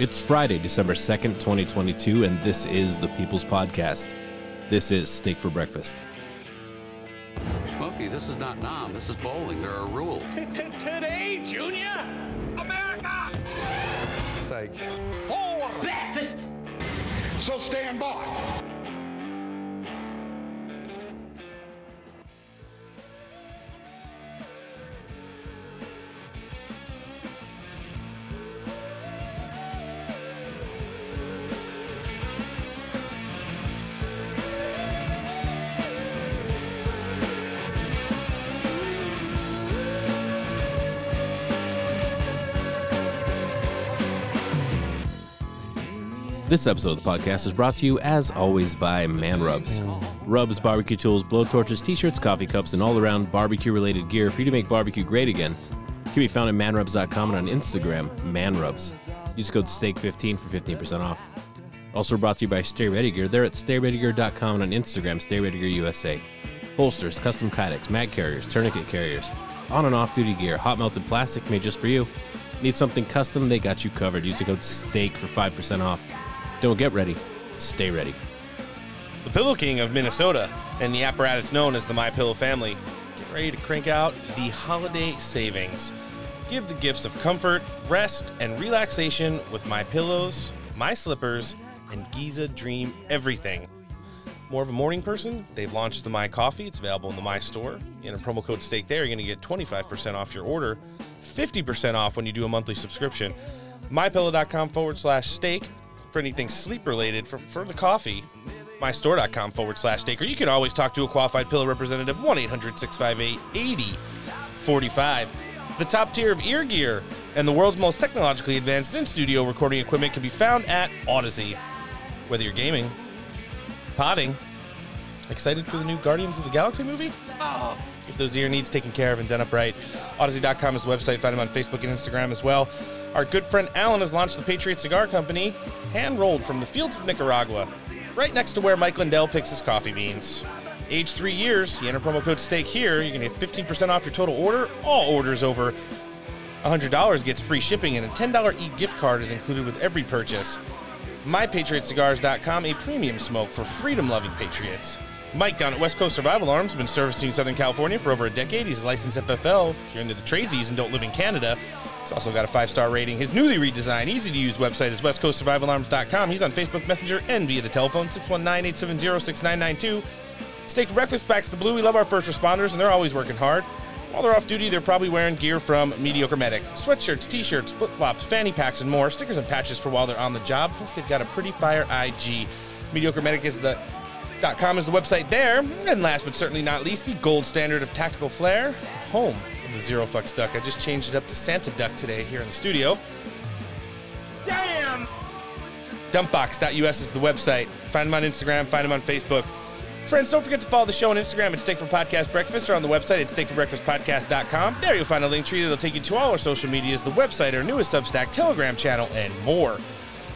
It's Friday, December 2nd, 2022, and this is the People's Podcast. This is Steak for Breakfast. Smokey, this is not Nam. This is bowling. There are rules. Today, Junior! America! Steak. For breakfast! So stand by. This episode of the podcast is brought to you, as always, by Man Rubs. Rubs, barbecue tools, blow torches, t shirts, coffee cups, and all around barbecue related gear for you to make barbecue great again. Can be found at manrubs.com and on Instagram, manrubs. Use code STEAK15 for 15% off. Also brought to you by Stay Ready Gear. They're at stayreadygear.com and on Instagram, Stay Ready Gear USA. Holsters, custom kydex, mag carriers, tourniquet carriers, on and off duty gear, hot melted plastic made just for you. Need something custom? They got you covered. Use the code STEAK for 5% off. Don't get ready, stay ready. the Pillow King of Minnesota, and the apparatus known as the My Pillow family. Get ready to crank out the holiday savings. Give the gifts of comfort, rest, and relaxation with My Pillows, My Slippers, and Giza Dream Everything. More of a morning person? They've launched the My Coffee. It's available in the My Store. In a promo code STEAK there, you're going to get 25% off your order, 50% off when you do a monthly subscription. MyPillow.com forward slash steak for anything sleep related for, for the coffee mystore.com forward slash or you can always talk to a qualified pillow representative 1 800 658 8045. The top tier of ear gear and the world's most technologically advanced in studio recording equipment can be found at Odyssey. Whether you're gaming, potting, excited for the new Guardians of the Galaxy movie? Get those ear needs taken care of and done up right. Odyssey.com is the website. Find them on Facebook and Instagram as well. Our good friend Alan has launched the Patriot Cigar Company, hand rolled from the fields of Nicaragua, right next to where Mike Lindell picks his coffee beans. Age three years, you enter promo code STEAK here, you can get 15% off your total order. All orders over $100 gets free shipping, and a $10 e gift card is included with every purchase. MyPatriotCigars.com, a premium smoke for freedom loving patriots. Mike down at West Coast Survival Arms has been servicing Southern California for over a decade. He's a licensed FFL. If you're into the tradesies and don't live in Canada, he's also got a five star rating. His newly redesigned, easy to use website is westcoastsurvivalarms.com. He's on Facebook Messenger and via the telephone 619 870 6992. Steak for breakfast backs the blue. We love our first responders, and they're always working hard. While they're off duty, they're probably wearing gear from Mediocre Medic sweatshirts, t shirts, flip flops, fanny packs, and more. Stickers and patches for while they're on the job. Plus, they've got a pretty fire IG. Mediocre Medic is the .com is the website there. And last but certainly not least, the gold standard of tactical flair, home the Zero Fucks Duck. I just changed it up to Santa Duck today here in the studio. Damn! Dumpbox.us is the website. Find them on Instagram, find them on Facebook. Friends, don't forget to follow the show on Instagram at Steak for Podcast Breakfast or on the website at steakforbreakfastpodcast.com. There you'll find a link tree that'll take you to all our social medias, the website, our newest Substack, Telegram channel, and more.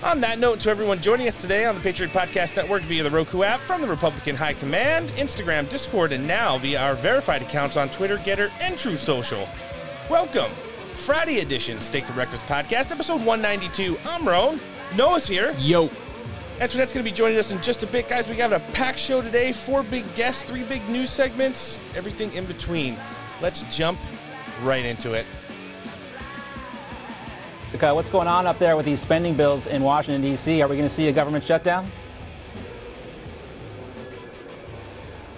On that note, to everyone joining us today on the Patriot Podcast Network via the Roku app, from the Republican High Command, Instagram, Discord, and now via our verified accounts on Twitter, GETTR, and Truth Social. Welcome, Friday edition Steak for Breakfast Podcast, episode 192. I'm Roan. Noah's here. Yo, Antoinette's going to be joining us in just a bit, guys. We got a packed show today. Four big guests, three big news segments, everything in between. Let's jump right into it. Okay, what's going on up there with these spending bills in Washington, D.C.? Are we going to see a government shutdown?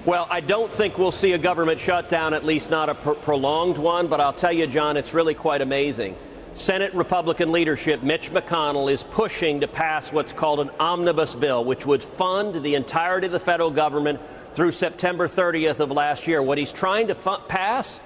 Well, I don't think we'll see a government shutdown, at least not a pr- prolonged one, but I'll tell you, John, it's really quite amazing. Senate Republican leadership, Mitch McConnell, is pushing to pass what's called an omnibus bill, which would fund the entirety of the federal government through September 30th of last year. What he's trying to fu- pass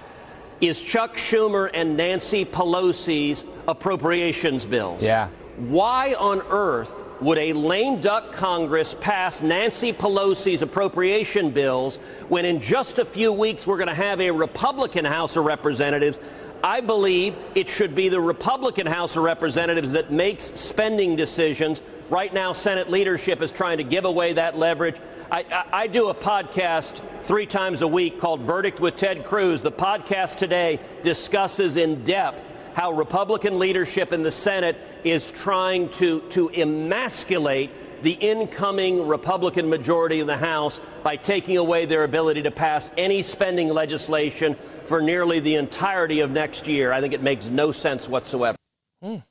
is Chuck Schumer and Nancy Pelosi's appropriations bills. Yeah. Why on earth would a lame duck Congress pass Nancy Pelosi's appropriation bills when in just a few weeks we're going to have a Republican House of Representatives? I believe it should be the Republican House of Representatives that makes spending decisions. Right now, Senate leadership is trying to give away that leverage. I, I, I do a podcast three times a week called Verdict with Ted Cruz. The podcast today discusses in depth how Republican leadership in the Senate is trying to, to emasculate the incoming Republican majority in the House by taking away their ability to pass any spending legislation for nearly the entirety of next year. I think it makes no sense whatsoever. Mm.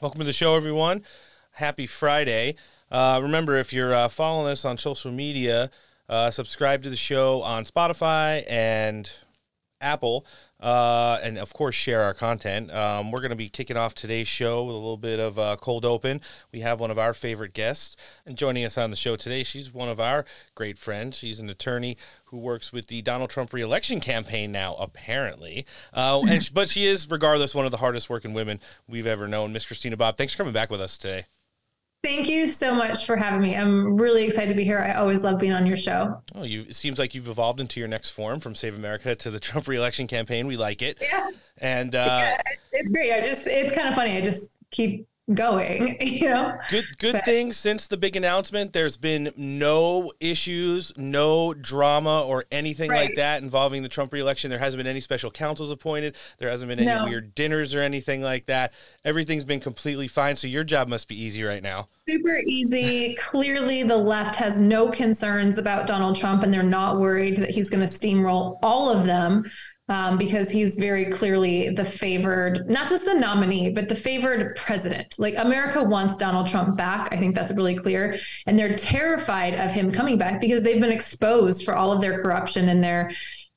Welcome to the show, everyone. Happy Friday. Uh, remember, if you're uh, following us on social media, uh, subscribe to the show on Spotify and Apple uh, and of course share our content. Um, we're going to be kicking off today's show with a little bit of uh, cold open. We have one of our favorite guests, and joining us on the show today, she's one of our great friends. She's an attorney who works with the Donald Trump reelection campaign now, apparently. Uh, and but she is, regardless, one of the hardest working women we've ever known. Miss Christina Bobb, thanks for coming back with us today. Thank you so much for having me. I'm really excited to be here. I always love being on your show. Oh, you it seems like you've evolved into your next form from Save America to the Trump reelection campaign. We like it. Yeah. And uh, yeah, it's great. I just it's kind of funny. I just keep going you know? Good good but, thing since the big announcement there's been no issues no drama or anything right. like that involving the trump reelection. There hasn't been any special counsels appointed. There hasn't been any no. weird dinners or anything like that. Everything's been completely fine so your job must be easy right now. Super easy. Clearly the left has no concerns about donald trump and they're not worried that he's going to steamroll all of them um, because he's very clearly the favored, not just the nominee, but the favored president. Like America wants Donald Trump back. I think that's really clear. And they're terrified of him coming back because they've been exposed for all of their corruption and their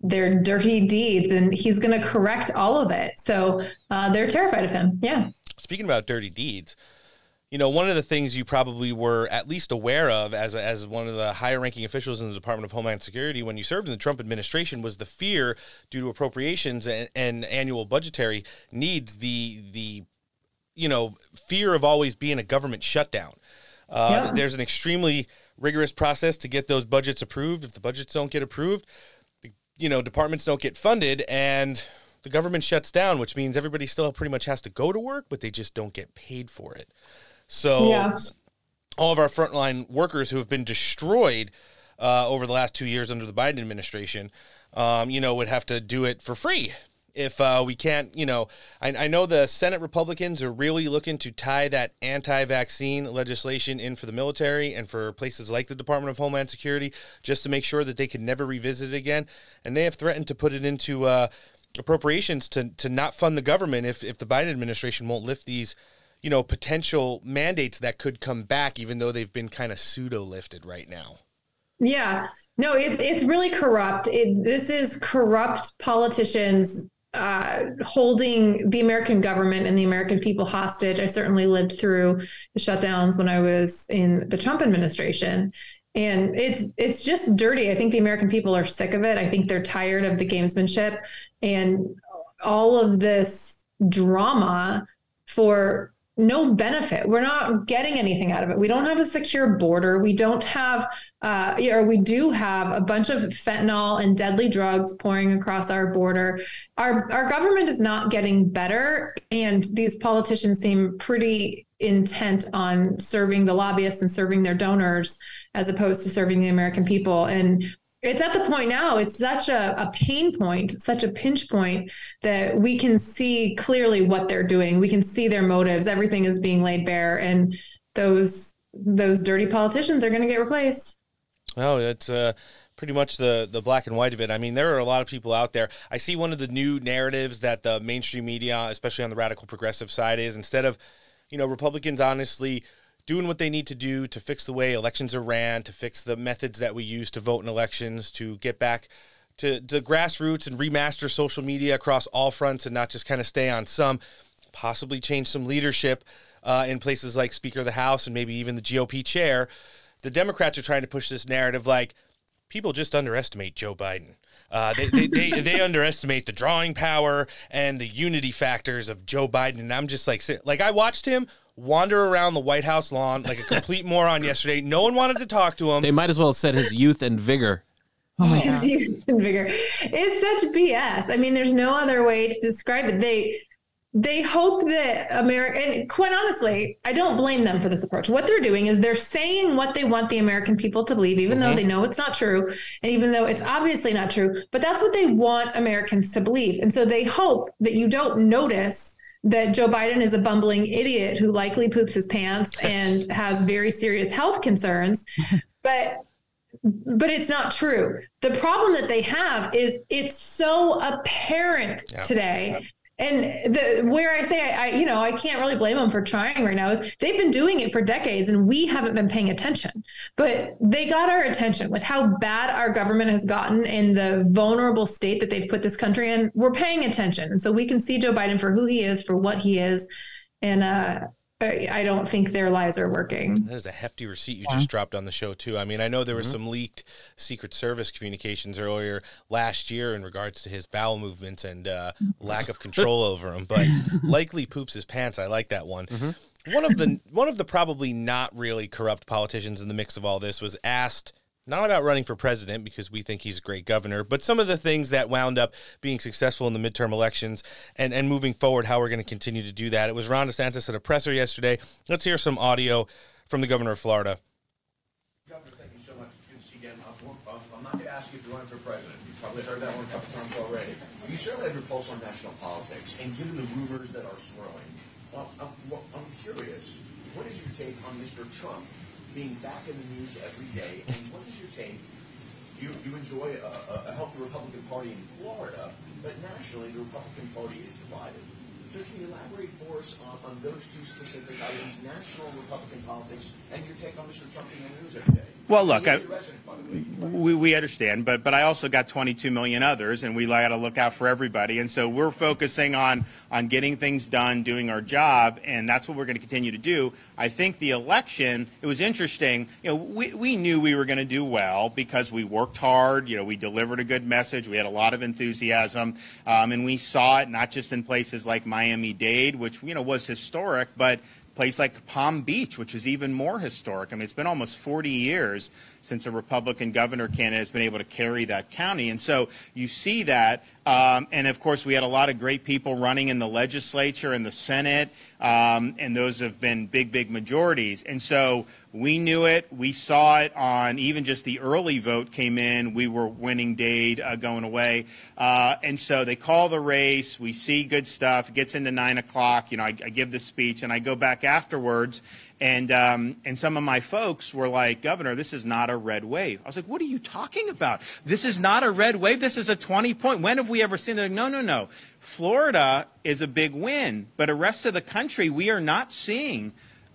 their dirty deeds and he's going to correct all of it so uh, they're terrified of him yeah speaking about dirty deeds you know, one of the things you probably were at least aware of as, a, as one of the higher ranking officials in the Department of Homeland Security when you served in the Trump administration was the fear due to appropriations and, and annual budgetary needs, the, the, you know, fear of always being a government shutdown. Uh, yeah. There's an extremely rigorous process to get those budgets approved. If the budgets don't get approved, you know, departments don't get funded and the government shuts down, which means everybody still pretty much has to go to work, but they just don't get paid for it. So yeah. all of our frontline workers who have been destroyed uh, over the last two years under the Biden administration, um, you know, would have to do it for free if uh, we can't, you know, I, I, know the Senate Republicans are really looking to tie that anti vaccine legislation in for the military and for places like the Department of Homeland Security just to make sure that they can never revisit it again. And they have threatened to put it into uh, appropriations to, to not fund the government if, if the Biden administration won't lift these you know, potential mandates that could come back, even though they've been kind of pseudo lifted right now. Yeah, no, it, it's really corrupt. It, this is corrupt politicians uh, holding the American government and the American people hostage. I certainly lived through the shutdowns when I was in the Trump administration. And it's it's just dirty. I think the American people are sick of it. I think they're tired of the gamesmanship and all of this drama for no benefit. We're not getting anything out of it. We don't have a secure border. We don't have, uh, or we do have a bunch of fentanyl and deadly drugs pouring across our border. Our our government is not getting better, and these politicians seem pretty intent on serving the lobbyists and serving their donors as opposed to serving the American people. And it's at the point now it's such a, a pain point such a pinch point that we can see clearly what they're doing we can see their motives everything is being laid bare and those those dirty politicians are going to get replaced oh it's uh pretty much the the black and white of it. I mean, there are a lot of people out there. I see one of the new narratives that the mainstream media, especially on the radical progressive side, is instead of, you know, Republicans honestly doing what they need to do to fix the way elections are ran, to fix the methods that we use to vote in elections, to get back to the grassroots and remaster social media across all fronts and not just kind of stay on some, possibly change some leadership uh, in places like Speaker of the House and maybe even the GOP chair. The Democrats are trying to push this narrative like people just underestimate Joe Biden. Uh, they, they, they, they, underestimate the drawing power and the unity factors of Joe Biden. And I'm just like, like I watched him wander around the White House lawn like a complete moron yesterday. No one wanted to talk to him. They might as well have said his youth and vigor. Oh my god. His youth and vigor. It's such BS. I mean, there's no other way to describe it. They they hope that America, and quite honestly, I don't blame them for this approach. What they're doing is they're saying what they want the American people to believe, even mm-hmm. though they know it's not true, and even though it's obviously not true, but that's what they want Americans to believe. And so they hope that you don't notice that Joe Biden is a bumbling idiot who likely poops his pants and has very serious health concerns. But but it's not true. The problem that they have is it's so apparent yeah. today and the where I say I, I, you know I can't really blame them for trying right now is they've been doing it for decades and we haven't been paying attention. But they got our attention with how bad our government has gotten in the vulnerable state that they've put this country in. We're paying attention, and so we can see Joe Biden for who he is, for what he is, and uh, I don't think their lies are working. That is a hefty receipt you yeah. just dropped on the show too. I mean, I know there was mm-hmm. some leaked Secret Service communications earlier last year in regards to his bowel movements and uh, lack of control over him, but likely poops his pants. I like that one. Mm-hmm. One of the one of the probably not really corrupt politicians in the mix of all this was asked not about running for president because we think he's a great governor, but some of the things that wound up being successful in the midterm elections and, and moving forward, how we're going to continue to do that. It was Ron DeSantis at a presser yesterday. Let's hear some audio from the governor of Florida. Governor, thank you so much. It's good to see you again. Uh, uh, I'm not going to ask you if you're running for president. You've probably heard that one a couple times already. You certainly have your pulse on national politics, and given the rumors that are swirling, well, I'm, well, I'm curious, what is your take on Mr. Trump being back in the news every day. And what is your take? You, you enjoy a, a healthy Republican Party in Florida, but nationally the Republican Party is divided. So can you elaborate for us on, on those two specific items, national Republican politics, and your take on Mr. Trump in the news every day? Well, look, I, we, we understand, but but I also got 22 million others, and we got to look out for everybody. And so we're focusing on on getting things done, doing our job, and that's what we're going to continue to do. I think the election, it was interesting. You know, we, we knew we were going to do well because we worked hard. You know, we delivered a good message. We had a lot of enthusiasm, um, and we saw it not just in places like Miami-Dade, which you know was historic, but place like Palm Beach, which is even more historic. I mean, it's been almost 40 years since a Republican governor candidate has been able to carry that county. And so you see that. Um, and of course, we had a lot of great people running in the legislature and the Senate, um, and those have been big, big majorities. And so we knew it. We saw it on even just the early vote came in. We were winning Dade uh, going away. Uh, and so they call the race. We see good stuff. It gets into 9 o'clock. You know, I, I give the speech, and I go back afterwards, and, um, and some of my folks were like, Governor, this is not a red wave. I was like, what are you talking about? This is not a red wave. This is a 20 point. When have we ever seen it? No, no, no. Florida is a big win, but the rest of the country, we are not seeing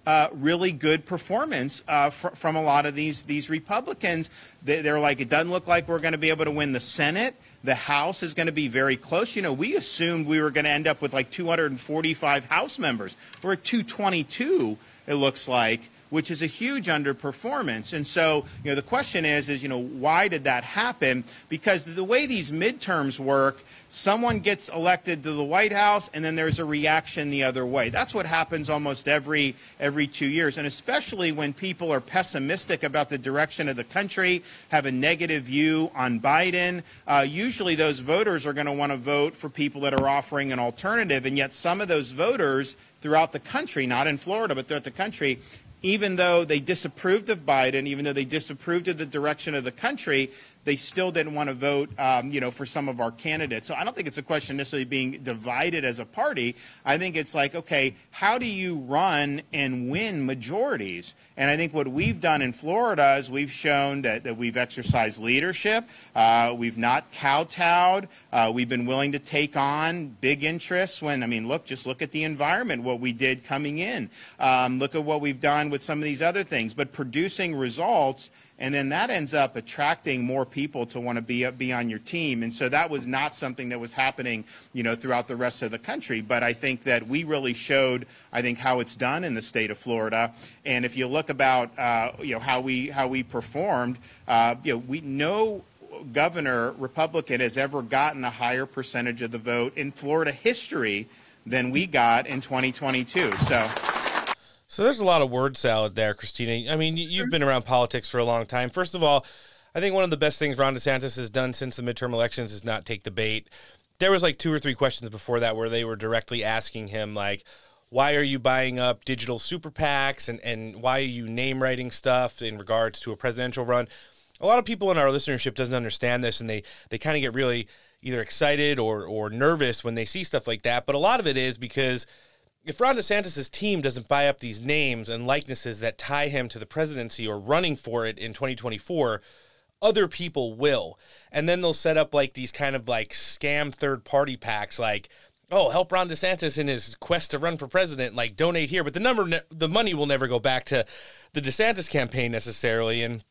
uh, really good performance uh, fr- from a lot of these, these Republicans. They, they're like, it doesn't look like we're going to be able to win the Senate. The House is going to be very close. You know, we assumed we were going to end up with like 245 House members. We're at 222 it looks like, which is a huge underperformance. And so, you know, the question is, is, you know, why did that happen? Because the way these midterms work, someone gets elected to the White House and then there's a reaction the other way. That's what happens almost every every 2 years. And especially when people are pessimistic about the direction of the country, have a negative view on Biden, uh, usually those voters are going to want to vote for people that are offering an alternative and yet some of those voters throughout the country, not in Florida, but throughout the country, even though they disapproved of Biden, even though they disapproved of the direction of the country, they still didn't want to vote, um, you know, for some of our candidates. So I don't think it's a question necessarily being divided as a party. I think it's like, okay, how do you run and win majorities? And I think what we've done in Florida is we've shown that, that we've exercised leadership. Uh, we've not kowtowed. Uh, we've been willing to take on big interests when, I mean, look, just look at the environment, what we did coming in. Um, look at what we've done with some of these other things. But producing results and then that ends up attracting more people to want to be be on your team. And so that was not something that was happening, you know, throughout the rest of the country. But I think that we really showed, I think, how it's done in the state of Florida. And if you look about, uh, you know, how we how we performed, uh, you know, we no governor Republican has ever gotten a higher percentage of the vote in Florida history than we got in 2022. So. So there's a lot of word salad there, Christina. I mean, you've been around politics for a long time. First of all, I think one of the best things Ron DeSantis has done since the midterm elections is not take the bait. There was like two or three questions before that where they were directly asking him like, why are you buying up digital super PACs and, and why are you name writing stuff in regards to a presidential run? A lot of people in our listenership doesn't understand this and they, they kind of get really either excited or or nervous when they see stuff like that. But a lot of it is because if Ron DeSantis' team doesn't buy up these names and likenesses that tie him to the presidency or running for it in 2024, other people will. And then they'll set up like these kind of like scam third party packs like oh, help Ron DeSantis in his quest to run for president, like donate here, but the number ne- the money will never go back to the DeSantis campaign necessarily and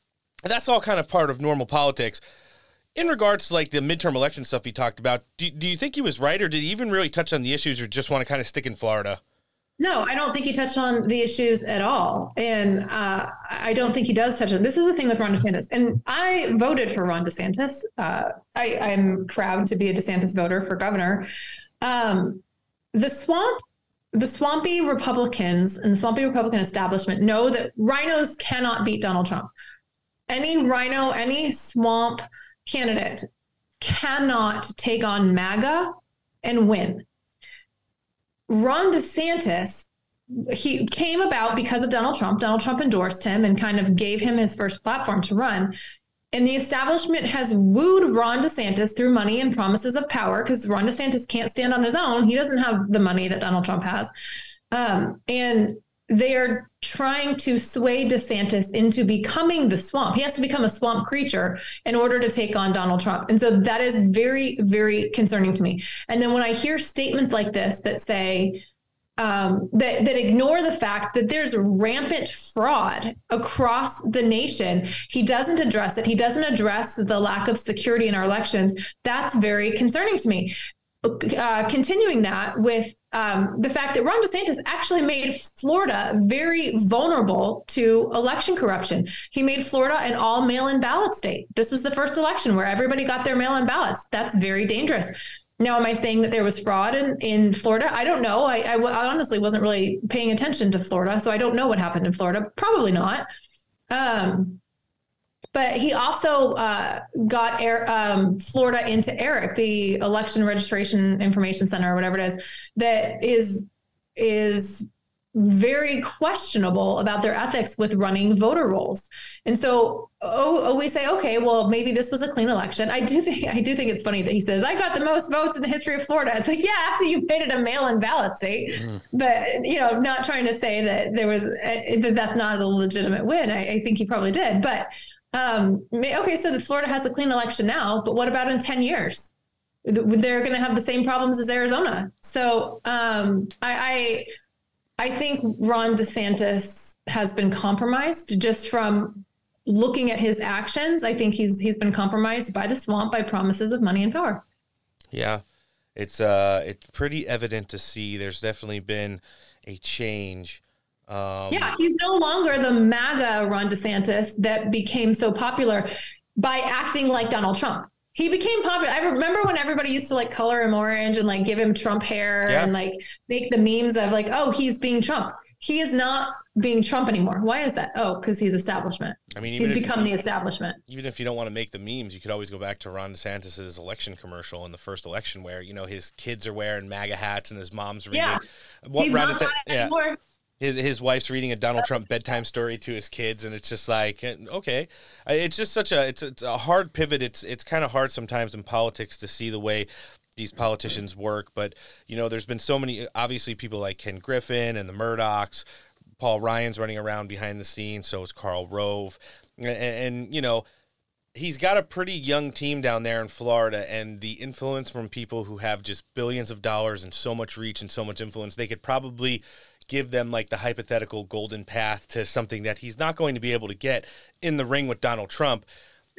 that's all kind of part of normal politics. In regards to like the midterm election stuff he talked about, do, do you think he was right or did he even really touch on the issues or just want to kind of stick in Florida? No, I don't think he touched on the issues at all. And uh, I don't think he does touch on this is the thing with Ron DeSantis. And I voted for Ron DeSantis. Uh, I, I'm proud to be a DeSantis voter for governor. Um, the swamp, the swampy Republicans and the swampy Republican establishment know that rhinos cannot beat Donald Trump. Any rhino, any swamp candidate cannot take on MAGA and win. Ron DeSantis, he came about because of Donald Trump. Donald Trump endorsed him and kind of gave him his first platform to run. And the establishment has wooed Ron DeSantis through money and promises of power because Ron DeSantis can't stand on his own. He doesn't have the money that Donald Trump has. Um, and they are trying to sway DeSantis into becoming the swamp. He has to become a swamp creature in order to take on Donald Trump. And so that is very, very concerning to me. And then when I hear statements like this that say, um, that, that ignore the fact that there's rampant fraud across the nation. He doesn't address it. He doesn't address the lack of security in our elections. That's very concerning to me. Uh, continuing that with um, the fact that Ron DeSantis actually made Florida very vulnerable to election corruption. He made Florida an all mail in ballot state. This was the first election where everybody got their mail in ballots. That's very dangerous. Now, am I saying that there was fraud in, in Florida? I don't know. I, I, I honestly wasn't really paying attention to Florida, so I don't know what happened in Florida. Probably not. Um, but he also uh, got Air, um, Florida into ERIC, the Election Registration Information Center, or whatever it is, that is is very questionable about their ethics with running voter rolls. And so oh, oh, we say, okay, well, maybe this was a clean election. I do think I do think it's funny that he says, I got the most votes in the history of Florida. It's like, yeah, after you made it a mail-in ballot state. Mm. But you know, not trying to say that there was uh, that that's not a legitimate win. I, I think he probably did. But um, okay, so the Florida has a clean election now, but what about in 10 years? They're going to have the same problems as Arizona. So um, I, I, I think Ron DeSantis has been compromised just from looking at his actions. I think he's he's been compromised by the swamp by promises of money and power. Yeah, it's uh it's pretty evident to see. There's definitely been a change um, yeah, he's no longer the MAGA Ron DeSantis that became so popular by acting like Donald Trump. He became popular. I remember when everybody used to like color him orange and like give him Trump hair yeah. and like make the memes of like, oh, he's being Trump. He is not being Trump anymore. Why is that? Oh, because he's establishment. I mean, he's become the establishment. Even if you don't want to make the memes, you could always go back to Ron DeSantis's election commercial in the first election, where you know his kids are wearing MAGA hats and his mom's reading. Yeah, what he's Ron not DeSantis, yeah. anymore his his wife's reading a Donald Trump bedtime story to his kids, and it's just like eh, okay, it's just such a it's it's a hard pivot. It's it's kind of hard sometimes in politics to see the way these politicians work, but you know, there's been so many obviously people like Ken Griffin and the Murdochs. Paul Ryan's running around behind the scenes, so is Karl Rove, and, and you know he's got a pretty young team down there in Florida, and the influence from people who have just billions of dollars and so much reach and so much influence, they could probably give them like the hypothetical golden path to something that he's not going to be able to get in the ring with Donald Trump.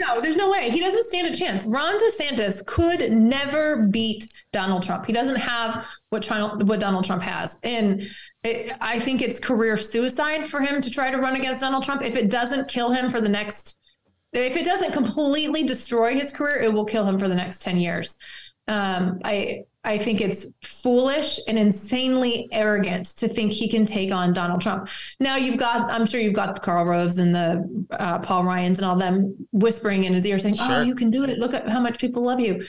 No, there's no way. He doesn't stand a chance. Ron DeSantis could never beat Donald Trump. He doesn't have what, what Donald Trump has. And it, I think it's career suicide for him to try to run against Donald Trump. If it doesn't kill him for the next, if it doesn't completely destroy his career, it will kill him for the next 10 years. Um, I, I think it's foolish and insanely arrogant to think he can take on Donald Trump. Now you've got, I'm sure you've got Karl Roves and the uh, Paul Ryans and all them whispering in his ear saying, oh, sure. "Oh, you can do it. Look at how much people love you."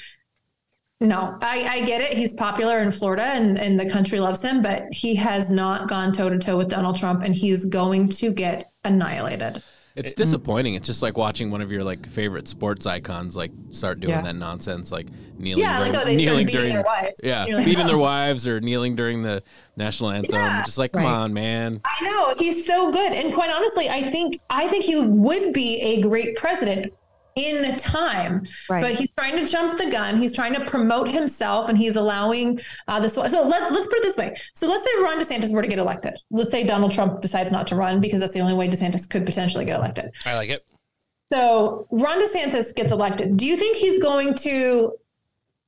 No, I, I get it. He's popular in Florida and, and the country loves him, but he has not gone toe to toe with Donald Trump, and he's going to get annihilated. It's mm. disappointing. It's just like watching one of your like favorite sports icons like start doing Yeah. that nonsense, like kneeling. Yeah, like, during, oh, they kneeling beating during their wives. Yeah, like, beating their oh. wives or kneeling during the national anthem. Yeah. just like, come Right. on, man. I know he's so good, and quite honestly, I think I think he would be a great president in time. Right. But he's trying to jump the gun. He's trying to promote himself, and he's allowing uh, this. So let, let's put it this way. So let's say Ron DeSantis were to get elected. Let's say Donald Trump decides not to run because that's the only way DeSantis could potentially get elected. I like it. So Ron DeSantis gets elected. Do you think he's going to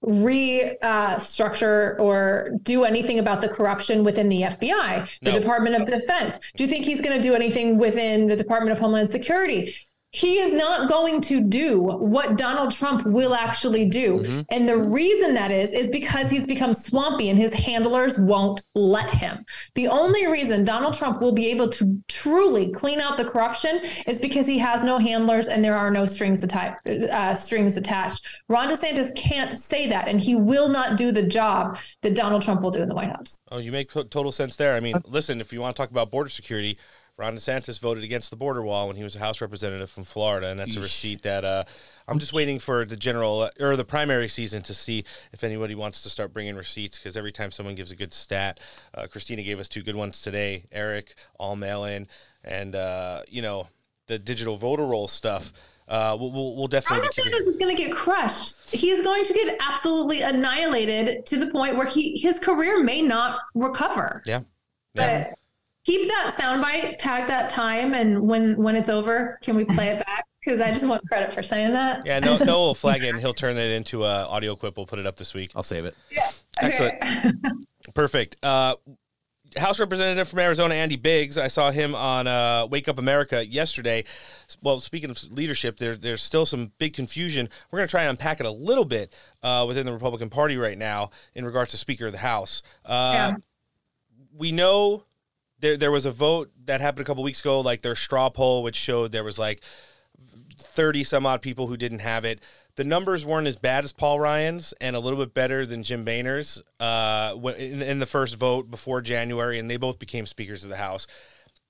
restructure or do anything about the corruption within the FBI, the No. Department of Defense? Do you think he's going to do anything within the Department of Homeland Security? He is not going to do what Donald Trump will actually do. And the reason that is, is because he's become swampy and his handlers won't let him. The only reason Donald Trump will be able to truly clean out the corruption is because he has no handlers and there are no strings, uh, strings attached. Ron DeSantis can't say that, and he will not do the job that Donald Trump will do in the White House. Oh, you make total sense there. I mean, listen, if you want to talk about border security, Ron DeSantis voted against the border wall when he was a House representative from Florida, and that's a receipt that uh, I'm just waiting for the general or the primary season to see if anybody wants to start bringing receipts. Because every time someone gives a good stat, uh, Christina gave us two good ones today. Eric, all mail in, and uh, you know the digital voter roll stuff. Uh, we'll, we'll, we'll Ron definitely be DeSantis is going to get crushed. He's going to get absolutely annihilated to the point where he his career may not recover. yeah. Yeah. But keep that soundbite, tag that time, and when when it's over, can we play it back? Because I just want credit for saying that. Yeah, no, no, will flag it and he'll turn it into a audio clip. We'll put it up this week. I'll save it. Yeah. Excellent. Perfect. Uh, House Representative from Arizona, Andy Biggs. I saw him on uh, Wake Up America yesterday. Well, speaking of leadership, there, there's still some big confusion. We're going to try and unpack it a little bit uh, within the Republican Party right now in regards to Speaker of the House. Uh, Yeah. We know there there was a vote that happened a couple weeks ago, like their straw poll, which showed there was like 30 some odd people who didn't have it. The numbers weren't as bad as Paul Ryan's and a little bit better than Jim Boehner's uh, in, in the first vote before January, and they both became speakers of the House.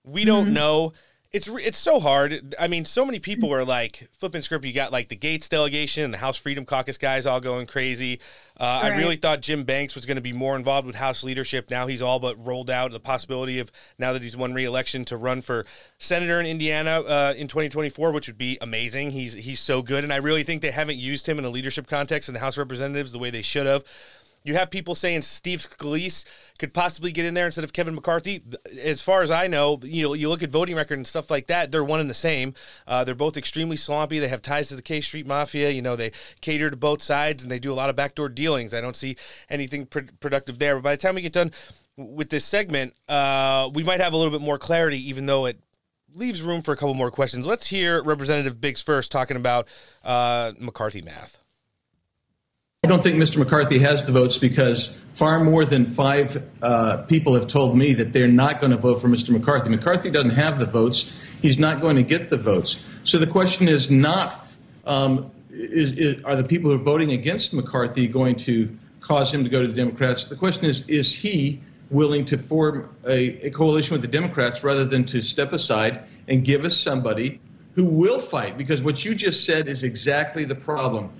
We don't know. It's it's so hard. I mean, so many people are like flipping script. You got like the Gaetz delegation and the House Freedom Caucus guys all going crazy. Uh, I really thought Jim Banks was going to be more involved with House leadership. Now he's all but rolled out the possibility of now that he's won re-election to run for senator in Indiana uh, in 2024, which would be amazing. He's he's so good, and I really think they haven't used him in a leadership context in the House of Representatives the way they should have. You have people saying Steve Scalise could possibly get in there instead of Kevin McCarthy. As far as I know, you know, you look at voting record and stuff like that, they're one and the same. Uh, they're both extremely sloppy. They have ties to the K Street Mafia. You know, they cater to both sides and they do a lot of backdoor dealings. I don't see anything pr- productive there. But by the time we get done with this segment, uh, we might have a little bit more clarity, even though it leaves room for a couple more questions. Let's hear Representative Biggs first talking about uh, McCarthy math. I don't think Mr. McCarthy has the votes because far more than five uh, people have told me that they're not going to vote for Mr. McCarthy. McCarthy doesn't have the votes. He's not going to get the votes. So the question is not um, is, is, are the people who are voting against McCarthy going to cause him to go to the Democrats? The question is is he willing to form a, a coalition with the Democrats rather than to step aside and give us somebody who will fight? Because what you just said is exactly the problem.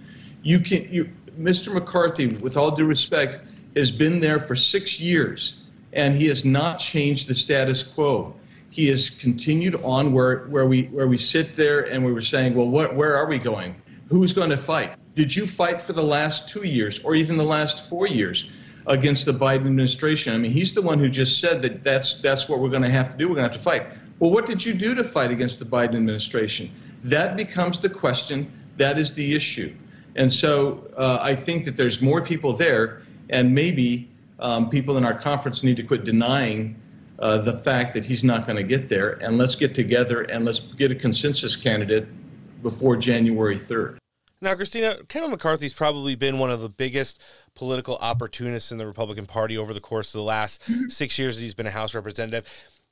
You can you Mr. McCarthy, with all due respect, has been there for six years, and he has not changed the status quo. He has continued on where, where we where we sit there and we were saying, well, what where are we going? Who's going to fight? Did you fight for the last two years or even the last four years against the Biden administration? I mean, he's the one who just said that that's that's what we're going to have to do. We're going to have to fight. Well, what did you do to fight against the Biden administration? That becomes the question. That is the issue. And so uh, I think that there's more people there, and maybe um, people in our conference need to quit denying uh, the fact that he's not going to get there. And let's get together and let's get a consensus candidate before January 3rd. Now, Christina, Kevin McCarthy's probably been one of the biggest political opportunists in the Republican Party over the course of the last six years that he's been a House representative.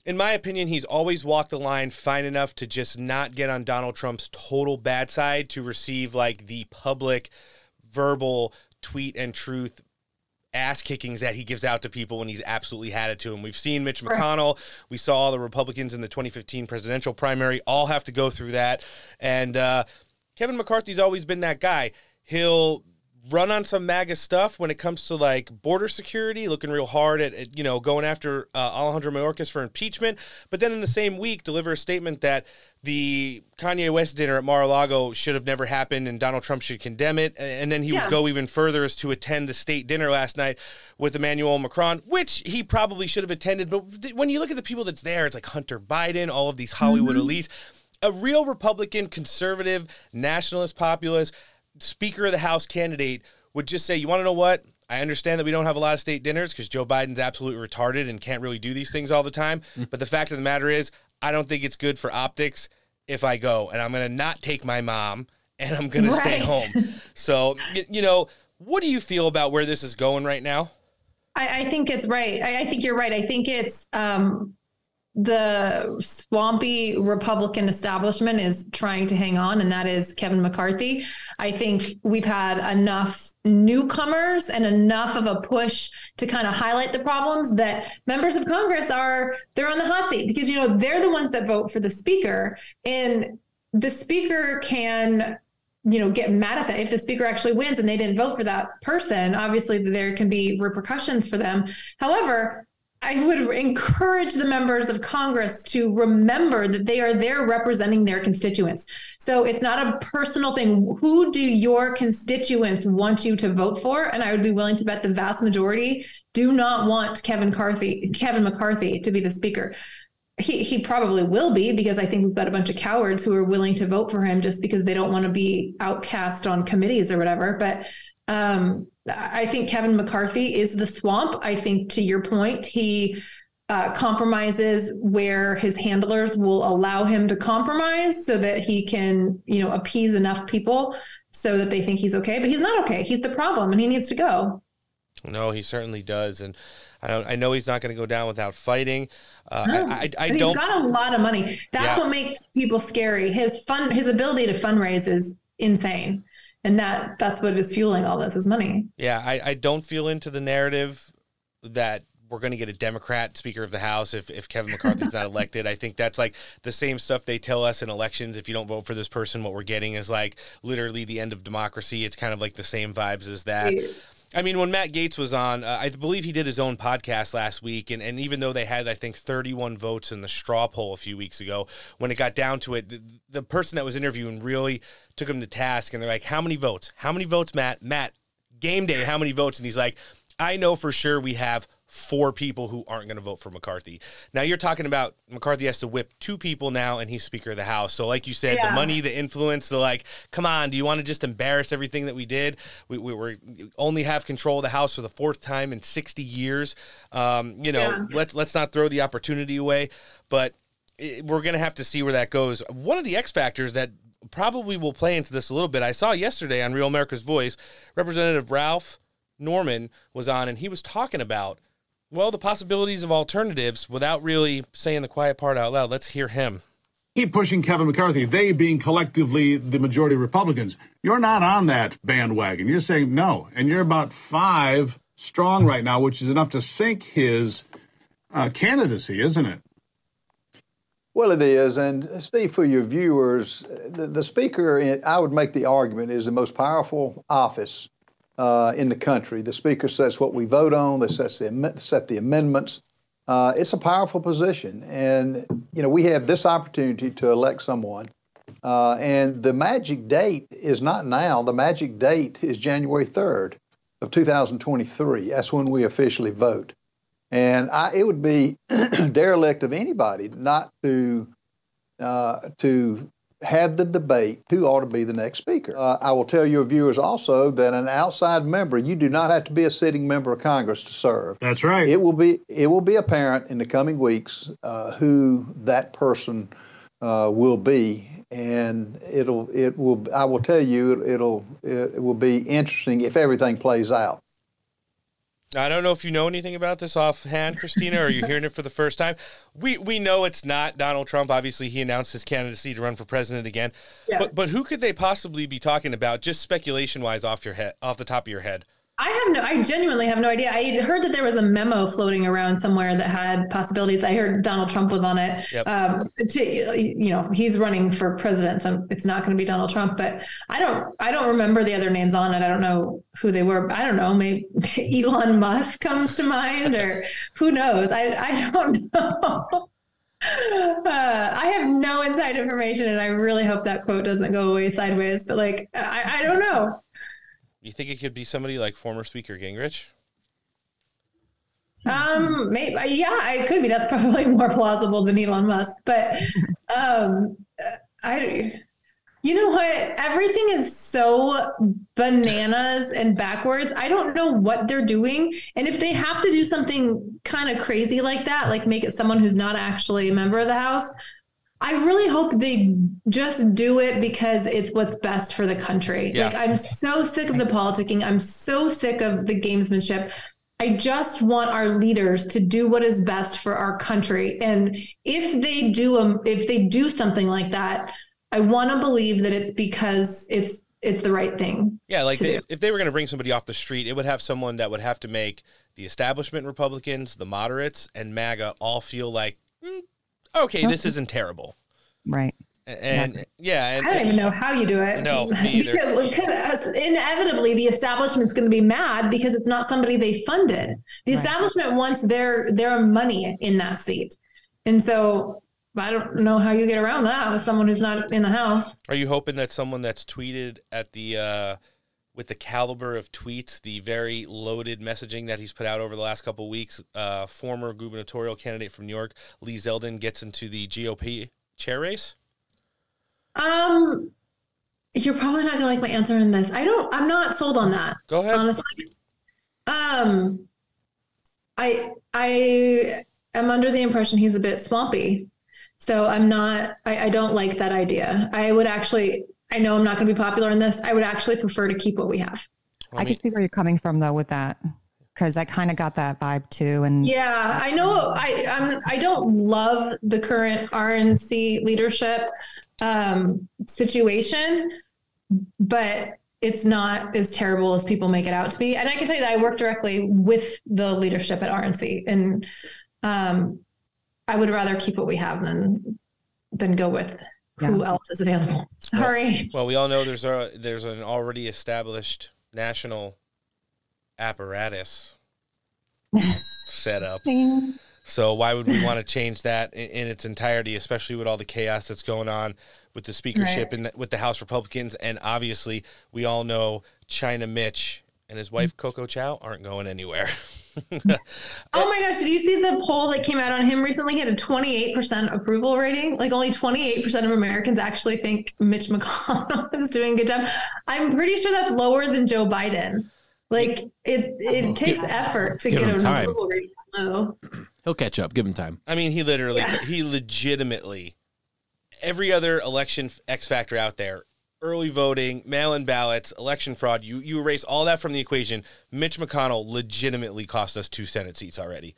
In my opinion, he's always walked the line fine enough to just not get on Donald Trump's total bad side to receive like the public verbal tweet and truth ass kickings that he gives out to people when he's absolutely had it to him. We've seen Mitch McConnell. We saw all the Republicans in the 2015 presidential primary all have to go through that. And uh, Kevin McCarthy's always been that guy. He'll run on some MAGA stuff when it comes to like border security, looking real hard at, at you know going after uh, Alejandro Mayorkas for impeachment, but then in the same week deliver a statement that the Kanye West dinner at Mar-a-Lago should have never happened and Donald Trump should condemn it. And then he Yeah. would go even further as to attend the state dinner last night with Emmanuel Macron, which he probably should have attended. But when you look at the people that's there, it's like Hunter Biden, all of these Hollywood Mm-hmm. elites. A real Republican, conservative, nationalist, populist, Speaker of the House candidate would just say, You want to know what? I understand that we don't have a lot of state dinners because Joe Biden's absolutely retarded and can't really do these things all the time. But the fact of the matter is, I don't think it's good for optics if I go, and I'm going to not take my mom and I'm going to stay home. So, you know, what do you feel about where this is going right now? I, I think it's right. I, I think you're right. I think it's um, the swampy Republican establishment is trying to hang on, and that is Kevin McCarthy. I think we've had enough newcomers and enough of a push to kind of highlight the problems that members of Congress are they're on the hot seat because you know they're the ones that vote for the speaker and the speaker can you know get mad at that if the speaker actually wins and they didn't vote for that person obviously there can be repercussions for them however I would encourage the members of Congress to remember that they are there representing their constituents. So it's not a personal thing. Who do your constituents want you to vote for? And I would be willing to bet the vast majority do not want Kevin McCarthy, Kevin McCarthy to be the speaker. He he probably will be because I think we've got a bunch of cowards who are willing to vote for him just because they don't want to be outcast on committees or whatever. But um, I think Kevin McCarthy is the swamp. I think to your point, he uh, compromises where his handlers will allow him to compromise so that he can, you know, appease enough people so that they think he's okay. But he's not okay. He's the problem, and he needs to go. No, he certainly does. And I, don't, I know he's not going to go down without fighting. Uh, No. I, I, I don't. he's got a lot of money. That's Yeah. what makes people scary. His fun, his ability to fundraise is insane, and that that's what is fueling all this is money. Yeah, I, I don't feel into the narrative that we're going to get a Democrat Speaker of the House if, if Kevin McCarthy's not elected. I think that's like the same stuff they tell us in elections. If you don't vote for this person, what we're getting is like literally the end of democracy. It's kind of like the same vibes as that. I mean, when Matt Gaetz was on, uh, I believe he did his own podcast last week, and, and even though they had, I think, 31 votes in the straw poll a few weeks ago, when it got down to it, the, the person that was interviewing really took him to task, and they're like, "How many votes? How many votes, Matt? Matt, game day, how many votes?" And he's like, "I know for sure we have." Four people who aren't going to vote for McCarthy. Now you're talking about McCarthy has to whip two people now, and he's Speaker of the House. So, like you said, the money, the influence, the like, come on, do you want to just embarrass everything that we did? We, we were only have control of the House for the fourth time in 60 years. Um, you know, Yeah. let's let's not throw the opportunity away. But it, we're going to have to see where that goes. One of the X factors that probably will play into this a little bit. I saw yesterday on Real America's Voice, Representative Ralph Norman was on, and he was talking about. Well, the possibilities of alternatives without really saying the quiet part out loud. Let's hear him. keep pushing Kevin McCarthy, they being collectively the majority Republicans. You're not on that bandwagon. You're saying no. And you're about five strong right now, which is enough to sink his uh, candidacy, isn't it? Well, it is. And Steve, for your viewers, the, the Speaker, I would make the argument, is the most powerful office uh, in the country. The Speaker sets what we vote on, they sets the, set the amendments. Uh, it's a powerful position. And, you know, we have this opportunity to elect someone. Uh, and the magic date is not now. The magic date is January 3rd of 2023. That's when we officially vote. And I, it would be derelict of anybody not to uh, to have the debate who ought to be the next speaker. Uh, I will tell your viewers also that an outside member, you do not have to be a sitting member of Congress to serve. That's right. It will be it will be apparent in the coming weeks uh, who that person uh, will be, and it'll it will. I will tell you, it'll it will be interesting if everything plays out. I don't know if you know anything about this offhand, Christina, or you're hearing it for the first time. We we know it's not Donald Trump. Obviously, he announced his candidacy to run for president again. Yeah. But but who could they possibly be talking about? Just speculation wise, off your head, off the top of your head. I have no, I genuinely have no idea. I heard that there was a memo floating around somewhere that had possibilities. I heard Donald Trump was on it. Yep. Um, to, you know, he's running for president, so it's not going to be Donald Trump. But I don't, I don't remember the other names on it. I don't know who they were. I don't know. Maybe Elon Musk comes to mind, or who knows? I, I don't know. Uh, I have no inside information, and I really hope that quote doesn't go away sideways. But like, I, I don't know. You think it could be somebody like former Speaker Gingrich? Um, maybe yeah, it could be. That's probably more plausible than Elon Musk. But um, I, you know what? Everything is so bananas and backwards. I don't know what they're doing, and if they have to do something kind of crazy like that, like make it someone who's not actually a member of the House. I really hope they just do it because it's what's best for the country. Yeah. Like I'm so sick of the politicking. I'm so sick of the gamesmanship. I just want our leaders to do what is best for our country. And if they do um, if they do something like that, I want to believe that it's because it's it's the right thing. Yeah, like they, if they were going to bring somebody off the street, it would have someone that would have to make the establishment Republicans, the moderates, and MAGA all feel like, "Mm, okay, this isn't terrible. Right. And yeah, and, I don't even know how you do it. No, because, because inevitably, the establishment's going to be mad because it's not somebody they funded. The establishment wants their their money in that seat, and so I don't know how you get around that with someone who's not in the house. Are you hoping that someone that's tweeted at the uh, with the caliber of tweets, the very loaded messaging that he's put out over the last couple of weeks, uh, former gubernatorial candidate from New York, Lee Zeldin, gets into the GOP chair race? Um, you're probably not going to like my answer in this. I don't. I'm not sold on that. Go ahead. Honestly, um, I I am under the impression he's a bit swampy, so I'm not. I, I don't like that idea. I would actually. I know I'm not going to be popular in this. I would actually prefer to keep what we have. I can see where you're coming from though with that, because I kind of got that vibe too. And Yeah, I know. I I'm, I don't love the current RNC leadership um, situation, but it's not as terrible as people make it out to be. And I can tell you that I work directly with the leadership at RNC, and um, I would rather keep what we have than than go with who else is available. Sorry. Well, we all know there's a there's an already established national apparatus set up. So why would we want to change that in, in its entirety, especially with all the chaos that's going on with the speakership Right. and the, with the House Republicans, and obviously we all know China Mitch and his wife Coco Chow aren't going anywhere. Oh my gosh, did you see the poll that came out on him recently? He had a 28% approval rating. Like only 28% of Americans actually think Mitch McConnell is doing a good job. I'm pretty sure that's lower than Joe Biden. Like it it takes effort to get him an time. approval rating low. He'll catch up. Give him time. I mean, he literally, Yeah. he legitimately, every other election X factor out there, early voting, mail-in ballots, election fraud, you you erase all that from the equation. Mitch McConnell legitimately cost us two Senate seats already,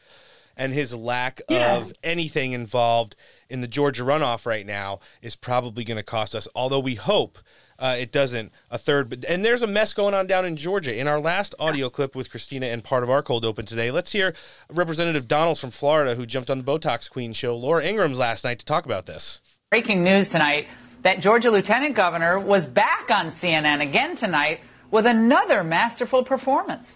and his lack Yes. of anything involved in the Georgia runoff right now is probably going to cost us. Although we hope. Uh, it doesn't a third, but and there's a mess going on down in Georgia. In our last audio clip with Christina and part of our cold open today, let's hear Representative Donalds from Florida who jumped on the Botox Queen show, Laura Ingraham's last night to talk about this. Breaking news tonight that Georgia Lieutenant Governor was back on CNN again tonight with another masterful performance.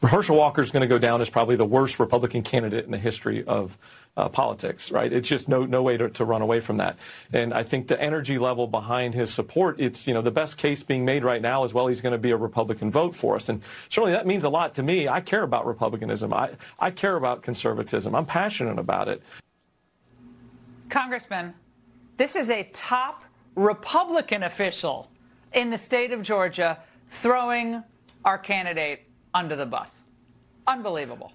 Herschel Walker is going to go down as probably the worst Republican candidate in the history of uh, politics, right? It's just no no way to, to run away from that. And I think the energy level behind his support, it's you know the best case being made right now is well he's going to be a Republican vote for us, and certainly that means a lot to me. I care about Republicanism. I I care about conservatism. I'm passionate about it. Congressman, this is a top Republican official in the state of Georgia throwing our candidate under the bus. Unbelievable.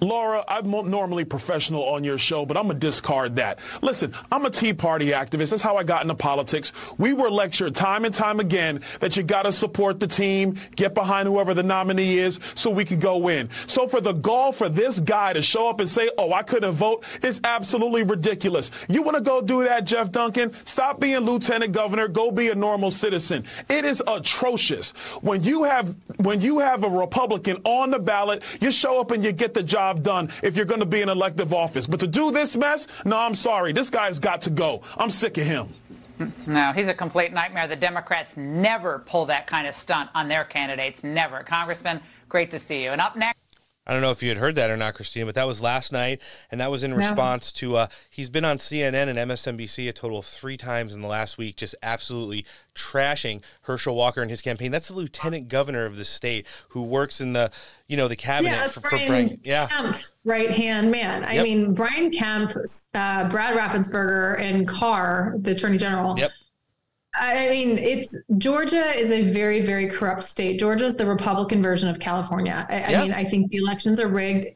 Laura, I'm normally professional on your show, but I'm going to discard that. Listen, I'm a Tea Party activist. That's how I got into politics. We were lectured time and time again that you got to support the team, get behind whoever the nominee is so we can go in. So for the gall for this guy to show up and say, oh, I couldn't vote, is absolutely ridiculous. You want to go do that, Geoff Duncan? Stop being lieutenant governor. Go be a normal citizen. It is atrocious. When you have, when you have a Republican on the ballot, you show up and you get the job done if you're going to be in elective office. But to do this mess, no, I'm sorry. This guy's got to go. I'm sick of him. No, he's a complete nightmare. The Democrats never pull that kind of stunt on their candidates. Never. Congressman, great to see you. And up next. I don't know if you had heard that or not, Christina, but that was last night, and that was in No. response to uh, he's been on CNN and MSNBC a total of three times in the last week, just absolutely trashing Herschel Walker and his campaign. That's the lieutenant governor of the state who works in the you know the cabinet yeah, for, for Brian Brian. Yeah, Kemp's right hand man. I Yep. mean, Brian Kemp, uh, Brad Raffensperger, and Carr, the attorney general. Yep. I mean, it's Georgia is a very, very corrupt state. Georgia is the Republican version of California. I, I mean, I think the elections are rigged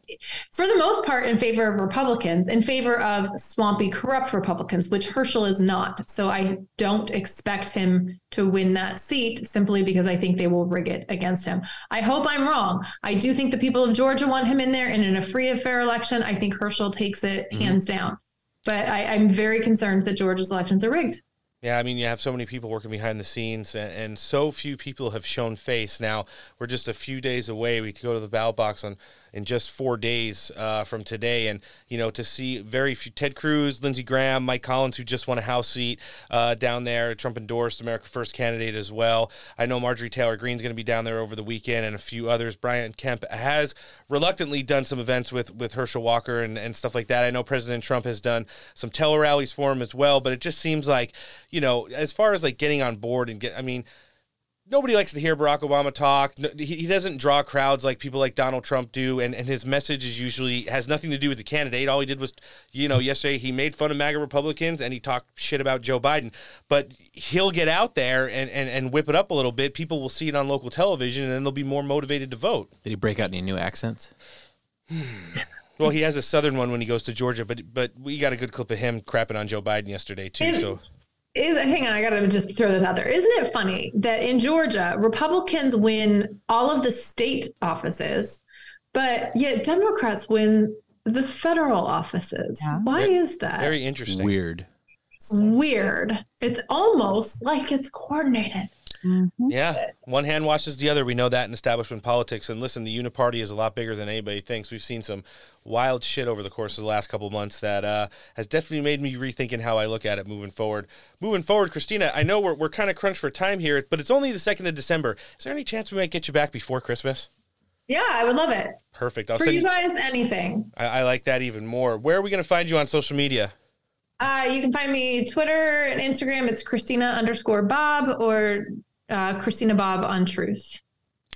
for the most part in favor of Republicans, in favor of swampy, corrupt Republicans, which Herschel is not. So I don't expect him to win that seat simply because I think they will rig it against him. I hope I'm wrong. I do think the people of Georgia want him in there, and in a free and fair election, I think Herschel takes it Mhm. hands down. But I, I'm very concerned that Georgia's elections are rigged. Yeah, I mean, you have so many people working behind the scenes, and, and so few people have shown face. Now we're just a few days away. We go to the ballot box on in just four days uh, from today, and you know to see very few Ted Cruz, Lindsey Graham, Mike Collins, who just won a House seat uh, down there. Trump endorsed America First candidate as well. I know Marjorie Taylor Greene's going to be down there over the weekend, and a few others. Brian Kemp has reluctantly done some events with with Herschel Walker and, and stuff like that. I know President Trump has done some tele rallies for him as well, but it just seems like you know, as far as like getting on board and get, I mean, nobody likes to hear Barack Obama talk. He, he doesn't draw crowds like people like Donald Trump do, and, and his message is usually has nothing to do with the candidate. All he did was, you know, yesterday he made fun of MAGA Republicans and he talked shit about Joe Biden. But he'll get out there and, and, and whip it up a little bit. People will see it on local television, and then they'll be more motivated to vote. Did he break out any new accents? Well, he has a southern one when he goes to Georgia, but but we got a good clip of him crapping on Joe Biden yesterday too. So is hang on, I gotta just throw this out there. Isn't it funny that in Georgia, Republicans win all of the state offices, but yet Democrats win the federal offices? Why Ve- is that? very interesting. Weird. weird. It's almost like it's coordinated. Yeah, one hand washes the other. We know that in establishment politics. And listen, the uniparty is a lot bigger than anybody thinks. We've seen some wild shit over the course of the last couple of months that uh, has definitely made me rethinking how I look at it moving forward. Moving forward, Christina, I know we're, we're kind of crunched for time here, but it's only the 2nd of December. Is there any chance we might get you back before Christmas? Yeah, I would love it. Perfect. I'll For send you guys, anything. I, I like that even more. Where are we going to find you on social media? Uh, you can find me Twitter and Instagram. It's Christina underscore Bobb or uh, Christina Bobb on Truth.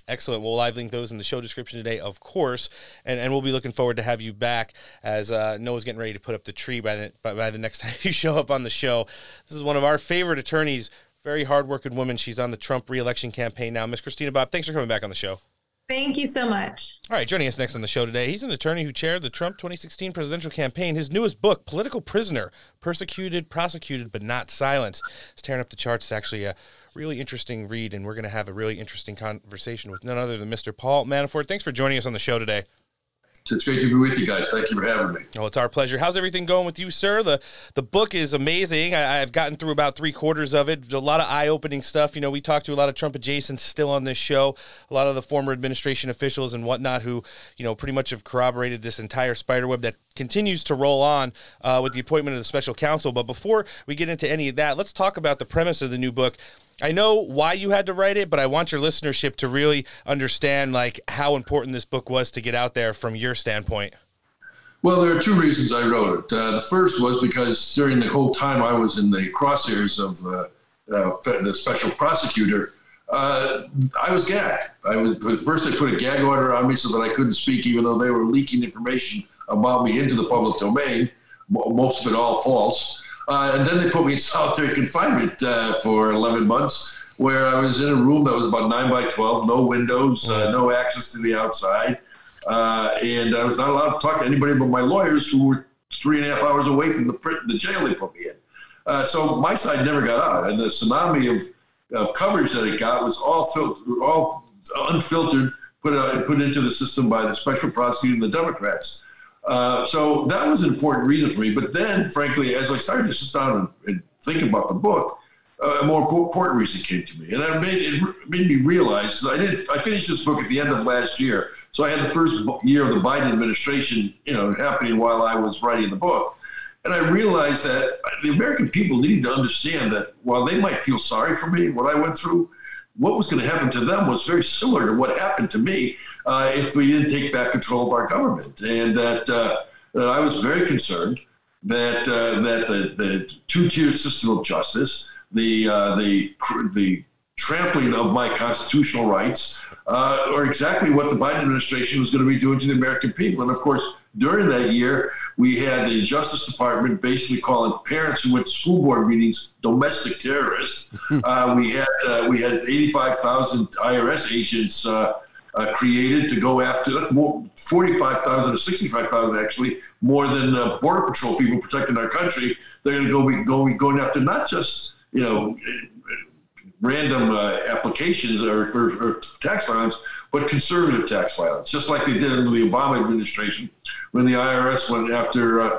Excellent. We'll live link those in the show description today, of course, and, and we'll be looking forward to have you back as uh, Noah's getting ready to put up the tree by the by, by the next time you show up on the show. This is one of our favorite attorneys, very hardworking woman. She's on the Trump reelection campaign now. Miss Christina Bobb, thanks for coming back on the show. Thank you so much. All right, joining us next on the show today, he's an attorney who chaired the Trump 2016 presidential campaign. His newest book, Political Prisoner Persecuted, Prosecuted, but Not Silenced, is tearing up the charts. It's actually a really interesting read, and we're going to have a really interesting conversation with none other than Mr. Paul Manafort. Thanks for joining us on the show today. It's great to be with you guys. Thank you for having me. Oh, it's our pleasure. How's everything going with you, sir? The the book is amazing. I, I've gotten through about three quarters of it. A lot of eye opening stuff. You know, we talked to a lot of Trump adjacents still on this show. A lot of the former administration officials and whatnot who, you know, pretty much have corroborated this entire spider web that continues to roll on uh, with the appointment of the special counsel. But before we get into any of that, let's talk about the premise of the new book. I know why you had to write it, but I want your listenership to really understand like how important this book was to get out there from your standpoint. Well, there are two reasons I wrote it. Uh, the first was because during the whole time I was in the crosshairs of uh, uh, the special prosecutor, uh, I was gagged. I was first they put a gag order on me so that I couldn't speak, even though they were leaking information about me into the public domain, most of it all false. Uh, and then they put me in solitary confinement uh, for 11 months, where I was in a room that was about nine by 12, no windows, uh, no access to the outside. uh, and I was not allowed to talk to anybody but my lawyers, who were three and a half hours away from the the jail they put me in. Uh, so my side never got out, and the tsunami of, of coverage that it got was all fil- all unfiltered, put out, put into the system by the special prosecutor and the Democrats. Uh, so that was an important reason for me. But then, frankly, as I started to sit down and, and think about the book, uh, a more important reason came to me, and it made it made me realize because I did I finished this book at the end of last year, so I had the first year of the Biden administration, you know, happening while I was writing the book, and I realized that the American people needed to understand that while they might feel sorry for me, what I went through, what was going to happen to them was very similar to what happened to me uh, if we didn't take back control of our government, and that, uh, that I was very concerned that uh, that the, the two-tiered system of justice the uh, the the trampling of my constitutional rights, uh, or exactly what the Biden administration was going to be doing to the American people. And of course, during that year, we had the Justice Department basically calling parents who went to school board meetings domestic terrorists. uh, we had uh, we had 85,000 IRS agents. Uh, uh, created to go after that's more 45,000 or 65,000 actually more than uh, border patrol people protecting our country they're going to go be going going after not just you know, random uh, applications or, or, or, tax violence, but conservative tax violence, just like they did under the Obama administration when the IRS went after uh,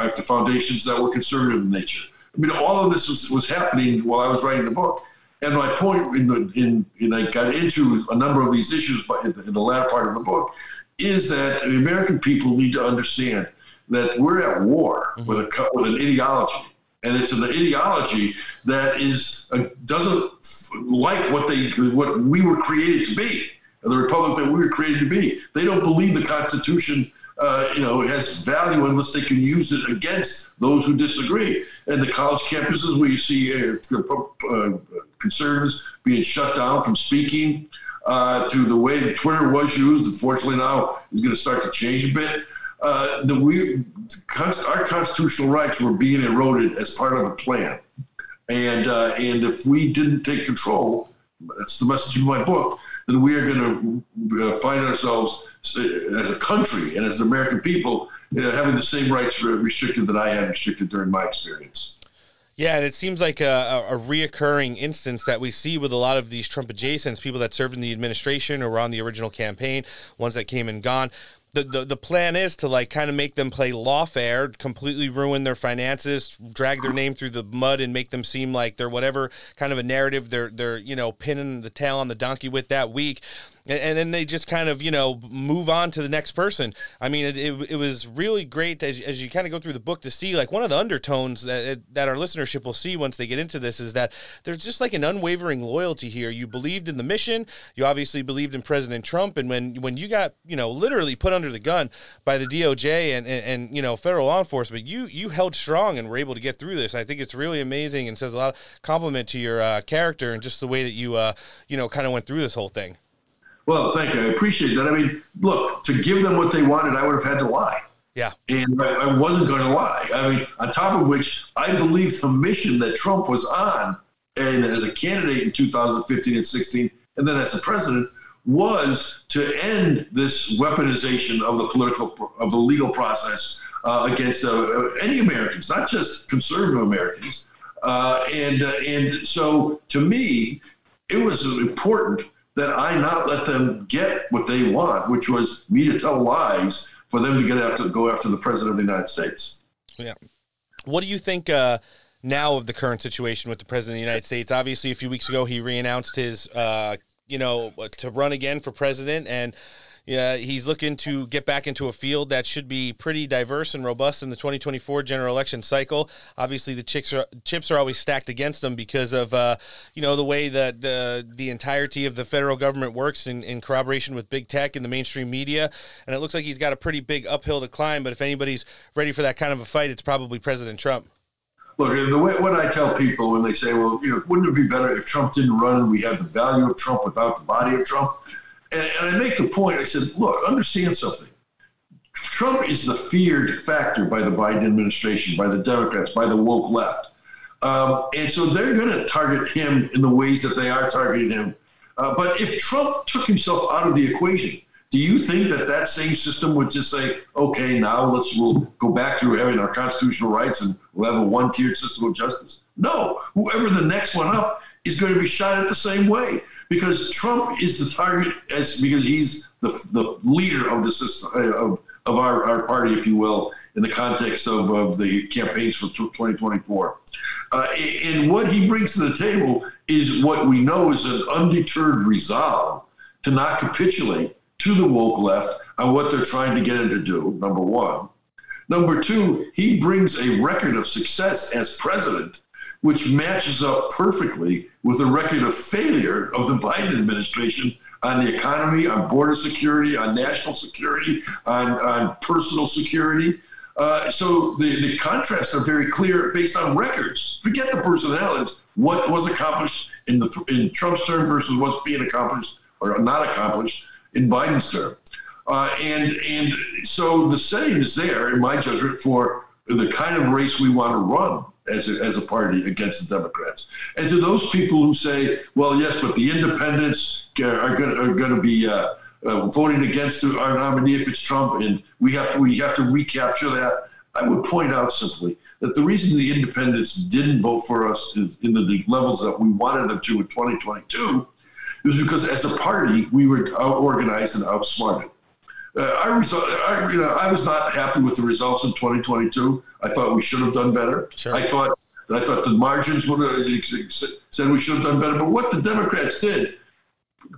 after foundations that were conservative in nature. I mean, all of this was, was happening while I was writing the book. And my point, in, in, in I got into a number of these issues in the, in the latter part of the book, is that the American people need to understand that we're at war mm-hmm. with a with an ideology and it's an ideology that is uh, doesn't like what they what we were created to be, the republic that we were created to be. They don't believe the Constitution. Uh, you know, has value unless they can use it against those who disagree. And the college campuses where you see uh, uh conservatives being shut down from speaking, uh, to the way that Twitter was used, unfortunately now is going to start to change a bit uh, the we our constitutional rights were being eroded as part of a plan, and uh, and if we didn't take control, that's the message of my book. Then we are going to uh, find ourselves uh, as a country and as the American people having the same rights restricted that I had restricted during my experience. Yeah, and it seems like a, a, reoccurring instance that we see with a lot of these Trump adjacents, people that served in the administration or were on the original campaign, ones that came and gone. The, the, the plan is to like kind of make them play lawfare, completely ruin their finances, drag their name through the mud, and make them seem like they're whatever kind of a narrative they're they're you know pinning the tail on the donkey with that week and, then they just kind of you know move on to the next person. I mean, it, it, it was really great as, as you kind of go through the book to see like one of the undertones that that our listenership will see once they get into this is that there's just like an unwavering loyalty here. You believed in the mission. You obviously believed in President Trump, and when when you got you know literally put under the gun by the DOJ and and, and you know federal law enforcement, you you held strong and were able to get through this. I think it's really amazing and says a lot of compliment to your uh, character and just the way that you uh, you know kind of went through this whole thing. Well, thank you. I appreciate that. I mean, look, to give them what they wanted, I would have had to lie. Yeah. And I, I wasn't going to lie. I mean, on top of which, I believe the mission that Trump was on, and as a candidate in 2015 and 16, and then as a president, was to end this weaponization of the political, of the legal process uh, against uh, any Americans, not just conservative Americans. Uh, and uh, and so, to me, it was important that I not let them get what they want, which was me to tell lies for them to get after go after the president of the United States. Yeah. What do you think uh, now of the current situation with the president of the United States? Obviously, a few weeks ago, he reannounced his, uh, you know, to run again for president, and yeah, he's looking to get back into a field that should be pretty diverse and robust in the 2024 general election cycle. Obviously, the chips are, chips are always stacked against him because of uh, you know the way that uh, the entirety of the federal government works in, in corroboration with big tech and the mainstream media. And it looks like he's got a pretty big uphill to climb. But if anybody's ready for that kind of a fight, it's probably President Trump. Look, the way what I tell people when they say, "Well, you know, wouldn't it be better if Trump didn't run and we had the value of Trump without the body of Trump?" And, and I make the point I said, look, understand something. Trump is the feared factor by the Biden administration, by the Democrats, by the woke left. Um, and so they're going to target him in the ways that they are targeting him. Uh, but if Trump took himself out of the equation, Do you think that that same system would just say, okay, now let's we'll go back to having our constitutional rights and we'll have a one-tiered system of justice? No, whoever the next one up is going to be shot at the same way because Trump is the target as because he's the, the leader of the system uh, of, of our, our party, if you will, in the context of, of the campaigns for 2024. Uh, and what he brings to the table is what we know is an undeterred resolve to not capitulate to the woke left on what they're trying to get him to do, number one. Number two, he brings a record of success as president which matches up perfectly with the record of failure of the Biden administration on the economy, on border security, on national security, on, on personal security. Uh, so the, the contrasts are very clear based on records. Forget the personalities. What was accomplished in the in Trump's term versus what's being accomplished or not accomplished in Biden's term. Uh, and and so the setting is there, in my judgment, for the kind of race we want to run as a, as a party against the Democrats. And to those people who say, well, yes, but the independents are going to be uh, uh, voting against our nominee if it's Trump, and we have to we have to recapture that. I would point out simply that the reason the independents didn't vote for us in, the, levels that we wanted them to in 2022 was because as a party we were out organized and outsmarted. Uh, I, result, I, you know, I was not happy with the results in 2022. I thought we should have done better. Sure. I thought I thought the margins would have said we should have done better. But what the Democrats did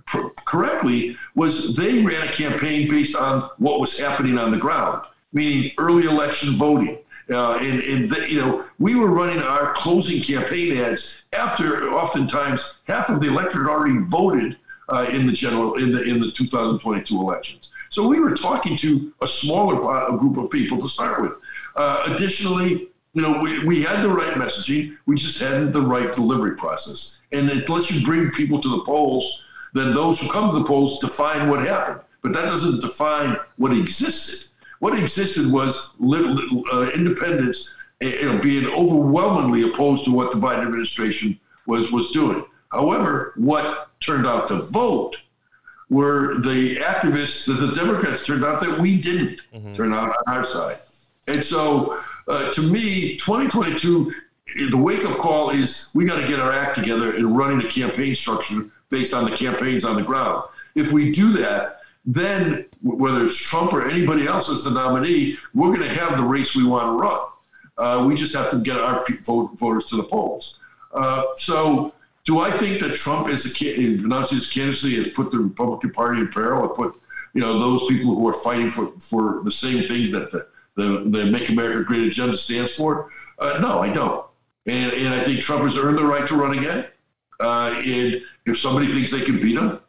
pr- correctly was they ran a campaign based on what was happening on the ground, meaning early election voting. Uh, and and the, you know we were running our closing campaign ads after oftentimes half of the electorate already voted uh, in the general in the in the 2022 elections. So we were talking to a smaller group of people to start with. Uh, additionally, you know, we, we had the right messaging, we just hadn't the right delivery process. And unless you bring people to the polls, then those who come to the polls define what happened. But that doesn't define what existed. What existed was uh, independents eh, you know, being overwhelmingly opposed to what the Biden administration was was doing. However, what turned out to vote were the activists that the Democrats turned out that we didn't mm-hmm. turn out on our side. And so, uh, to me, 2022, the wake up call is we got to get our act together in running a campaign structure based on the campaigns on the ground. If we do that, then whether it's Trump or anybody else as the nominee, we're going to have the race we want to run. Uh, we just have to get our voters to the polls. Uh, so do I think that Trump, as a announcing his candidacy, has put the Republican Party in peril? Or put you know those people who are fighting for, for the same things that the, the, the Make America Great agenda stands for? Uh, no, I don't. And, and I think Trump has earned the right to run again. Uh, and if somebody thinks they can beat him,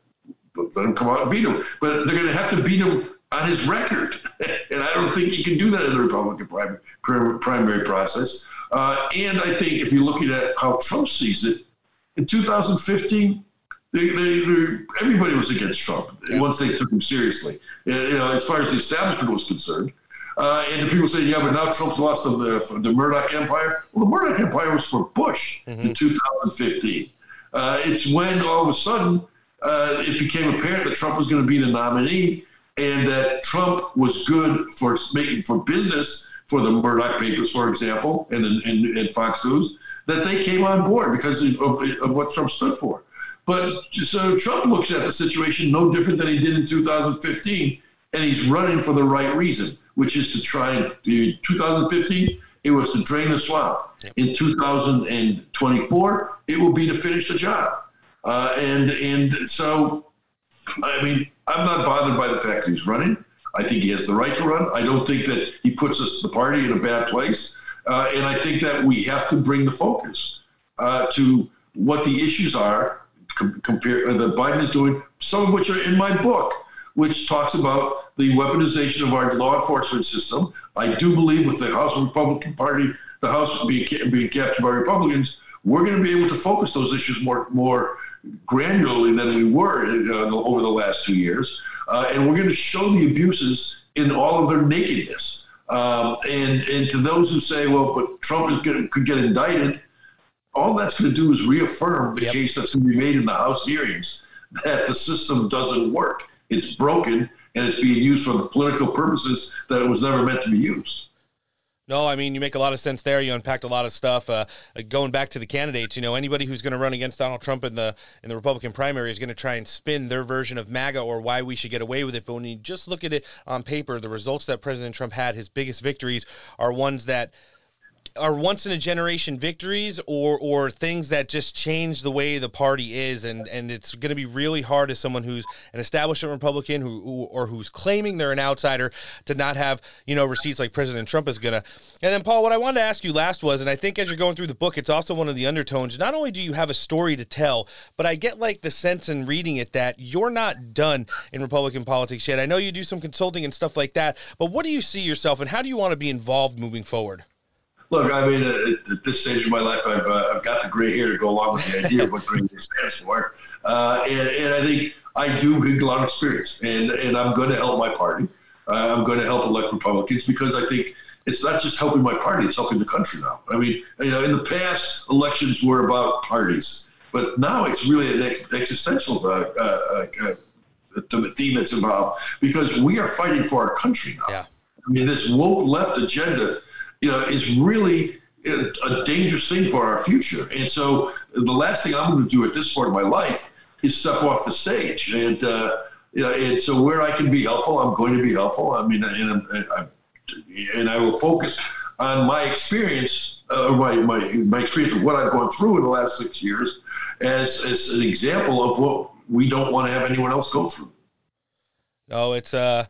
let him come out and beat him. But they're going to have to beat him on his record. and I don't think he can do that in the Republican primary, primary process. Uh, and I think if you're looking at how Trump sees it, in 2015, they, they, everybody was against Trump yeah. once they took him seriously. You know, as far as the establishment was concerned. Uh, and the people say, yeah, but now Trump's lost the, the Murdoch empire. Well, the Murdoch empire was for Bush mm-hmm. in 2015. Uh, it's when all of a sudden uh, it became apparent that Trump was going to be the nominee and that Trump was good for making for business for the Murdoch papers, for example, and, and, and Fox News that they came on board because of, of, of what Trump stood for. But so Trump looks at the situation no different than he did in 2015, and he's running for the right reason, which is to try and. In 2015, it was to drain the swamp. Yep. In 2024, it will be to finish the job. Uh, and and so, I mean, I'm not bothered by the fact that he's running. I think he has the right to run. I don't think that he puts us the party in a bad place. Uh, and I think that we have to bring the focus uh, to what the issues are com- compare, uh, that Biden is doing, some of which are in my book, which talks about the weaponization of our law enforcement system. I do believe with the House Republican Party, the House being, being captured by Republicans, we're going to be able to focus those issues more, more granularly than we were uh, over the last two years. Uh, and we're going to show the abuses in all of their nakedness. Um, and and to those who say, well, but Trump is gonna, could get indicted, all that's going to do is reaffirm the yep. case that's going to be made in the House hearings that the system doesn't work. It's broken, and it's being used for the political purposes that it was never meant to be used. No, I mean you make a lot of sense there. You unpacked a lot of stuff. Uh, going back to the candidates, you know, anybody who's going to run against Donald Trump in the in the Republican primary is going to try and spin their version of MAGA or why we should get away with it. But when you just look at it on paper, the results that President Trump had, his biggest victories, are ones that are once in a generation victories or or things that just change the way the party is? And and it's going to be really hard as someone who's an establishment republican who, who, or who's claiming they're an outsider to not have you know receipts like president trump is going to and then paul what i wanted to ask you last was and i think as you're going through the book it's also one of the undertones not only do you have a story to tell but i get like the sense in reading it that you're not done in republican politics yet. I know you do some consulting and stuff like that but what do you see yourself and how do you want to be involved moving forward Look, I mean, at, at this stage of my life, I've, uh, I've got the gray hair to go along with the idea of what gray hair stands for. Uh, and, and I think I do bring a lot of experience, and, and I'm going to help my party. Uh, I'm going to help elect Republicans because I think it's not just helping my party, it's helping the country now. I mean, you know, in the past, elections were about parties, but now it's really an ex- existential uh, uh, uh, theme that's involved because we are fighting for our country now. Yeah. I mean, this woke left agenda you know, is really a dangerous thing for our future. And so the last thing I'm going to do at this point of my life is step off the stage. And, uh, you know, and so where I can be helpful, I'm going to be helpful. I mean, and, I'm, I'm, and I will focus on my experience, uh, my, my, my experience of what I've gone through in the last six years as, as an example of what we don't want to have anyone else go through. No, it's, uh,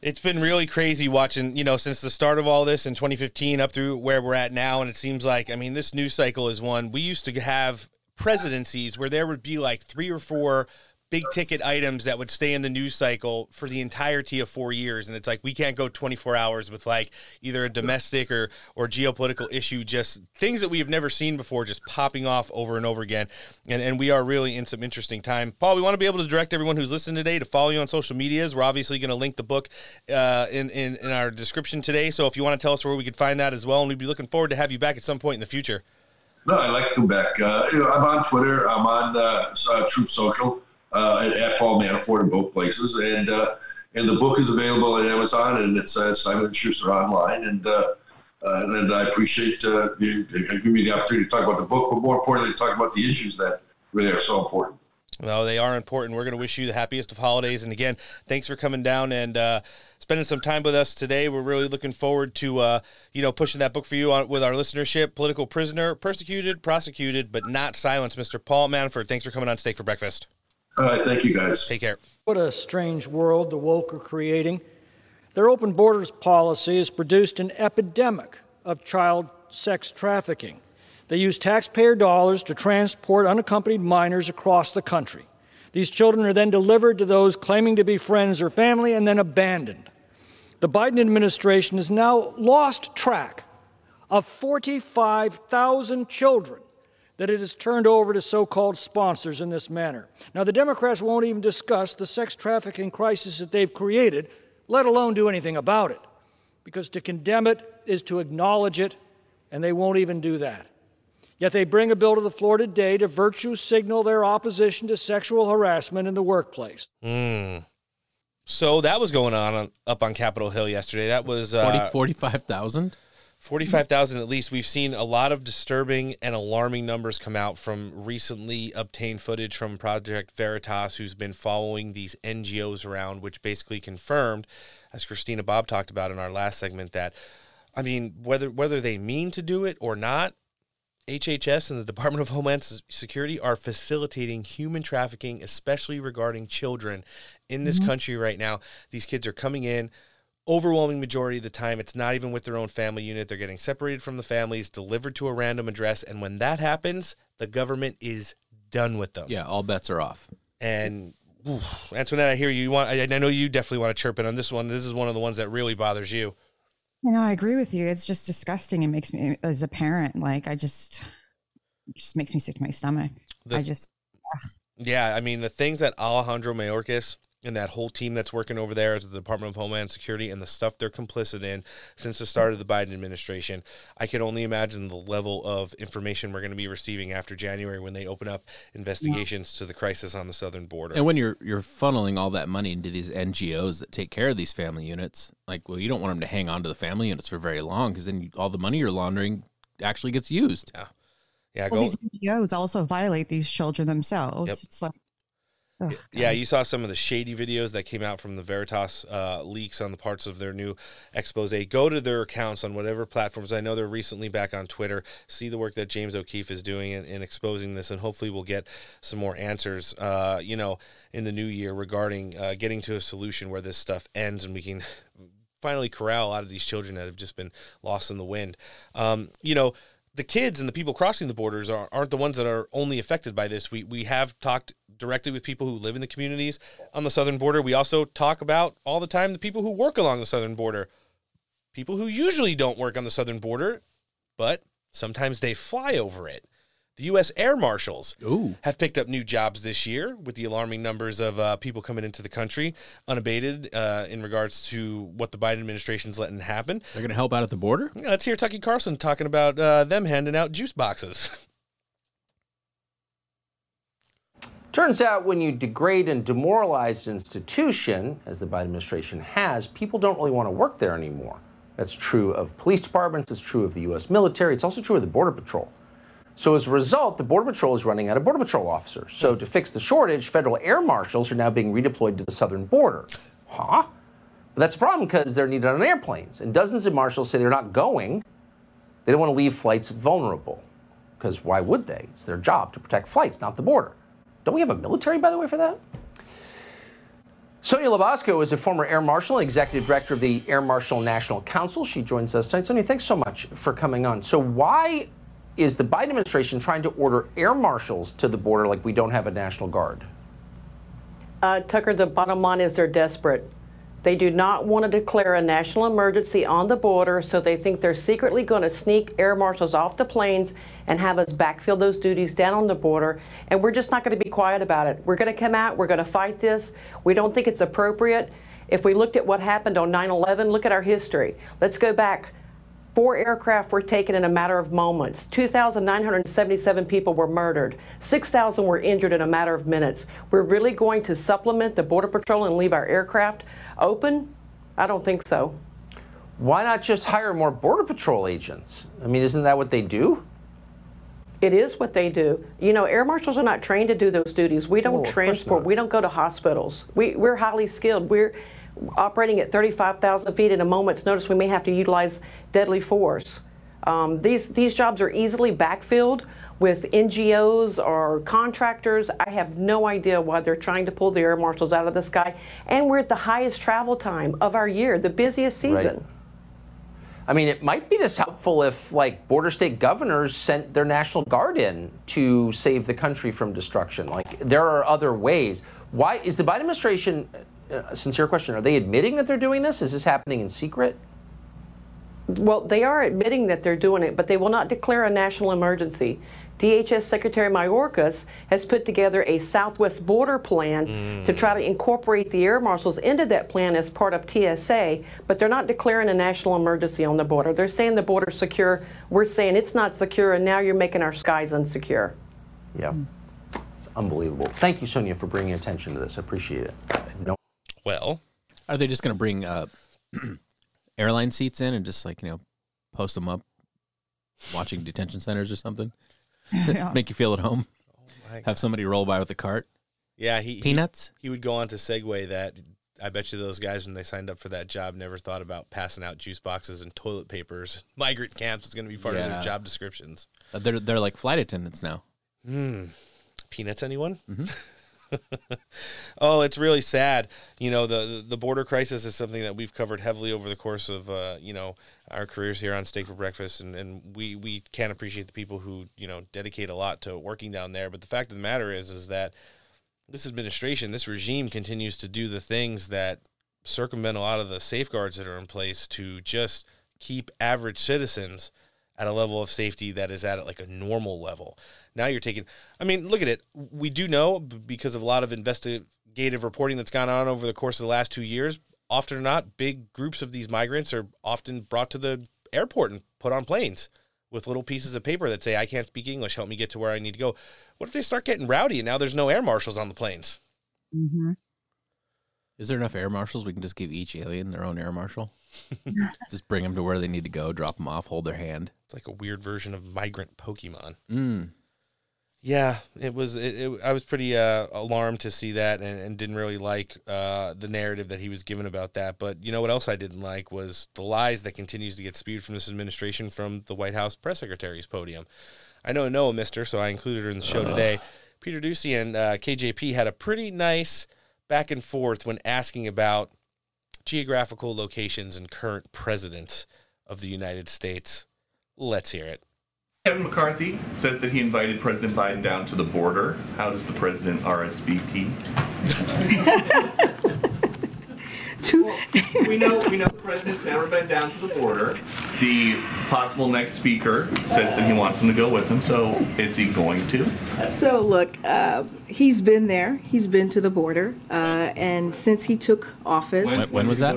it's been really crazy watching, you know, since the start of all this in 2015 up through where we're at now. And it seems like, I mean, this news cycle is one we used to have presidencies where there would be like three or four big ticket items that would stay in the news cycle for the entirety of four years. And it's like we can't go 24 hours with like either a domestic or or geopolitical issue just things that we have never seen before just popping off over and over again. And and we are really in some interesting time. Paul we want to be able to direct everyone who's listening today to follow you on social medias. We're obviously going to link the book uh, in, in in our description today. So if you want to tell us where we could find that as well and we'd be looking forward to have you back at some point in the future. No, I'd like to come back. Uh, you know, I'm on Twitter. I'm on uh, uh, Truth Social uh, at, Paul Manafort in both places, and uh, and the book is available at Amazon and it's uh, Simon Schuster online, and uh, uh, and I appreciate uh, you giving me the opportunity to talk about the book, but more importantly, talk about the issues that really are so important. Well, they are important. We're going to wish you the happiest of holidays. And again, thanks for coming down and uh, spending some time with us today. We're really looking forward to, uh, you know, pushing that book for you on, with our listenership. Political prisoner, persecuted, prosecuted, but not silenced. Mr. Paul Manafort, thanks for coming on Steak for Breakfast. All right, thank you guys. Take care. What a strange world the woke are creating. Their open borders policy has produced an epidemic of child sex trafficking. They use taxpayer dollars to transport unaccompanied minors across the country. These children are then delivered to those claiming to be friends or family and then abandoned. The Biden administration has now lost track of 45,000 children that it is turned over to so called sponsors in this manner. Now, the Democrats won't even discuss the sex trafficking crisis that they've created, let alone do anything about it, because to condemn it is to acknowledge it, and they won't even do that. Yet they bring a bill to the floor today to virtue signal their opposition to sexual harassment in the workplace. Mm. So that was going on up on Capitol Hill yesterday. That was uh, 45,000? 45,000 at least. We've seen a lot of disturbing and alarming numbers come out from recently obtained footage from Project Veritas, who's been following these NGOs around, which basically confirmed, as Christina Bobb talked about in our last segment, that, I mean, whether whether they mean to do it or not, HHS and the Department of Homeland Security are facilitating human trafficking, especially regarding children in this mm-hmm. country right now. These kids are coming in overwhelming majority of the time it's not even with their own family unit. They're getting separated from the families delivered to a random address. And when that happens the government is done with them. Yeah all bets are off. And oof, antoinette i hear you, you want I, I know you definitely want to chirp in on this one. This is one of the ones that really bothers you. You know i agree with you. It's just disgusting. It makes me as a parent like i just just makes me sick to my stomach. The, i just yeah i mean the things that alejandro mayorkas and that whole team that's working over there at the Department of Homeland Security and the stuff they're complicit in since the start of the Biden administration, I can only imagine the level of information we're going to be receiving after January when they open up investigations to the crisis on the southern border. And when you're you're funneling all that money into these NGOs that take care of these family units, like well, you don't want them to hang on to the family units for very long because then you, all the money you're laundering actually gets used. Yeah, yeah. Well, go. these NGOs also violate these children themselves. Yep. It's like, ugh, Yeah, you saw some of the shady videos that came out from the Veritas uh, leaks on the parts of their new expose. Go to their accounts on whatever platforms. I know they're recently back on Twitter. See the work that James O'Keefe is doing in, in exposing this, and hopefully we'll get some more answers. Uh, you know, in the new year regarding uh, getting to a solution where this stuff ends and we can finally corral a lot of these children that have just been lost in the wind. Um, you know, the kids and the people crossing the borders are, aren't the ones that are only affected by this. We we have talked directly with people who live in the communities on the southern border. We also talk about all the time the people who work along the southern border, people who usually don't work on the southern border, but sometimes they fly over it. The U.S. Air Marshals have picked up new jobs this year with the alarming numbers of uh, people coming into the country unabated uh, in regards to what the Biden administration's letting happen. They're going to help out at the border. Yeah, let's hear Tucky Carlson talking about uh, them handing out juice boxes. Turns out when you degrade and demoralize an institution, as the Biden administration has, people don't really want to work there anymore. That's true of police departments, it's true of the U.S. military, it's also true of the Border Patrol. So as a result, the Border Patrol is running out of Border Patrol officers. So to fix the shortage, federal air marshals are now being redeployed to the southern border. Huh? But that's a problem because they're needed on airplanes. And dozens of marshals say they're not going. They don't want to leave flights vulnerable. Because why would they? It's their job to protect flights, not the border. Don't we have a military, by the way, for that? Sonya LaBosco is a former Air Marshal and Executive Director of the Air Marshal National Council. She joins us tonight. Sonya, thanks so much for coming on. So, why is the Biden administration trying to order air marshals to the border like we don't have a National Guard? Uh, Tucker, the bottom line is they're desperate. They do not want to declare a national emergency on the border, so they think they're secretly going to sneak air marshals off the planes and have us backfill those duties down on the border. And we're just not going to be quiet about it. We're going to come out, we're going to fight this. We don't think it's appropriate. If we looked at what happened on 9 11, look at our history. Let's go back. Four aircraft were taken in a matter of moments. 2,977 people were murdered. 6,000 were injured in a matter of minutes. We're really going to supplement the Border Patrol and leave our aircraft open? I don't think so. Why not just hire more Border Patrol agents? I mean, isn't that what they do? It is what they do. You know, air marshals are not trained to do those duties. We don't Oh, transport. We don't go to hospitals. We, we're highly skilled. We're operating at 35,000 feet in a moment's notice. We may have to utilize deadly force. Um, these these jobs are easily backfilled with NGOs or contractors. I have no idea why they're trying to pull the air marshals out of the sky. And we're at the highest travel time of our year, the busiest Right. season. I mean, it might be just helpful if, like, border state governors sent their National Guard in to save the country from destruction. Like, there are other ways. Why is the Biden administration? Uh, sincere question: Are they admitting that they're doing this? Is this happening in secret? Well, they are admitting that they're doing it, but they will not declare a national emergency. DHS Secretary Mayorkas has put together a Southwest border plan to try to incorporate the air marshals into that plan as part of TSA, but they're not declaring a national emergency on the border. They're saying the border's secure. We're saying it's not secure, and now you're making our skies unsecure. Yeah, it's unbelievable. Thank you, Sonya, for bringing attention to this. I appreciate it. No. Well, are they just going to bring uh, airline seats in and just like you know post them up, watching detention centers or something? Make you feel at home. my Have somebody roll by with a cart. Yeah, he he- Peanuts? He, would go on to segue that. I bet you those guys when they signed up for that job never thought about passing out juice boxes and toilet papers. Migrant camps was going to be part of their job descriptions. Uh, They're they're like flight attendants now. Hmm. Peanuts, anyone? Mm-hmm. oh, it's really sad. You know, the the border crisis is something that we've covered heavily over the course of uh, you know our careers here on Steak for Breakfast, and, and we we can't appreciate the people who you know dedicate a lot to working down there. But the fact of the matter is, is that this administration, this regime, continues to do the things that circumvent a lot of the safeguards that are in place to just keep average citizens at a level of safety that is at like a normal level. Now you're taking, I mean, look at it. We do know because of a lot of investigative reporting that's gone on over the course of the last two years, often or not, big groups of these migrants are often brought to the airport and put on planes with little pieces of paper that say, I can't speak English, help me get to where I need to go. What if they start getting rowdy and now there's no air marshals on the planes? Mm-hmm. Is there enough air marshals? We can just give each alien their own air marshal. just bring them to where they need to go, drop them off, hold their hand. It's like a weird version of migrant Pokemon. Mm. Yeah, it was. It, it, I was pretty uh, alarmed to see that, and, and didn't really like uh, the narrative that he was given about that. But you know what else I didn't like was the lies that continues to get spewed from this administration from the White House press secretary's podium. I know Noah Mister, so I included her in the show Ugh. today. Peter Doocy and uh, KJP had a pretty nice back and forth when asking about geographical locations and current presidents of the United States. Let's hear it. Kevin McCarthy says that he invited President Biden down to the border. How does the president RSVP? we know we know the president's never been down to the border. The possible next speaker says that he wants him to go with him. So is he going to? So look, uh, he's been there. He's been to the border, uh, and since he took office, When- when was that?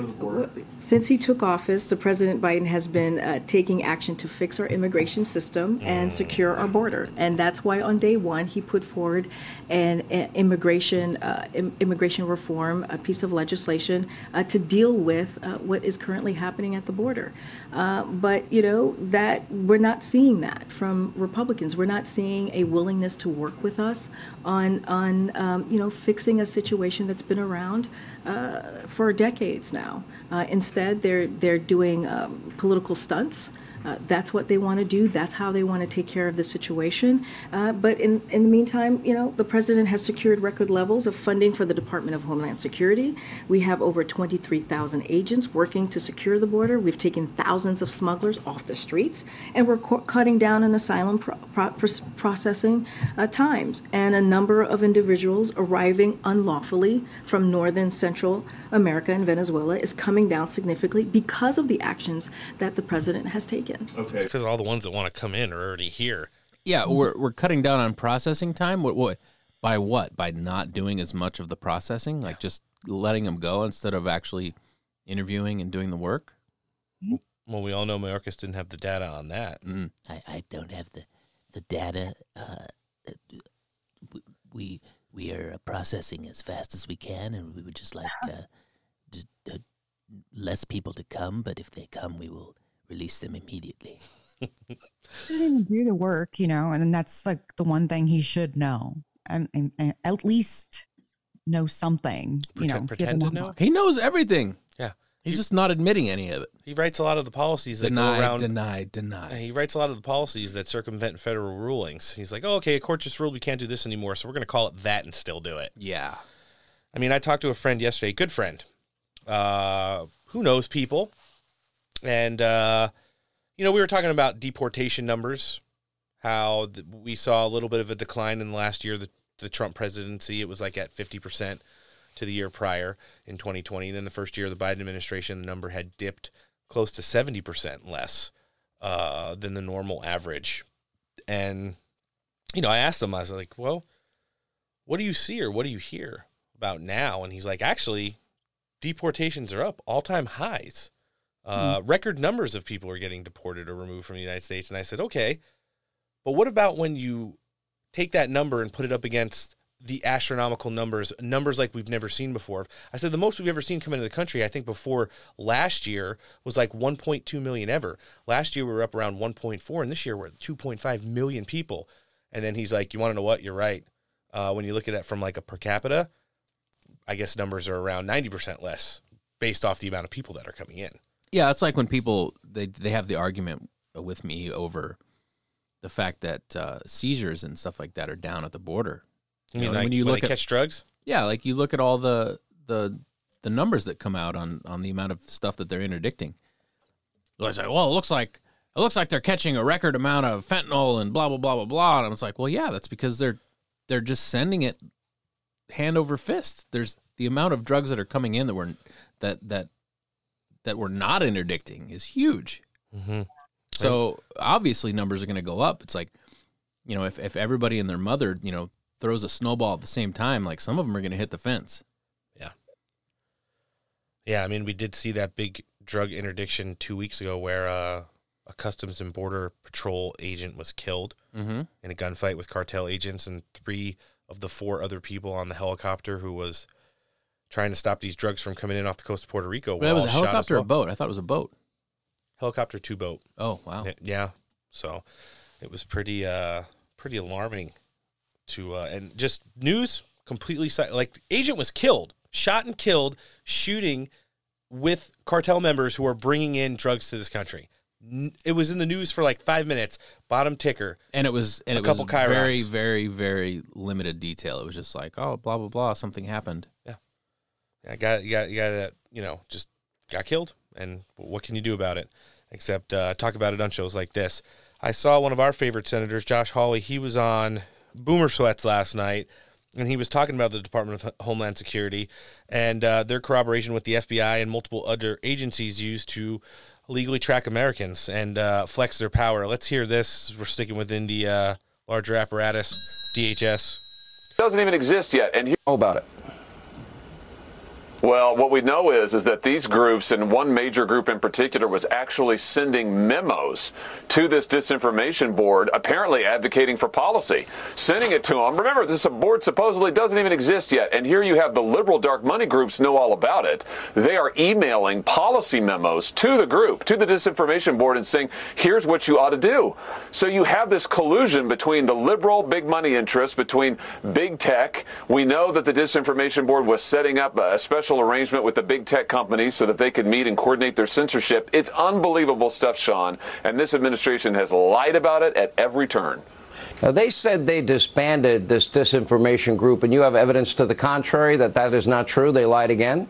Since he took office, the President Biden has been uh, taking action to fix our immigration system and secure our border, and that's why on day one he put forward an, an immigration uh, im- immigration reform, a piece of legislation uh, to deal with uh, what is currently happening at the border. Uh, but you know that we're not seeing that from Republicans. We're not seeing a willingness to work with us on on um, you know fixing a situation that's been around uh, for decades now. Uh, instead, they're they're doing um, political stunts. Uh, that's what they want to do. That's how they want to take care of the situation. Uh, but in, in the meantime, you know, the president has secured record levels of funding for the Department of Homeland Security. We have over 23,000 agents working to secure the border. We've taken thousands of smugglers off the streets, and we're co- cutting down on asylum pro- pro- processing uh, times. And a number of individuals arriving unlawfully from northern Central America and Venezuela is coming down significantly because of the actions that the president has taken. It's because all the ones that want to come in are already here. Yeah, we're we're cutting down on processing time. What what by what? By not doing as much of the processing, like just letting them go instead of actually interviewing and doing the work. Well, we all know Mayorkas didn't have the data on that. Mm. I, I don't have the the data. Uh, we we are processing as fast as we can, and we would just like uh, just uh, less people to come. But if they come, we will release them immediately. He didn't even do the work, you know, and that's like the one thing he should know, and, and, and at least know something, you know. pretend to know? He knows everything. Yeah. He's just not admitting any of it. He writes a lot of the policies that Deny, go around. deny, deny. He writes a lot of the policies that circumvent federal rulings. He's like, oh, okay, a court just ruled we can't do this anymore, so we're going to call it that and still do it. Yeah. I mean, I talked to a friend yesterday, good friend, uh, who knows people. And, uh, you know, we were talking about deportation numbers, how th- we saw a little bit of a decline in the last year, the, the Trump presidency. It was like at 50% to the year prior in 2020. And then the first year of the Biden administration, the number had dipped close to 70% less uh, than the normal average. And, you know, I asked him, I was like, well, what do you see or what do you hear about now? And he's like, actually, deportations are up, all time highs. Uh, Record numbers of people are getting deported or removed from the United States. And I said, okay, but what about when you take that number and put it up against the astronomical numbers, numbers like we've never seen before? I said, the most we've ever seen come into the country, I think before last year was like 1.2 million ever. Last year we were up around 1.4, and this year we're at 2.5 million people. And then he's like, you want to know what? You're right. Uh, when you look at it from like a per capita, I guess numbers are around 90% less based off the amount of people that are coming in. Yeah, it's like when people they they have the argument with me over the fact that uh, seizures and stuff like that are down at the border. You mean like when they catch drugs? Yeah, like you look at all the the the numbers that come out on on the amount of stuff that they're interdicting. I say, well, it looks like it looks like they're catching a record amount of fentanyl and blah blah blah blah blah. And I was like, well, yeah, that's because they're they're just sending it hand over fist. There's the amount of drugs that are coming in that were that that that we're not interdicting is huge. Mm-hmm. So obviously numbers are going to go up. It's like, you know, if, if everybody and their mother, you know, throws a snowball at the same time, like some of them are going to hit the fence. Yeah, Yeah. I mean, we did see that big drug interdiction two weeks ago where uh, a Customs and Border Patrol agent was killed Mhm. in a gunfight with cartel agents, and three of the four other people on the helicopter who was trying to stop these drugs from coming in off the coast of Puerto Rico. Well, that was a helicopter or a boat? I thought it was a boat. Helicopter two boat. Oh, wow. Yeah. So it was pretty uh pretty alarming to uh and just news completely like agent was killed, shot and killed shooting with cartel members who are bringing in drugs to this country. It was in the news for like 5 minutes, bottom ticker. And it was and a it couple was chyrons. very, very, very limited detail. It was just like, oh, blah blah blah, something happened. Yeah. I got you got you got that, you know, just got killed and what can you do about it except uh, talk about it on shows like this. I saw one of our favorite senators, Josh Hawley, he was on Boomer Sweats last night and he was talking about the Department of Homeland Security and uh, their corroboration with the FBI and multiple other agencies used to legally track Americans and uh, flex their power. Let's hear this. We're sticking within the uh, larger apparatus, DHS. doesn't even exist yet. And here about it. Well, what we know is is that these groups, and one major group in particular, was actually sending memos to this disinformation board, apparently advocating for policy, sending it to them. Remember, this board supposedly doesn't even exist yet, and here you have the liberal dark money groups know all about it. They are emailing policy memos to the group, to the disinformation board, and saying, "Here's what you ought to do." So you have this collusion between the liberal big money interests, between big tech. We know that the disinformation board was setting up a special arrangement with the big tech companies so that they could meet and coordinate their censorship. It's unbelievable stuff, Sean, and this administration has lied about it at every turn. Now, they said they disbanded this disinformation group, and you have evidence to the contrary that that is not true. They lied again.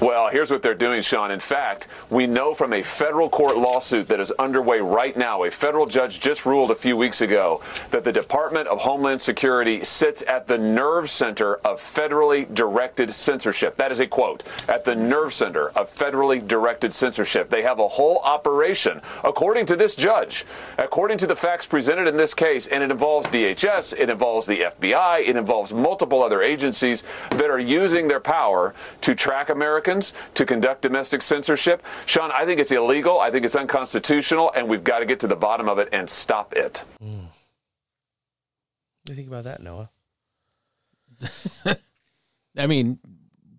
Well, here's what they're doing, Sean. In fact, we know from a federal court lawsuit that is underway right now, a federal judge just ruled a few weeks ago that the Department of Homeland Security sits at the nerve center of federally directed censorship. That is a quote at the nerve center of federally directed censorship. They have a whole operation, according to this judge, according to the facts presented in this case, and it involves DHS, it involves the FBI, it involves multiple other agencies that are using their power to track Americans, to conduct domestic censorship. Sean, I think it's illegal. I think it's unconstitutional, and we've got to get to the bottom of it and stop it. Hmm. What do you think about that, Noah? I mean,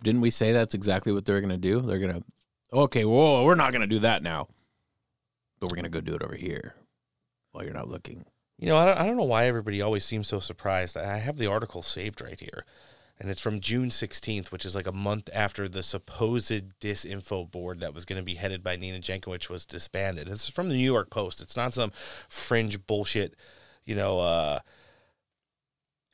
didn't we say that's exactly what they're going to do? They're going to, okay, whoa, we're not going to do that now, but we're going to go do it over here while you're not looking. You know, I don't, I don't know why everybody always seems so surprised. I have the article saved right here, and it's from June 16th, which is like a month after the supposed disinfo board that was going to be headed by Nina Jankowicz was disbanded. It's from the New York Post. It's not some fringe bullshit, you know, uh,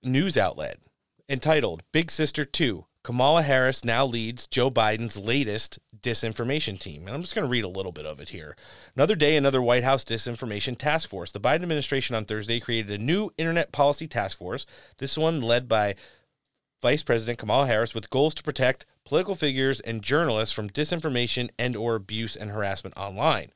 news outlet entitled Big Sister 2 Kamala Harris now leads Joe Biden's latest disinformation team. And I'm just going to read a little bit of it here. Another day, another White House disinformation task force. The Biden administration on Thursday created a new internet policy task force, this one led by Vice President Kamala Harris with goals to protect political figures and journalists from disinformation and or abuse and harassment online.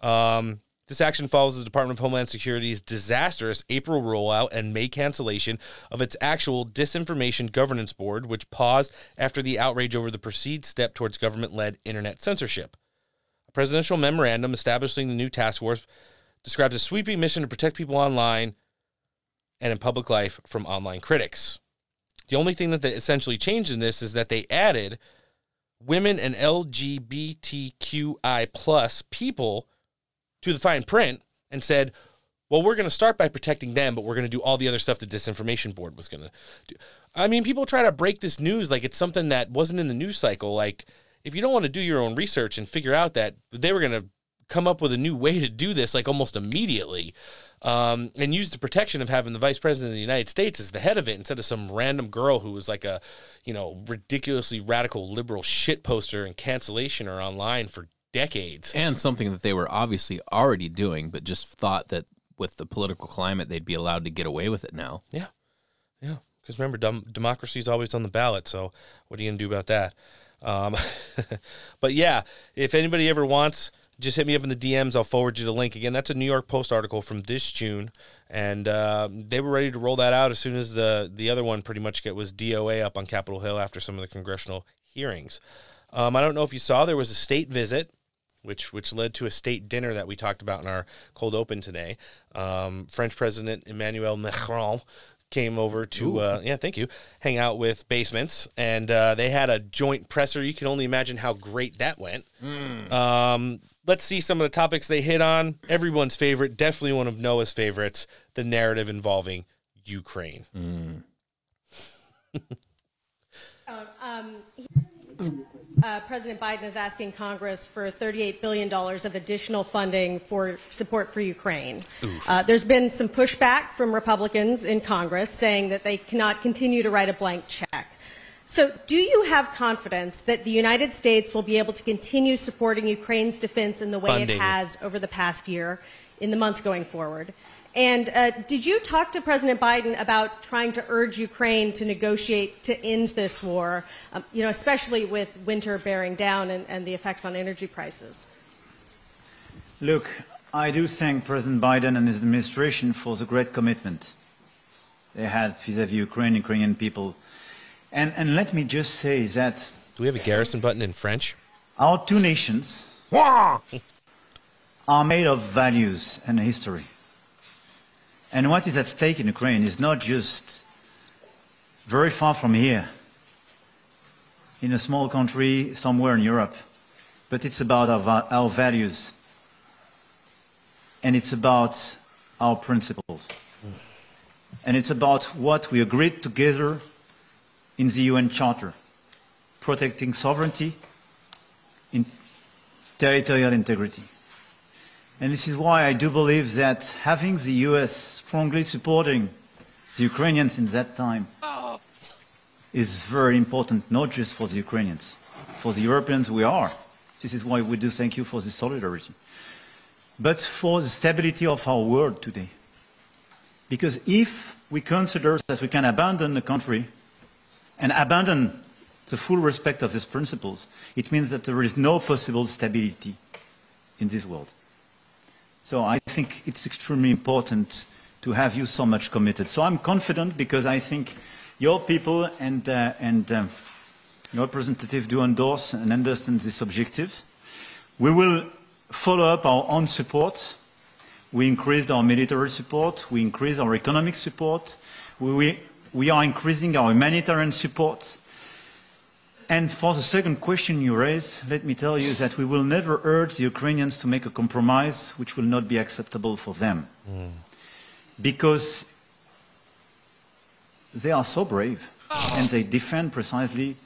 Um, this action follows the Department of Homeland Security's disastrous April rollout and May cancellation of its actual Disinformation Governance Board, which paused after the outrage over the perceived step towards government led internet censorship. A presidential memorandum establishing the new task force describes a sweeping mission to protect people online and in public life from online critics. The only thing that they essentially changed in this is that they added women and LGBTQI plus people to the fine print and said, well, we're going to start by protecting them, but we're going to do all the other stuff the disinformation board was going to do. I mean, people try to break this news like it's something that wasn't in the news cycle. Like, if you don't want to do your own research and figure out that they were going to come up with a new way to do this, like almost immediately, um, and use the protection of having the vice president of the United States as the head of it instead of some random girl who was like a, you know, ridiculously radical liberal shit poster and cancellation or online for decades. And something that they were obviously already doing, but just thought that with the political climate, they'd be allowed to get away with it now. Yeah. Yeah. Because remember, dem- democracy is always on the ballot. So what are you going to do about that? Um, but yeah, if anybody ever wants just hit me up in the DMs. I'll forward you the link again. That's a New York Post article from this June, and uh, they were ready to roll that out as soon as the the other one pretty much get was DOA up on Capitol Hill after some of the congressional hearings. Um, I don't know if you saw there was a state visit, which which led to a state dinner that we talked about in our cold open today. Um, French President Emmanuel Macron came over to uh, yeah thank you hang out with basements and uh, they had a joint presser you can only imagine how great that went um, let's see some of the topics they hit on everyone's favorite definitely one of noah's favorites the narrative involving ukraine Um, uh, President Biden is asking Congress for $38 billion of additional funding for support for Ukraine. Uh, there's been some pushback from Republicans in Congress saying that they cannot continue to write a blank check. So, do you have confidence that the United States will be able to continue supporting Ukraine's defense in the way Funding. it has over the past year, in the months going forward? And uh, did you talk to President Biden about trying to urge Ukraine to negotiate to end this war, um, you know, especially with winter bearing down and, and the effects on energy prices? Look, I do thank President Biden and his administration for the great commitment they had vis-à-vis Ukraine, Ukrainian people. And, and let me just say that do we have a garrison button in french our two nations are made of values and history. And what is at stake in Ukraine is not just very far from here, in a small country somewhere in Europe, but it's about our, our values. And it's about our principles. And it's about what we agreed together in the UN Charter protecting sovereignty, in territorial integrity. And this is why I do believe that having the US strongly supporting the Ukrainians in that time is very important, not just for the Ukrainians, for the Europeans we are. This is why we do thank you for this solidarity. But for the stability of our world today. Because if we consider that we can abandon the country and abandon the full respect of these principles, it means that there is no possible stability in this world. So I think it's extremely important to have you so much committed. So I'm confident because I think your people and, uh, and uh, your representative do endorse and understand this objective. We will follow up our own support. We increased our military support. We increased our economic support. We, we are increasing our humanitarian support. And for the second question you raised, let me tell you that we will never urge the Ukrainians to make a compromise which will not be acceptable for them. Hmm. Because they are so brave and they defend precisely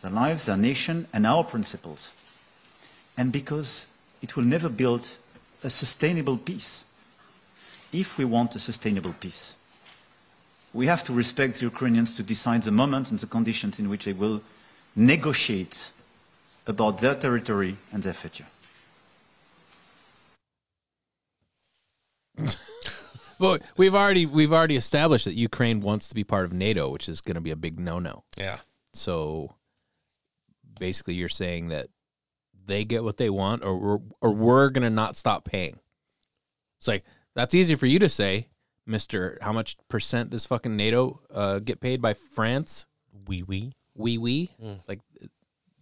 their lives, their nation, and our principles. And because it will never build a sustainable peace. If we want a sustainable peace, we have to respect the Ukrainians to decide the moment and the conditions in which they will negotiate about their territory and their future. Well, we've already we've already established that Ukraine wants to be part of NATO, which is going to be a big no-no. Yeah. So basically, you're saying that they get what they want, or we're, or we're going to not stop paying. It's like that's easy for you to say, Mister. How much percent does fucking NATO uh, get paid by France? Wee wee. Wee wee. Mm. Like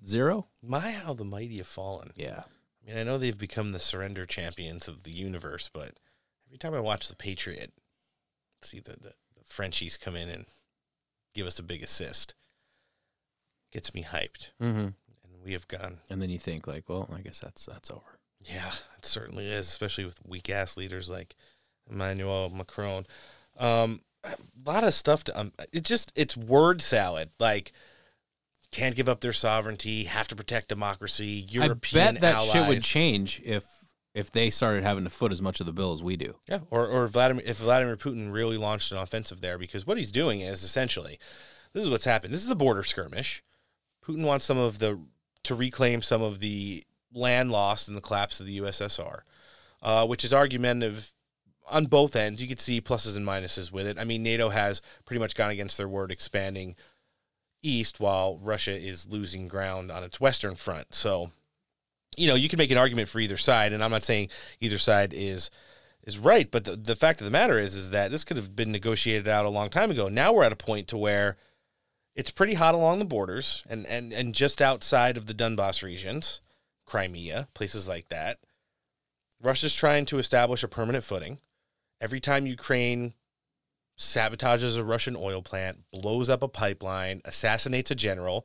zero. My, how the mighty have fallen. Yeah. I mean, I know they've become the surrender champions of the universe, but every time I watch The Patriot, see the, the, the Frenchies come in and give us a big assist, gets me hyped. Mm-hmm. And we have gone. And then you think like, well, I guess that's that's over. Yeah, it certainly is, especially with weak ass leaders like Emmanuel Macron. Um, a lot of stuff to um, it just it's word salad. Like can't give up their sovereignty, have to protect democracy. European I bet that allies. shit would change if if they started having to foot as much of the bill as we do. Yeah, or or Vladimir if Vladimir Putin really launched an offensive there, because what he's doing is essentially this is what's happened. This is a border skirmish. Putin wants some of the to reclaim some of the land lost in the collapse of the USSR, uh, which is argumentative on both ends. You could see pluses and minuses with it. I mean, NATO has pretty much gone against their word, expanding east, while Russia is losing ground on its western front. So you know, you can make an argument for either side, and I'm not saying either side is is right, but the, the fact of the matter is is that this could have been negotiated out a long time ago. Now we're at a point to where it's pretty hot along the borders and and and just outside of the Donbass regions, Crimea, places like that. Russia's trying to establish a permanent footing. Every time Ukraine sabotages a Russian oil plant, blows up a pipeline, assassinates a general,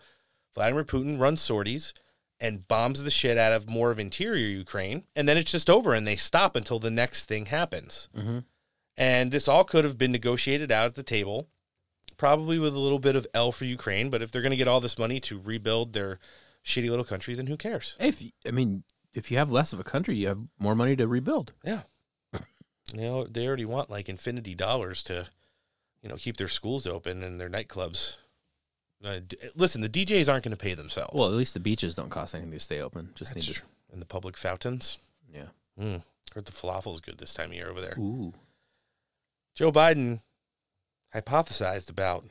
Vladimir Putin runs sorties and bombs the shit out of more of interior Ukraine, and then it's just over and they stop until the next thing happens. Mm-hmm. And this all could have been negotiated out at the table, probably with a little bit of L for Ukraine. But if they're going to get all this money to rebuild their shitty little country, then who cares? If I mean, if you have less of a country, you have more money to rebuild. Yeah. You know, they already want like infinity dollars to, you know, keep their schools open and their nightclubs. Uh, d- listen, the DJs aren't going to pay themselves. Well, at least the beaches don't cost anything to stay open. Just That's need to. true. And the public fountains. Yeah. Mm. Heard the falafel's good this time of year over there. Ooh. Joe Biden hypothesized about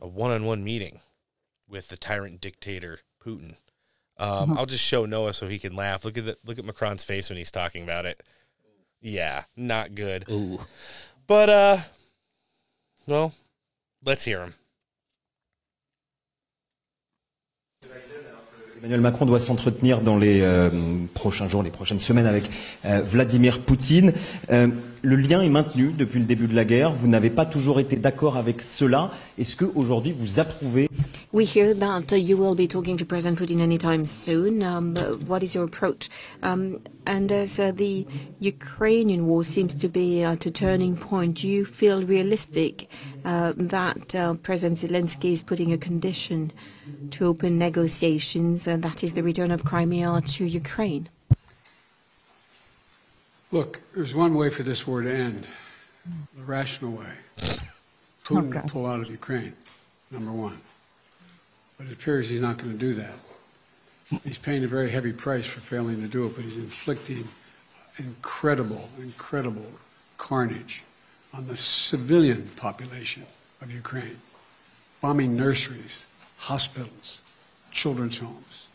a one-on-one meeting with the tyrant dictator Putin. Um, I'll just show Noah so he can laugh. Look at the, look at Macron's face when he's talking about it. Yeah, not good. Ooh. But uh, well, let's hear him. Emmanuel Macron doit s'entretenir dans les euh, prochains jours, les prochaines semaines avec euh, Vladimir Poutine. Euh, le lien est maintenu depuis le début de la guerre. Vous n'avez pas toujours été d'accord avec cela. Est-ce que aujourd'hui vous approuvez? We hear that you will be talking to President Putin anytime soon. Um, what is your approach? Um, and as uh, the Ukrainian war seems to be at a turning point, do you feel realistic uh, that uh, President Zelensky is putting a condition to open negotiations, and that is the return of Crimea to Ukraine? Look, there's one way for this war to end the rational way. Putin Okay. pull out of Ukraine, number one. But it appears he's not going to do that. He's paying a very heavy price for failing to do it, but he's inflicting incredible, incredible carnage on the civilian population of Ukraine, bombing nurseries, hospitals, children's homes.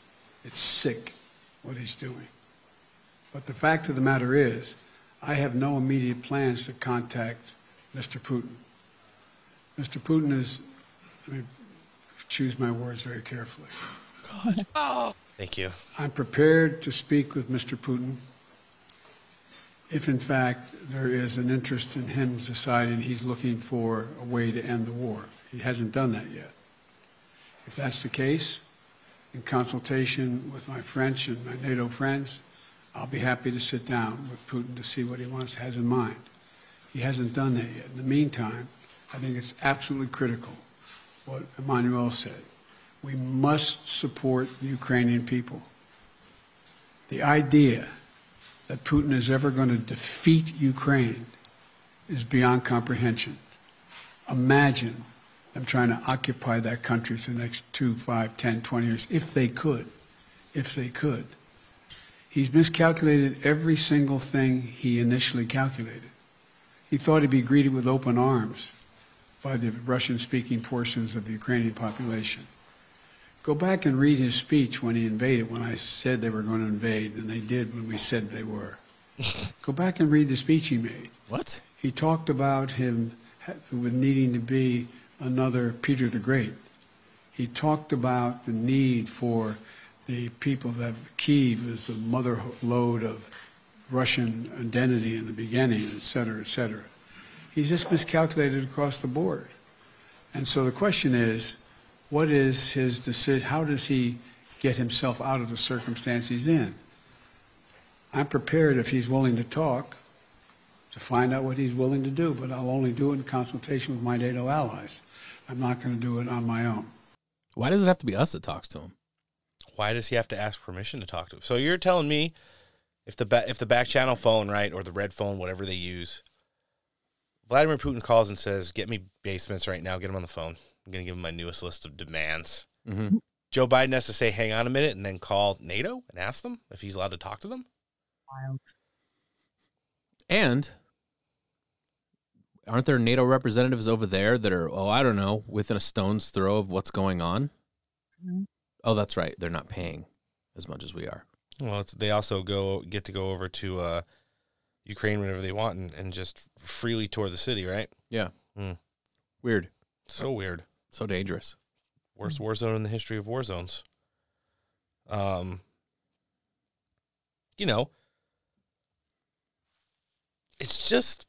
It's sick what he's doing. But the fact of the matter is, I have no immediate plans to contact Mr. Putin. Mr. Putin is, let me choose my words very carefully. God. Thank you. I'm prepared to speak with Mr. Putin if, in fact, there is an interest in him deciding he's looking for a way to end the war. He hasn't done that yet. If that's the case, in consultation with my French and my NATO friends, I'll be happy to sit down with Putin to see what he wants has in mind. He hasn't done that yet. In the meantime, I think it's absolutely critical what Emmanuel said. We must support the Ukrainian people. The idea that Putin is ever going to defeat Ukraine is beyond comprehension. Imagine them trying to occupy that country for the next two, five, ten, twenty years, if they could. If they could. He's miscalculated every single thing he initially calculated. He thought he'd be greeted with open arms by the Russian speaking portions of the Ukrainian population. Go back and read his speech when he invaded, when I said they were going to invade, and they did when we said they were. Go back and read the speech he made. What? He talked about him with needing to be another Peter the Great. He talked about the need for the people that Kiev is the mother lode of Russian identity in the beginning, et cetera, et cetera. He's just miscalculated across the board. And so the question is, what is his decision? How does he get himself out of the circumstance he's in? I'm prepared, if he's willing to talk, to find out what he's willing to do, but I'll only do it in consultation with my NATO allies. I'm not going to do it on my own. Why does it have to be us that talks to him? Why does he have to ask permission to talk to him? So you're telling me if the ba- if the back channel phone, right, or the red phone, whatever they use, Vladimir Putin calls and says, "Get me basements right now. Get him on the phone. I'm going to give him my newest list of demands." Mm-hmm. Joe Biden has to say, "Hang on a minute," and then call NATO and ask them if he's allowed to talk to them. Wild. And aren't there NATO representatives over there that are, oh, I don't know, within a stone's throw of what's going on? Mhm. Oh, that's right. They're not paying as much as we are. Well, it's, they also go get to go over to uh, Ukraine whenever they want and, and just freely tour the city, right? Yeah. Mm. Weird. So weird. So dangerous. Worst war zone in the history of war zones. Um, you know, it's just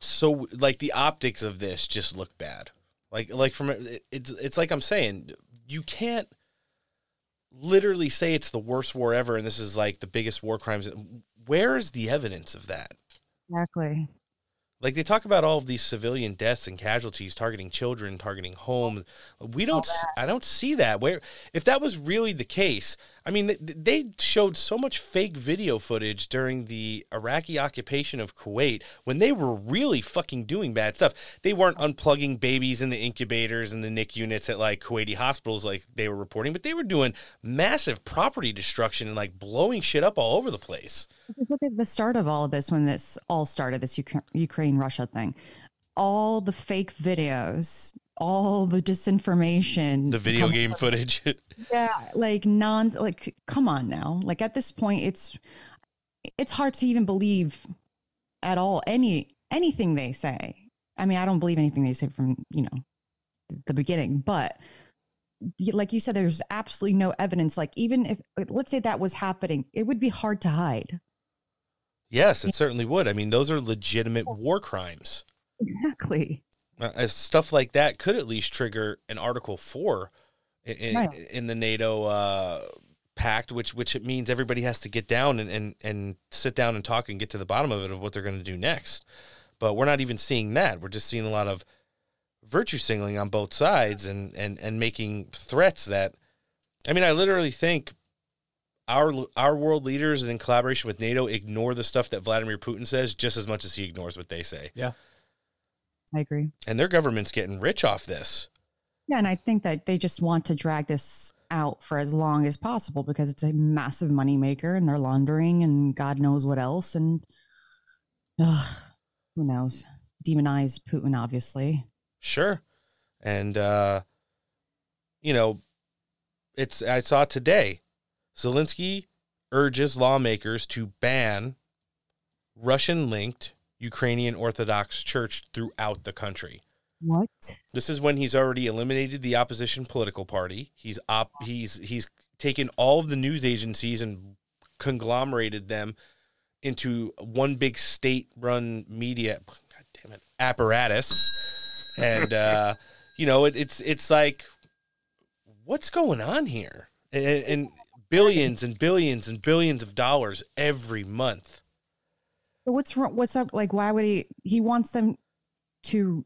so like the optics of this just look bad. Like like from it, it's it's like I'm saying you can't literally say it's the worst war ever and this is like the biggest war crimes. Where is the evidence of that? Exactly. Like they talk about all of these civilian deaths and casualties targeting children, targeting homes. We don't. i don't see that. Where if that was really the case, I mean, they showed so much fake video footage during the Iraqi occupation of Kuwait when they were really fucking doing bad stuff. They weren't unplugging babies in the incubators and the NIC units at like Kuwaiti hospitals like they were reporting, but they were doing massive property destruction and like blowing shit up all over the place. Look at the start of all of this when this all started, this Ukraine Russia thing. All the fake videos, all the disinformation. The video game footage. Yeah, like non like come on now. Like at this point it's it's hard to even believe at all any anything they say. I mean, I don't believe anything they say from, you know, the beginning, but like you said there's absolutely no evidence like even if let's say that was happening, it would be hard to hide. Yes, it certainly would. I mean, those are legitimate war crimes. Exactly. Uh, uh, stuff like that could at least trigger an Article Four in, in, Right. in the NATO uh, pact, which which it means everybody has to get down and, and and sit down and talk and get to the bottom of it of what they're going to do next. But we're not even seeing that. We're just seeing a lot of virtue signaling on both sides and and and making threats that. I mean, I literally think our our world leaders and in collaboration with NATO ignore the stuff that Vladimir Putin says just as much as he ignores what they say. Yeah. I agree. And their government's getting rich off this. Yeah, and I think that they just want to drag this out for as long as possible because it's a massive moneymaker and they're laundering and God knows what else. And ugh, who knows? Demonize Putin, obviously. Sure. And uh you know, it's I saw today Zelensky urges lawmakers to ban Russian linked Ukrainian Orthodox Church throughout the country. What? This is when he's already eliminated the opposition political party. He's op he's he's taken all of the news agencies and conglomerated them into one big state-run media God damn it apparatus. And uh, you know, it, it's it's like what's going on here? And, and billions and billions and billions of dollars every month. But what's wrong? What's up? Like, why would he? He wants them to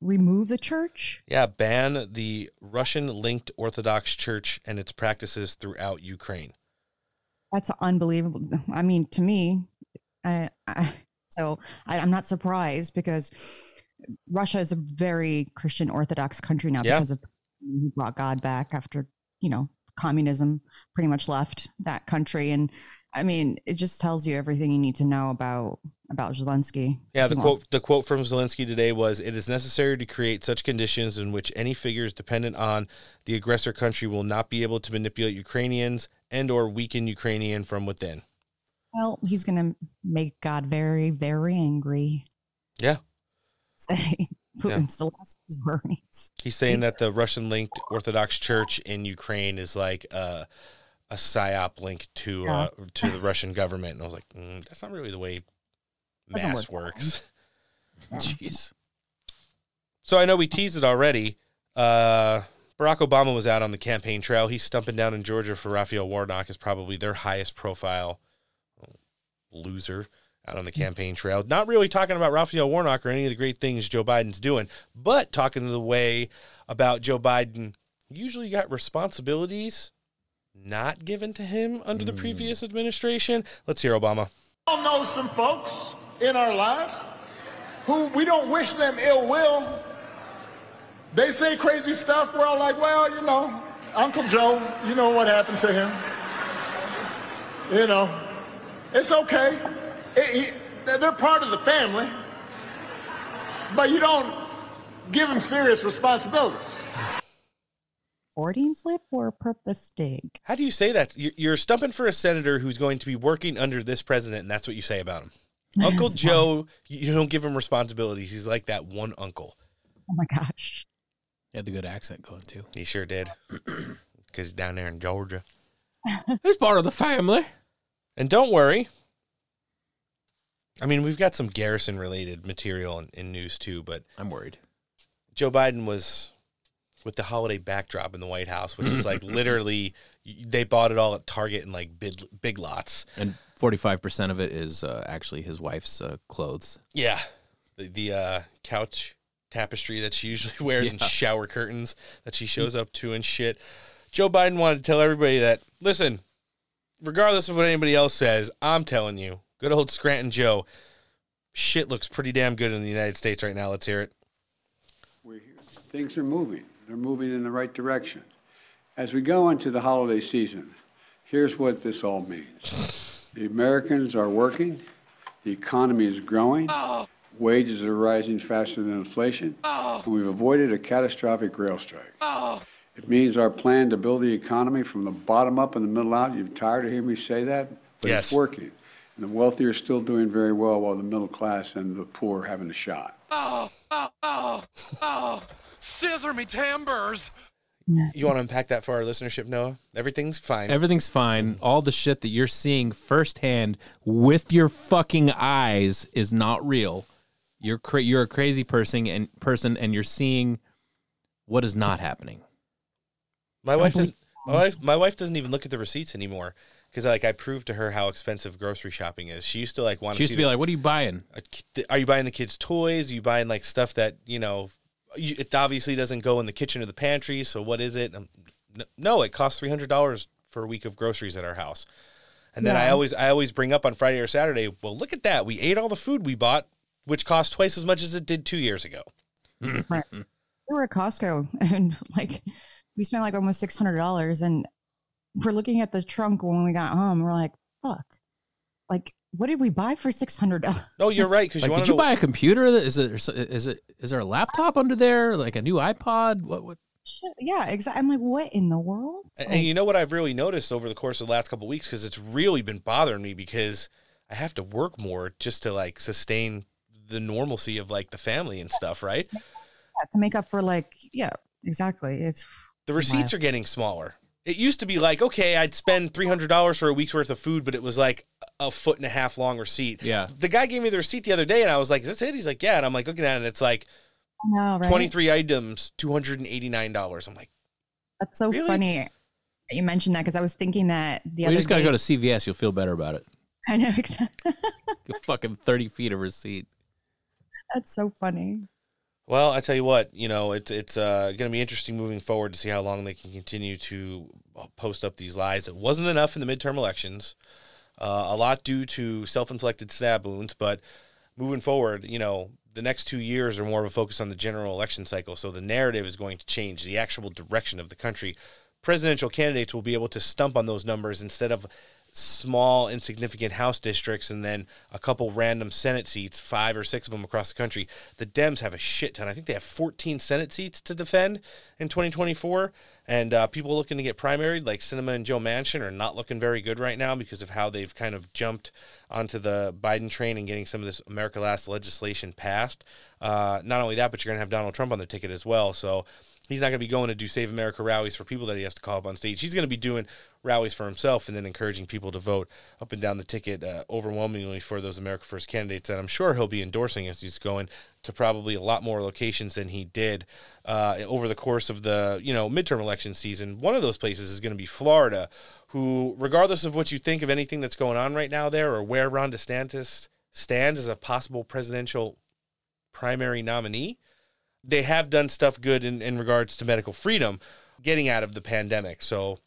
remove the church? Yeah, ban the Russian linked Orthodox Church and its practices throughout Ukraine. That's unbelievable. I mean, to me, I, I so I, I'm not surprised because Russia is a very Christian Orthodox country now Yeah. because of who brought God back after you know communism pretty much left that country, and I mean, it just tells you everything you need to know about about Zelensky. Yeah, the Well, quote the quote from Zelensky today was it is necessary to create such conditions in which any figures dependent on the aggressor country will not be able to manipulate Ukrainians and or weaken Ukrainian from within. Well, he's going to make God very, very angry. Yeah. Say Putin's the last of his worries. He's saying that the Russian linked Orthodox Church in Ukraine is like a a psyop link to uh, to the Russian government, and I was like, mm, that's not really the way mass work works. Jeez. So I know we teased it already. Uh, Barack Obama was out on the campaign trail. He's stumping down in Georgia for Raphael Warnock is probably their highest profile loser out on the campaign trail. Not really talking about Raphael Warnock or any of the great things Joe Biden's doing, but talking the way about Joe Biden usually got responsibilities not given to him under the hmm. previous administration. Let's hear Obama. all know some folks in our lives who we don't wish them ill will. They say crazy stuff. We're all like, well, you know, Uncle Joe, you know what happened to him. You know, it's okay. It- it- they're part of the family, but you don't give them serious responsibilities. Reporting slip or a purpose dig? How do you say that? You're you're stumping for a senator who's going to be working under this president, and that's what you say about him. Uncle That's Joe, you you don't give him responsibilities. He's like that one uncle. Oh my gosh. He had the good accent going too. He sure did. Because he's down there in Georgia. He's part of the family. And don't worry. I mean, we've got some Garrison related material in, in news too, but I'm worried. Joe Biden was with the holiday backdrop in the White House, which is like literally they bought it all at Target and like big, big lots. And 45% of it is uh, actually his wife's uh, clothes. Yeah. The, the uh, couch tapestry that she usually wears and shower curtains that she shows up to and shit. Joe Biden wanted to tell everybody that, listen, regardless of what anybody else says, I'm telling you, good old Scranton Joe, shit looks pretty damn good in the United States right now. Let's hear it. We're here. Things are moving. They're moving in the right direction. As we go into the holiday season, here's what this all means. The Americans are working, the economy is growing, wages are rising faster than inflation, and we've avoided a catastrophic rail strike. It means our plan to build the economy from the bottom up and the middle out. You're tired of hearing me say that? But Yes. it's working. And the wealthy are still doing very well while the middle class and the poor are having a shot. Scissor me timbers. You want to unpack that for our listenership, Noah? Everything's fine. Everything's fine. All the shit that you're seeing firsthand with your fucking eyes is not real. You're cra- you're a crazy person and person and you're seeing what is not happening. My wife doesn't. My wife, my wife doesn't even look at the receipts anymore because like I proved to her how expensive grocery shopping is. She used to like want She used to be like, "What are you buying? Are you buying the kids toys? Are you buying like stuff that you know? You, it obviously doesn't go in the kitchen or the pantry. So what is it? Um, No, it costs three hundred dollars for a week of groceries at our house. And then I always I always bring up on Friday or Saturday. Well, look at that. We ate all the food we bought, which cost twice as much as it did two years ago. Right. We were at Costco and like we spent like almost six hundred dollars, and we're looking at the trunk when we got home. We're like, "Fuck! Like, what did we buy for six hundred dollars?" No, you're right because Like, you did to you buy a computer? Is it is it is there a laptop under there? Like a new iPod? What what? Yeah, exactly. I'm like, what in the world? And, and you know what I've really noticed over the course of the last couple of weeks because it's really been bothering me because I have to work more just to like sustain the normalcy of like the family and stuff, right? Yeah, to make up for like, yeah, exactly. It's The receipts are getting smaller. It used to be like, okay, I'd spend three hundred dollars for a week's worth of food, but it was like a foot and a half long receipt. Yeah. The guy gave me the receipt the other day, and I was like, "Is this it?" He's like, "Yeah." And I'm like looking at it, and it's like no, right? twenty three items, two hundred and eighty nine dollars. I'm like, That's so Really? funny that you mentioned that because I was thinking that the Well, other you just gotta day. go to CVS. You'll feel better about it. I know exactly. Fucking thirty feet of receipt. That's so funny. Well, I tell you what, you know, it's it's uh, going to be interesting moving forward to see how long they can continue to post up these lies. It wasn't enough in the midterm elections, uh, a lot due to self-inflicted stab wounds. But moving forward, you know, the next two years are more of a focus on the general election cycle. So the narrative is going to change, the actual direction of the country. Presidential candidates will be able to stump on those numbers instead of small, insignificant House districts and then a couple random Senate seats, five or six of them across the country. The Dems have a shit ton. I think they have 14 Senate seats to defend in 2024. And uh, people looking to get primaried, like Sinema and Joe Manchin, are not looking very good right now because of how they've kind of jumped onto the Biden train and getting some of this America Last legislation passed. Uh, not only that, but you're going to have Donald Trump on the ticket as well. So he's not going to be going to do Save America rallies for people that he has to call up on stage. He's going to be doing rallies for himself and then encouraging people to vote up and down the ticket uh, overwhelmingly for those America First candidates. And I'm sure he'll be endorsing as he's going to probably a lot more locations than he did uh, over the course of the you know midterm election season. One of those places is going to be Florida, who, regardless of what you think of anything that's going on right now there or where Ron DeSantis stands as a possible presidential primary nominee, they have done stuff good in, in regards to medical freedom getting out of the pandemic. So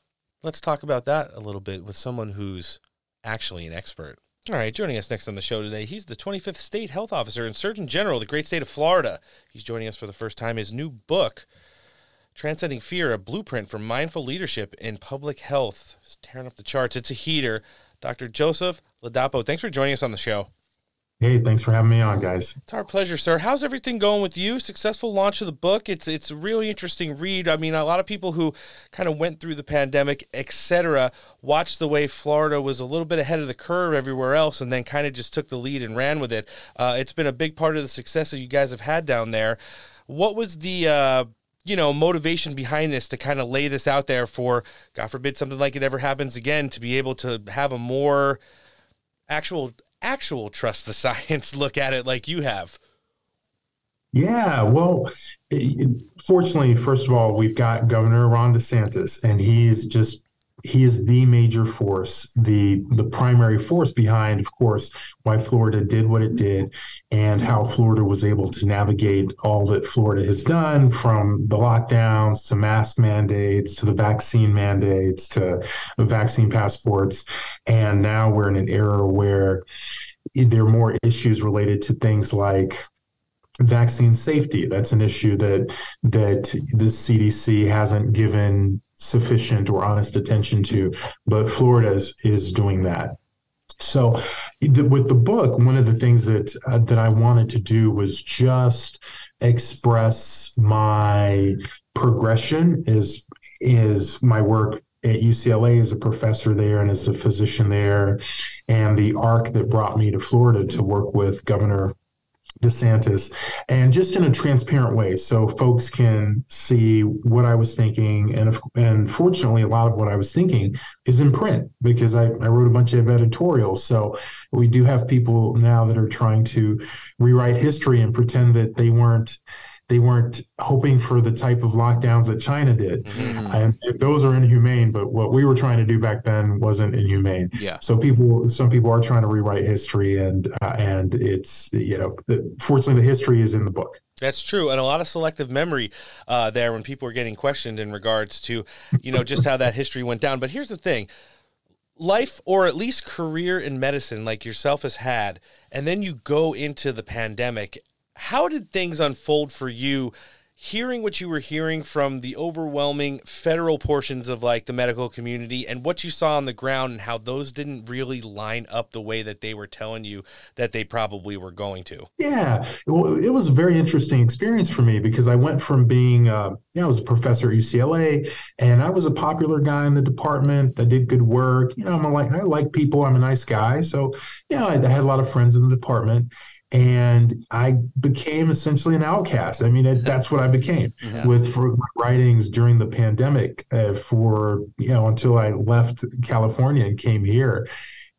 let's talk about that a little bit with someone who's actually an expert. All right, joining us next on the show today, he's the 25th State Health Officer and Surgeon General of the great state of Florida. He's joining us for the first time. His new book, Transcending Fear, a blueprint for mindful leadership in public health, is tearing up the charts. It's a heater. Dr. Joseph Ladapo, thanks for joining us on the show. Hey, thanks for having me on, guys. It's our pleasure, sir. How's everything going with you? Successful launch of the book. It's it's a really interesting read. I mean, a lot of people who kind of went through the pandemic, etc., watched the way Florida was a little bit ahead of the curve everywhere else, and then kind of just took the lead and ran with it. Uh, it's been a big part of the success that you guys have had down there. What was the uh, you know motivation behind this to kind of lay this out there for God forbid something like it ever happens again to be able to have a more actual actual trust the science look at it like you have? Yeah, well, fortunately, first of all, we've got Governor Ron DeSantis, and he's just he is the major force, the the primary force behind, of course, why Florida did what it did, and how Florida was able to navigate all that Florida has done, from the lockdowns to mask mandates to the vaccine mandates to vaccine passports, and now we're in an era where there are more issues related to things like vaccine safety. That's an issue that that the CDC hasn't given sufficient or honest attention to, but Florida is, is doing that. So, with the book, one of the things that uh, that I wanted to do was just express my progression is is my work at UCLA as a professor there and as a physician there, and the arc that brought me to Florida to work with Governor DeSantis, and just in a transparent way, so folks can see what I was thinking. And if, and fortunately, a lot of what I was thinking is in print because I, I wrote a bunch of editorials. So we do have people now that are trying to rewrite history and pretend that they weren't they weren't hoping for the type of lockdowns that China did. Mm-hmm. And those are inhumane, but what we were trying to do back then wasn't inhumane. Yeah. So people, some people are trying to rewrite history and, uh, and it's, you know, fortunately the history is in the book. That's true, and a lot of selective memory uh, there when people are getting questioned in regards to, you know, just how that history went down. But here's the thing: life, or at least career in medicine, like yourself has had, and then you go into the pandemic, how did things unfold for you hearing what you were hearing from the overwhelming federal portions of like the medical community and what you saw on the ground and how those didn't really line up the way that they were telling you that they probably were going to? Yeah it was a very interesting experience for me because i went from being uh, yeah, i was a professor at ucla and i was a popular guy in the department i did good work. You know i'm a, like i like people i'm a nice guy. So yeah I, I had a lot of friends in the department and I became essentially an outcast. I mean, it, that's what I became yeah. with for writings during the pandemic. Uh, for you know, until I left California and came here,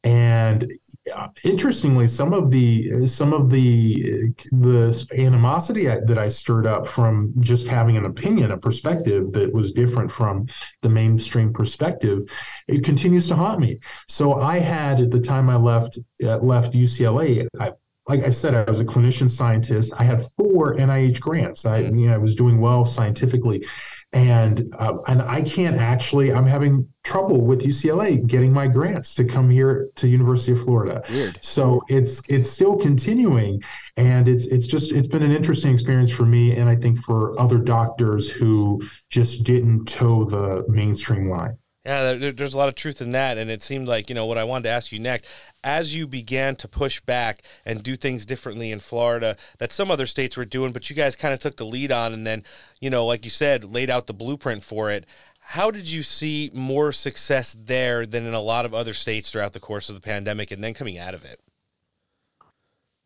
and uh, interestingly, some of the some of the the animosity I, that I stirred up from just having an opinion, a perspective that was different from the mainstream perspective, it continues to haunt me. So I had at the time I left uh, left UCLA, I like I said, I was a clinician scientist. I had four NIH grants. I, you know, I was doing well scientifically, and uh, and I can't actually. I'm having trouble with UCLA getting my grants to come here to University of Florida. Weird. So it's it's still continuing, and it's it's just it's been an interesting experience for me, and I think for other doctors who just didn't toe the mainstream line. Yeah, there, there's a lot of truth in that. And it seemed like, you know, what I wanted to ask you next, as you began to push back and do things differently in Florida that some other states were doing, but you guys kind of took the lead on and then, you know, like you said, laid out the blueprint for it. How did you see more success there than in a lot of other states throughout the course of the pandemic and then coming out of it?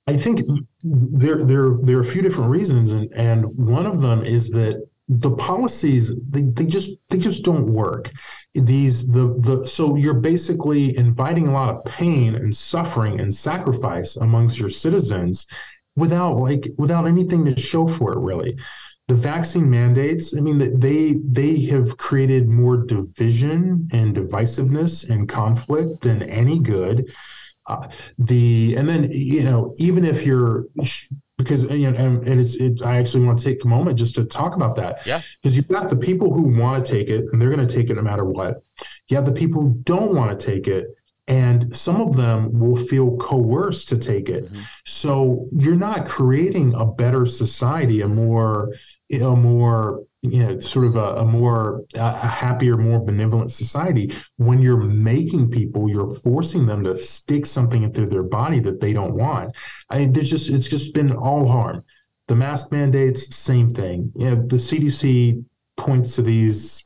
I think there there there are a few different reasons, and and one of them is that the policies they, they just they just don't work. These the the so you're basically inviting a lot of pain and suffering and sacrifice amongst your citizens without like without anything to show for it really. The vaccine mandates i mean they they have created more division and divisiveness and conflict than any good. Uh, the and then you know even if you're because you know, and, and it's it, I actually want to take a moment just to talk about that. Yeah. Because you've got the people who want to take it and they're going to take it no matter what. You have the people who don't want to take it, and some of them will feel coerced to take it. Mm-hmm. So you're not creating a better society, a more a more you know sort of a, a more a happier more benevolent society when you're making people you're forcing them to stick something into their body that they don't want i mean there's just it's just been all harm. The mask mandates same thing. You know the cdc points to these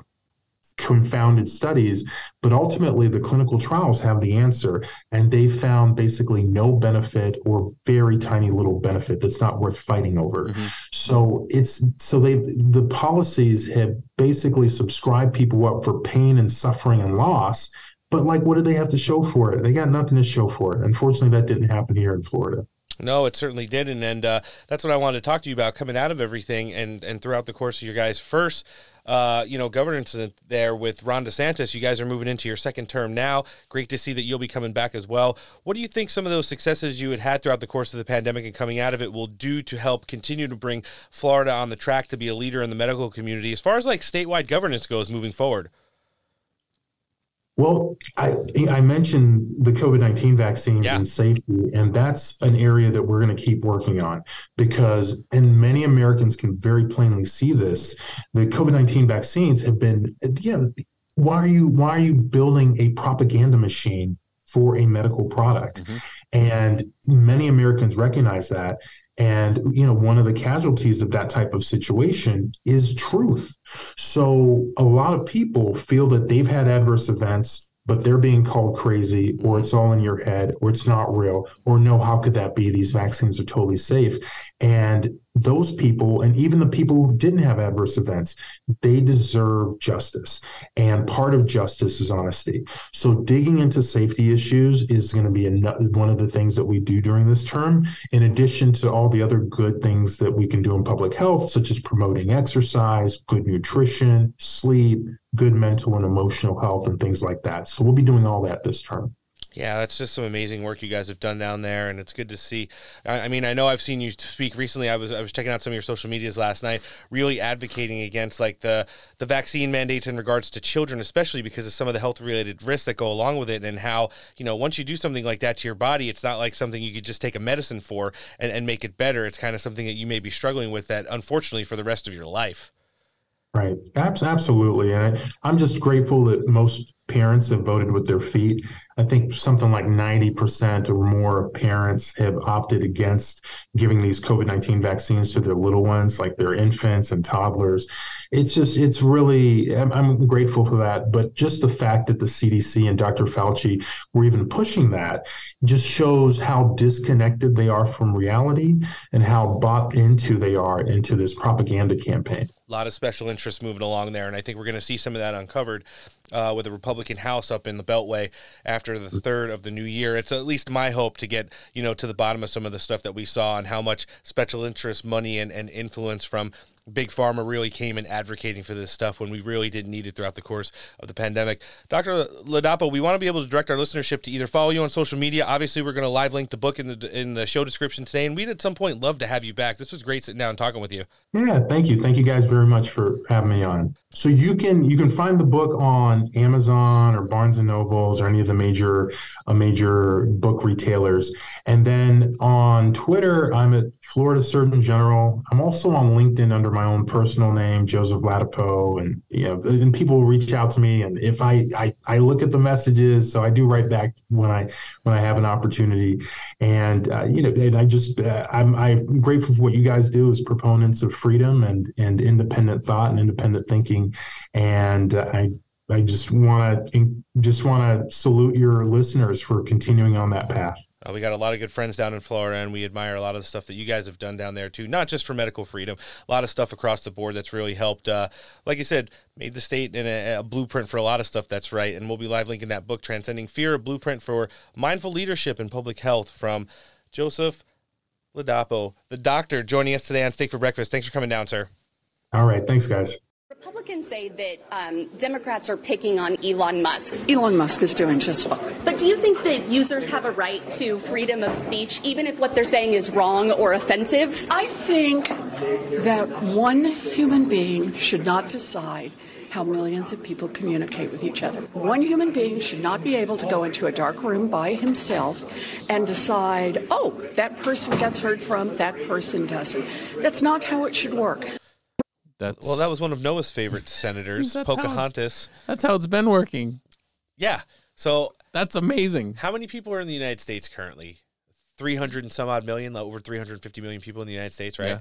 confounded studies, but ultimately the clinical trials have the answer, and they found basically no benefit or very tiny little benefit that's not worth fighting over. Mm-hmm. So it's so they the policies have basically subscribed people up for pain and suffering and loss. But like, what do they have to show for it? They got nothing to show for it. Unfortunately, that didn't happen here in Florida. No, it certainly didn't, and uh, that's what I wanted to talk to you about coming out of everything, and and throughout the course of your guys' first uh, you know, governance there with Ron DeSantis. You guys are moving into your second term now. Great to see that you'll be coming back as well. What do you think some of those successes you had had throughout the course of the pandemic and coming out of it will do to help continue to bring Florida on the track to be a leader in the medical community as far as like statewide governance goes moving forward? Well, I, I mentioned the COVID 19 vaccines yeah. and safety, and that's an area that we're going to keep working on because, and many Americans can very plainly see this. The COVID 19 vaccines have been, you know, why are you why are you building a propaganda machine for a medical product? Mm-hmm. And many Americans recognize that. And, you know, one of the casualties of that type of situation is truth. So a lot of people feel that they've had adverse events, but they're being called crazy, or it's all in your head, or it's not real, or no, how could that be? These vaccines are totally safe. And those people and even the people who didn't have adverse events they deserve justice. And part of justice is honesty. So digging into safety issues is going to be one of the things that we do during this term in addition to all the other good things that we can do in public health such as promoting exercise good nutrition sleep good mental and emotional health and things like that. So we'll be doing all that this term yeah, that's just some amazing work you guys have done down there, and it's good to see. I, I, mean, I know I've seen you speak recently. I was I was checking out some of your social medias last night, really advocating against like the the vaccine mandates in regards to children, especially because of some of the health related risks that go along with it, and how you know once you do something like that to your body, it's not like something you could just take a medicine for and, and make it better. It's kind of something that you may be struggling with that, unfortunately, for the rest of your life. Right. Absolutely. And I, I'm just grateful that most parents have voted with their feet. I think something like 90% or more of parents have opted against giving these COVID 19 vaccines to their little ones, like their infants and toddlers. It's just, it's really, I'm, I'm, grateful for that. But just the fact that the CDC and Dr. Fauci were even pushing that just shows how disconnected they are from reality and how bought into they are into this propaganda campaign. A lot of special interests moving along there. And I think we're going to see some of that uncovered uh, with the Republican House up in the Beltway after the third of the new year. It's at least my hope to get, you know, to the bottom of some of the stuff that we saw and how much special interest money and, and influence from big pharma really came in advocating for this stuff when we really didn't need it throughout the course of the pandemic. Dr. Ladapo, we want to be able to direct our listenership to either follow you on social media. Obviously, we're going to live link the book in the in the show description today, and we'd at some point love to have you back. This was great sitting down and talking with you. Yeah, thank you, thank you guys very much for having me on. So you can you can find the book on Amazon or Barnes and Nobles or any of the major uh, major book retailers, and then on Twitter I'm at Florida Surgeon General. I'm also on LinkedIn under my own personal name, Joseph Ladapo, and you know, and people reach out to me, and if I, I I look at the messages, so I do write back when I when I have an opportunity, and uh, you know, and I just uh, I'm I'm grateful for what you guys do as proponents of freedom and and independent thought and independent thinking, and I I just want to just want to salute your listeners for continuing on that path. Uh, we got a lot of good friends down in Florida, and we admire a lot of the stuff that you guys have done down there too. Not just for medical freedom, a lot of stuff across the board that's really helped. Uh, like you said, made the state in a, a, blueprint for a lot of stuff that's right. And we'll be live linking that book, "Transcending Fear: A Blueprint for Mindful Leadership in Public Health," from Joseph Ladapo, the doctor, joining us today on Steak for Breakfast. Thanks for coming down, sir. All right, thanks, guys. Republicans say that um, Democrats are picking on Elon Musk. Elon Musk is doing just fine. But do you think that users have a right to freedom of speech, even if what they're saying is wrong or offensive? I think that one human being should not decide how millions of people communicate with each other. One human being should not be able to go into a dark room by himself and decide, oh, that person gets heard from, that person doesn't. That's not how it should work. That's Well, that was one of Noah's favorite senators, That's how Pocahontas. That's how it's been working. Yeah. So that's amazing. How many people are in the United States currently? 300 and some odd million, like over 350 million people in the United States, right? Yeah.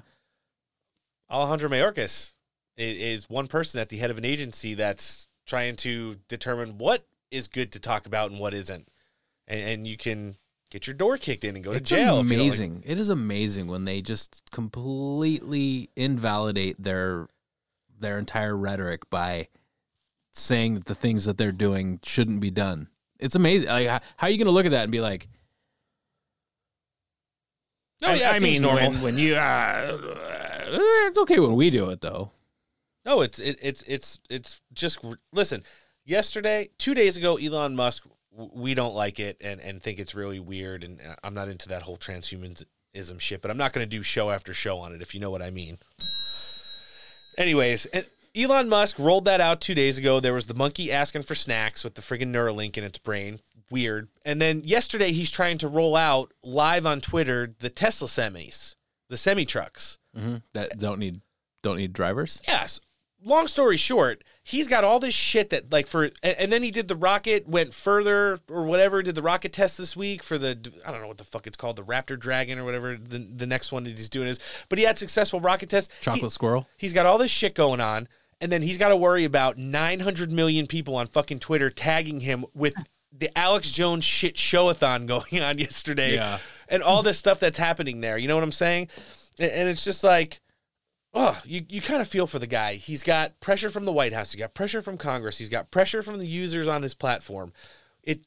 Alejandro Mayorkas is one person at the head of an agency that's trying to determine what is good to talk about and what isn't. And, and you can get your door kicked in and go it's to jail. you like- amazing. it is amazing when they just completely invalidate their their entire rhetoric by saying that the things that they're doing shouldn't be done. It's amazing. Like, how, how are you going to look at that and be like, No, I, yeah, it I mean, normal. when, when you, uh, uh, it's okay when we do it though. No, it's it, it's it's it's just listen. Yesterday, two days ago, Elon Musk, we don't like it and and think it's really weird, and uh, I'm not into that whole transhumanism shit. But I'm not going to do show after show on it, if you know what I mean. Anyways, Elon Musk rolled that out two days ago. There was the monkey asking for snacks with the friggin' Neuralink in its brain. Weird. And then yesterday, he's trying to roll out live on Twitter the Tesla semis, the semi trucks. Mm-hmm. That don't need don't need drivers. Yes. Long story short, he's got all this shit that like for and, and then he did the rocket went further or whatever did the rocket test this week for the I don't know what the fuck it's called the Raptor Dragon or whatever the the next one that he's doing is but he had successful rocket test Chocolate He- squirrel. He's got all this shit going on and then he's got to worry about 900 million people on fucking Twitter tagging him with the Alex Jones shit showathon going on yesterday Yeah. and all this stuff that's happening there. You know what I'm saying? And, and it's just like, oh, you, you kind of feel for the guy. He's got pressure from the White House. He's got pressure from Congress. He's got pressure from the users on his platform. It,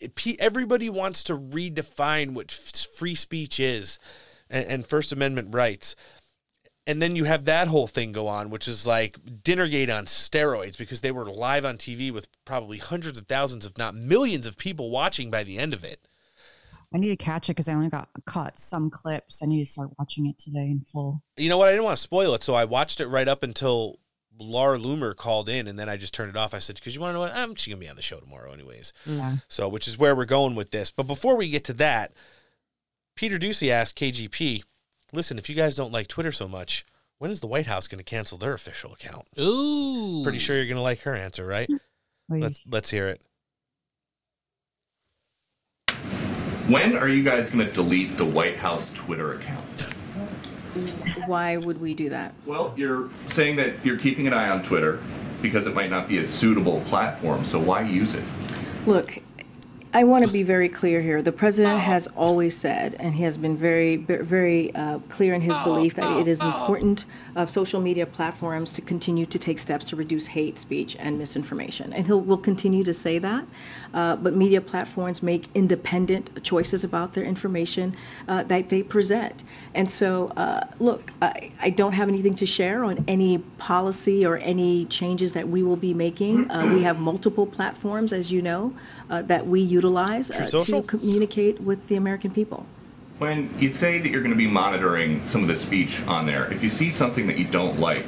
it everybody wants to redefine what f- free speech is and, and First Amendment rights. And then you have that whole thing go on, which is like Dinnergate on steroids because they were live on TV with probably hundreds of thousands, if not millions, of people watching by the end of it. I need to catch it because I only got caught some clips. I need to start watching it today in full. You know what? I didn't want to spoil it, so I watched it right up until Laura Loomer called in, and then I just turned it off. I said, "Because you want to know what? I'm she's gonna be on the show tomorrow, anyways." Yeah. So, which is where we're going with this. But before we get to that, Peter Doocy asked KJP, "Listen, if you guys don't like Twitter so much, when is the White House going to cancel their official account?" Ooh, Pretty sure you're going to like her answer, right? Let's let's hear it. When are you guys going to delete the White House Twitter account? Why would we do that? Well, you're saying that you're keeping an eye on Twitter because it might not be a suitable platform, so why use it? Look, I want to be very clear here. The president has always said, and he has been very, very uh, clear in his belief that it is important of social media platforms to continue to take steps to reduce hate speech and misinformation, and he'll continue to say that. Uh, but media platforms make independent choices about their information uh, that they present, and so uh, look, I, I don't have anything to share on any policy or any changes that we will be making. Uh, we have multiple platforms, as you know, that we utilize uh, to communicate with the American people. When you say that you're going to be monitoring some of the speech on there, if you see something that you don't like,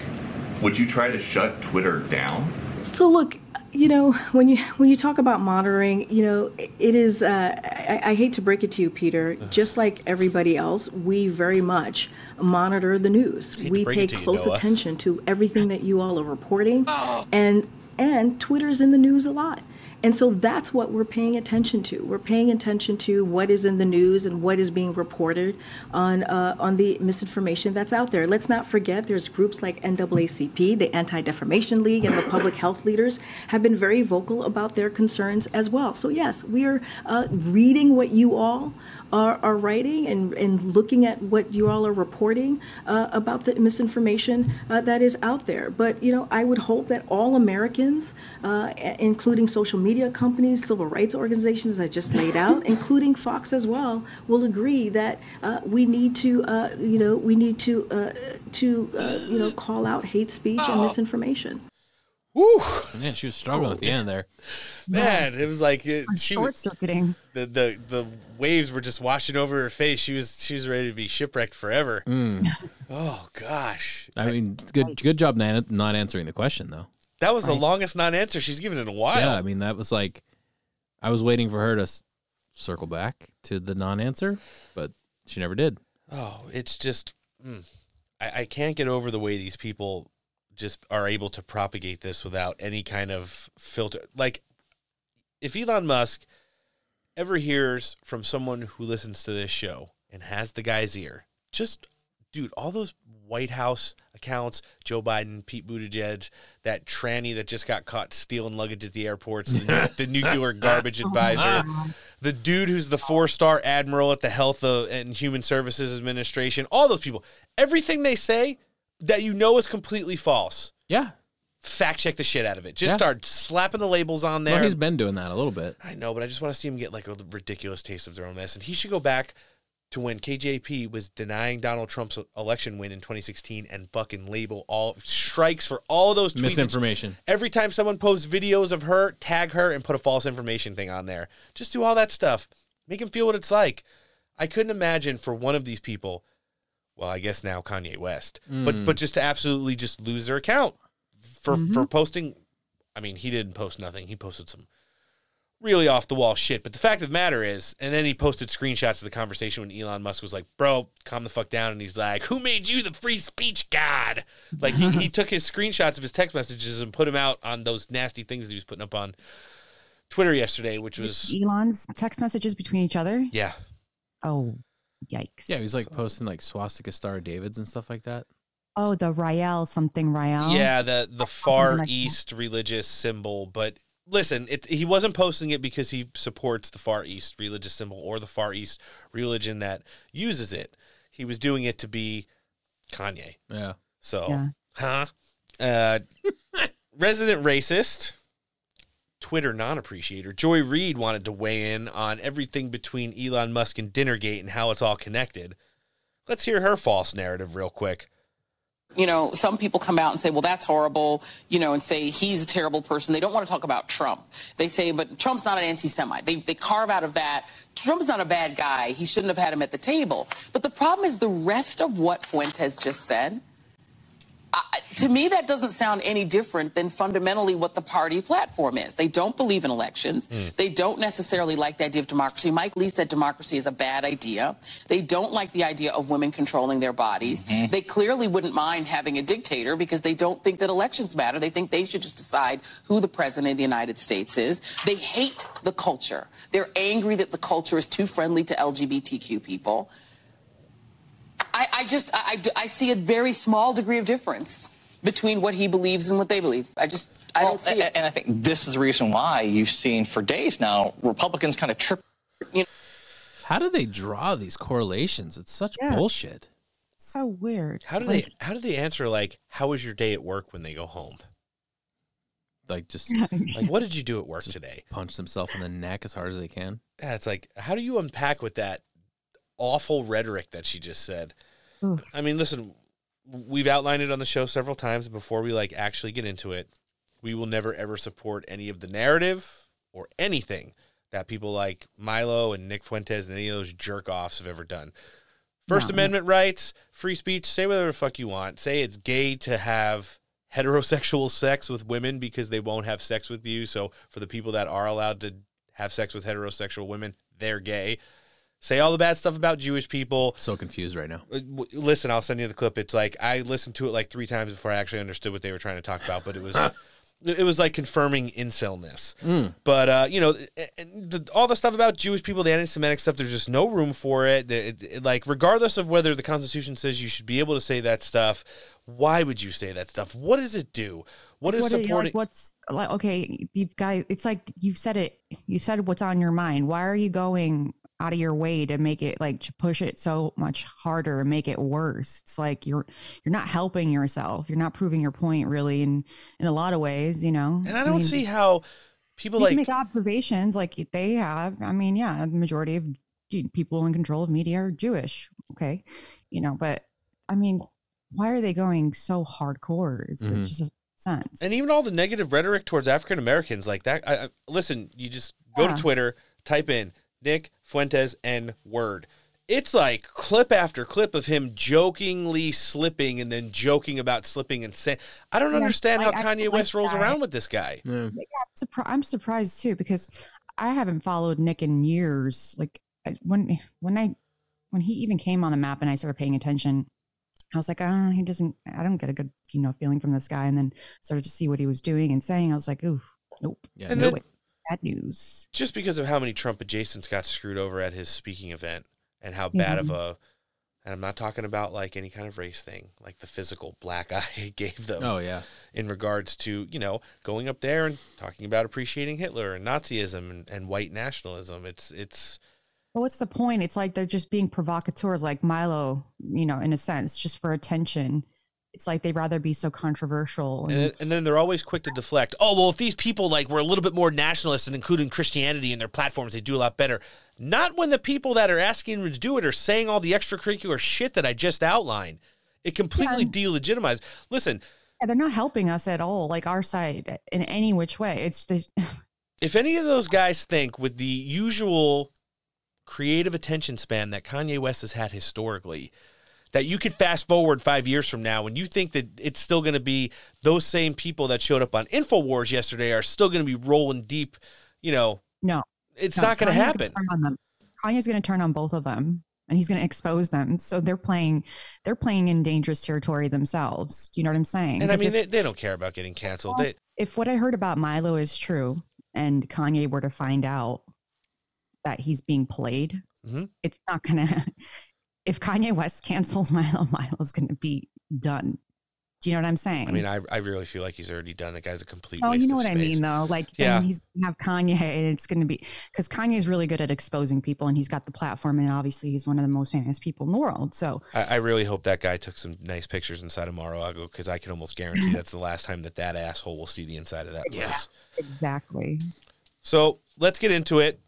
would you try to shut Twitter down? So look, you know, when you when you talk about monitoring, you know, it is. Uh, I, I hate to break it to you, Peter. Just like everybody else, we very much monitor the news. We pay it to you, close attention to everything that you all are reporting, and and Twitter's in the news a lot. And so that's what we're paying attention to. We're paying attention to what is in the news and what is being reported on uh, on the misinformation that's out there. Let's not forget there's groups like NAACP, the Anti-Defamation League, and the public health leaders have been very vocal about their concerns as well. So yes, we are uh, reading what you all are, are writing and, and looking at what you all are reporting uh, about the misinformation uh, that is out there. But you know, I would hope that all Americans, uh, including social media companies, civil rights organizations I just laid out, including Fox as well, will agree that uh, we need to, uh, you know, we need to, uh, to, uh, you know, call out hate speech and misinformation. Woo! Yeah, she was struggling at the end there. Man, it was like it, she was circuiting. The, the the waves were just washing over her face. She was she was ready to be shipwrecked forever. Mm. Oh gosh, I mean, good good job not, not answering the question though. that was the longest non-answer she's given in a while. Yeah, I mean that was like, I was waiting for her to s- circle back to the non-answer, but she never did. Oh, it's just mm, I, I can't get over the way these people just are able to propagate this without any kind of filter. Like, if Elon Musk ever hears from someone who listens to this show and has the guy's ear, just dude, all those White House accounts, Joe Biden, Pete Buttigieg, that tranny that just got caught stealing luggage at the airports, the, the nuclear garbage advisor, the dude who's the four star admiral at the Health uh, and Human Services Administration, all those people, everything they say that you know is completely false. Yeah. Fact check the shit out of it. Just Yeah. start slapping the labels on there. Well, he's been doing that a little bit. I know, but I just want to see him get like a ridiculous taste of their own mess. And he should go back to when KJP was denying Donald Trump's election win in 2016 and fucking label all strikes for all those tweets. Misinformation. Every time someone posts videos of her, tag her and put a false information thing on there. Just do all that stuff. Make him feel what it's like. I couldn't imagine for one of these people, well, I guess now Kanye West, but Mm. but just to absolutely just lose their account for for posting. I mean, he didn't post nothing. He posted some really off the wall shit. But the fact of the matter is, and then he posted screenshots of the conversation when Elon Musk was like, "Bro, calm the fuck down," and he's like, "Who made you the free speech god?" Like he, he took his screenshots of his text messages and put them out on those nasty things that he was putting up on Twitter yesterday, which was Elon's text messages between each other. yeah. Oh, yikes. Yeah, he was like posting like swastika star Davids and stuff like that. Oh, the Rael something Rael. Yeah, the the far like that. east religious symbol, but listen, it, he wasn't posting it because he supports the far east religious symbol or the far east religion that uses it. He was doing it to be Kanye. Yeah. So, Yeah. huh? Uh, resident racist, Twitter non-appreciator Joy Reid wanted to weigh in on everything between Elon Musk and Dinnergate and how it's all connected. Let's hear her false narrative real quick. you know, some people come out and say, well, that's horrible, you know, and say he's a terrible person. They don't want to talk about Trump. They say, but Trump's not an anti Semite. They, they carve out of that. Trump's not a bad guy. He shouldn't have had him at the table. But the problem is the rest of what Fuentes just said. To me, that doesn't sound any different than fundamentally what the party platform is. They don't believe in elections. Hmm. They don't necessarily like the idea of democracy. Mike Lee said democracy is a bad idea. They don't like the idea of women controlling their bodies. Mm-hmm. They clearly wouldn't mind having a dictator because they don't think that elections matter. They think they should just decide who the president of the United States is. They hate the culture. They're angry that the culture is too friendly to LGBTQ people. I, I just I, I see a very small degree of difference between what he believes and what they believe. I just I Well, don't see a- it. And I think this is the reason why you've seen for days now Republicans kind of trip. You know. How do they draw these correlations? It's such Yeah. bullshit. So weird. How do Like, they how do they answer like how was your day at work when they go home? Like just Like what did you do at work today? punch themselves in the neck as hard as they can. Yeah, it's like how do you unpack with that awful rhetoric that she just said? Oof. I mean, listen, we've outlined it on the show several times before we like actually get into it. We will never ever support any of the narrative or anything that people like Milo and Nick Fuentes and any of those jerk offs have ever done. First No. Amendment rights, free speech, say whatever the fuck you want. Say it's gay to have heterosexual sex with women because they won't have sex with you. So for the people that are allowed to have sex with heterosexual women, they're gay. Say all the bad stuff about Jewish people. So confused right now. Uh, Listen, I'll send you the clip. It's like I listened to it like three times before I actually understood what they were trying to talk about, but it was it was like confirming incelness. Mm. But uh, you know, the, all the stuff about Jewish people, the anti-Semitic stuff, there's just no room for it. The- it- it- Like, regardless of whether the Constitution says you should be able to say that stuff, why would you say that stuff? What does it do? What is what supporting? like, what's like? Okay, you've got. it's like you've said it. You said what's on your mind. Why are you going out of your way to make it like to push it so much harder and make it worse? It's like you're you're not helping yourself. You're not proving your point really in in a lot of ways. You know, and I don't mean, see how people like can make observations like they have. I mean, yeah, the majority of people in control of media are Jewish. Okay, you know, but I mean, why are they going so hardcore? It's, Mhm. it just sense. and even all the negative rhetoric towards African Americans like that. I, I, listen, you just go Yeah. to Twitter, type in Nick Fuentes and word. It's like clip after clip of him jokingly slipping and then joking about slipping and saying, I don't Yeah, understand I- how I Kanye like West rolls that. around with this guy. Yeah, I'm, surpri- I'm surprised too because I haven't followed Nick in years. Like I- when when I when he even came on the map and I started paying attention, I was like, oh, he doesn't. I don't get a good you know feeling from this guy. And then started to see what he was doing and saying. I was like, ooh, nope, Yeah, no and then- way. Bad news. just because of how many Trump adjacents got screwed over at his speaking event and how bad of a and I'm not talking about like any kind of race thing, like the physical black eye it gave them. Oh, yeah. In regards to, you know, going up there and talking about appreciating Hitler and Nazism and, and white nationalism. It's it's But what's the point? It's like they're just being provocateurs, like Milo, you know, in a sense, just for attention. It's like they'd rather be so controversial. and And, then, they're always quick to deflect. Oh well, if these people like were a little bit more nationalist and including Christianity in their platforms, they do a lot better. Not when the people that are asking them to do it are saying all the extracurricular shit that I just outlined. It completely delegitimizes. Listen, Yeah, they're not helping us at all, like our side in any which way. It's the if any of those guys think with the usual creative attention span that Kanye West has had historically, that you could fast forward five years from now and you think that it's still going to be those same people that showed up on InfoWars yesterday are still going to be rolling deep, you know, no. it's no, not going to happen. turn on them. Kanye's going to turn on both of them, and he's going to expose them. So they're playing, they're playing in dangerous territory themselves. Do you know what I'm saying? And I mean, if- they, they don't care about getting canceled. They, if what I heard about Milo is true and Kanye were to find out that he's being played, Mhm. it's not gonna. If Kanye West cancels Milo, Milo's gonna be done. Do you know what I'm saying? I mean, I, I really feel like he's already done. The guy's a complete Oh, you know what I mean, though. Like, Yeah. he's gonna have Kanye, and it's gonna be because Kanye's really good at exposing people, and he's got the platform, and obviously he's one of the most famous people in the world. So, I, I really hope that guy took some nice pictures inside of Mar-a-Lago because I can almost guarantee that's the last time that that asshole will see the inside of that place. yeah, exactly. So let's get into it.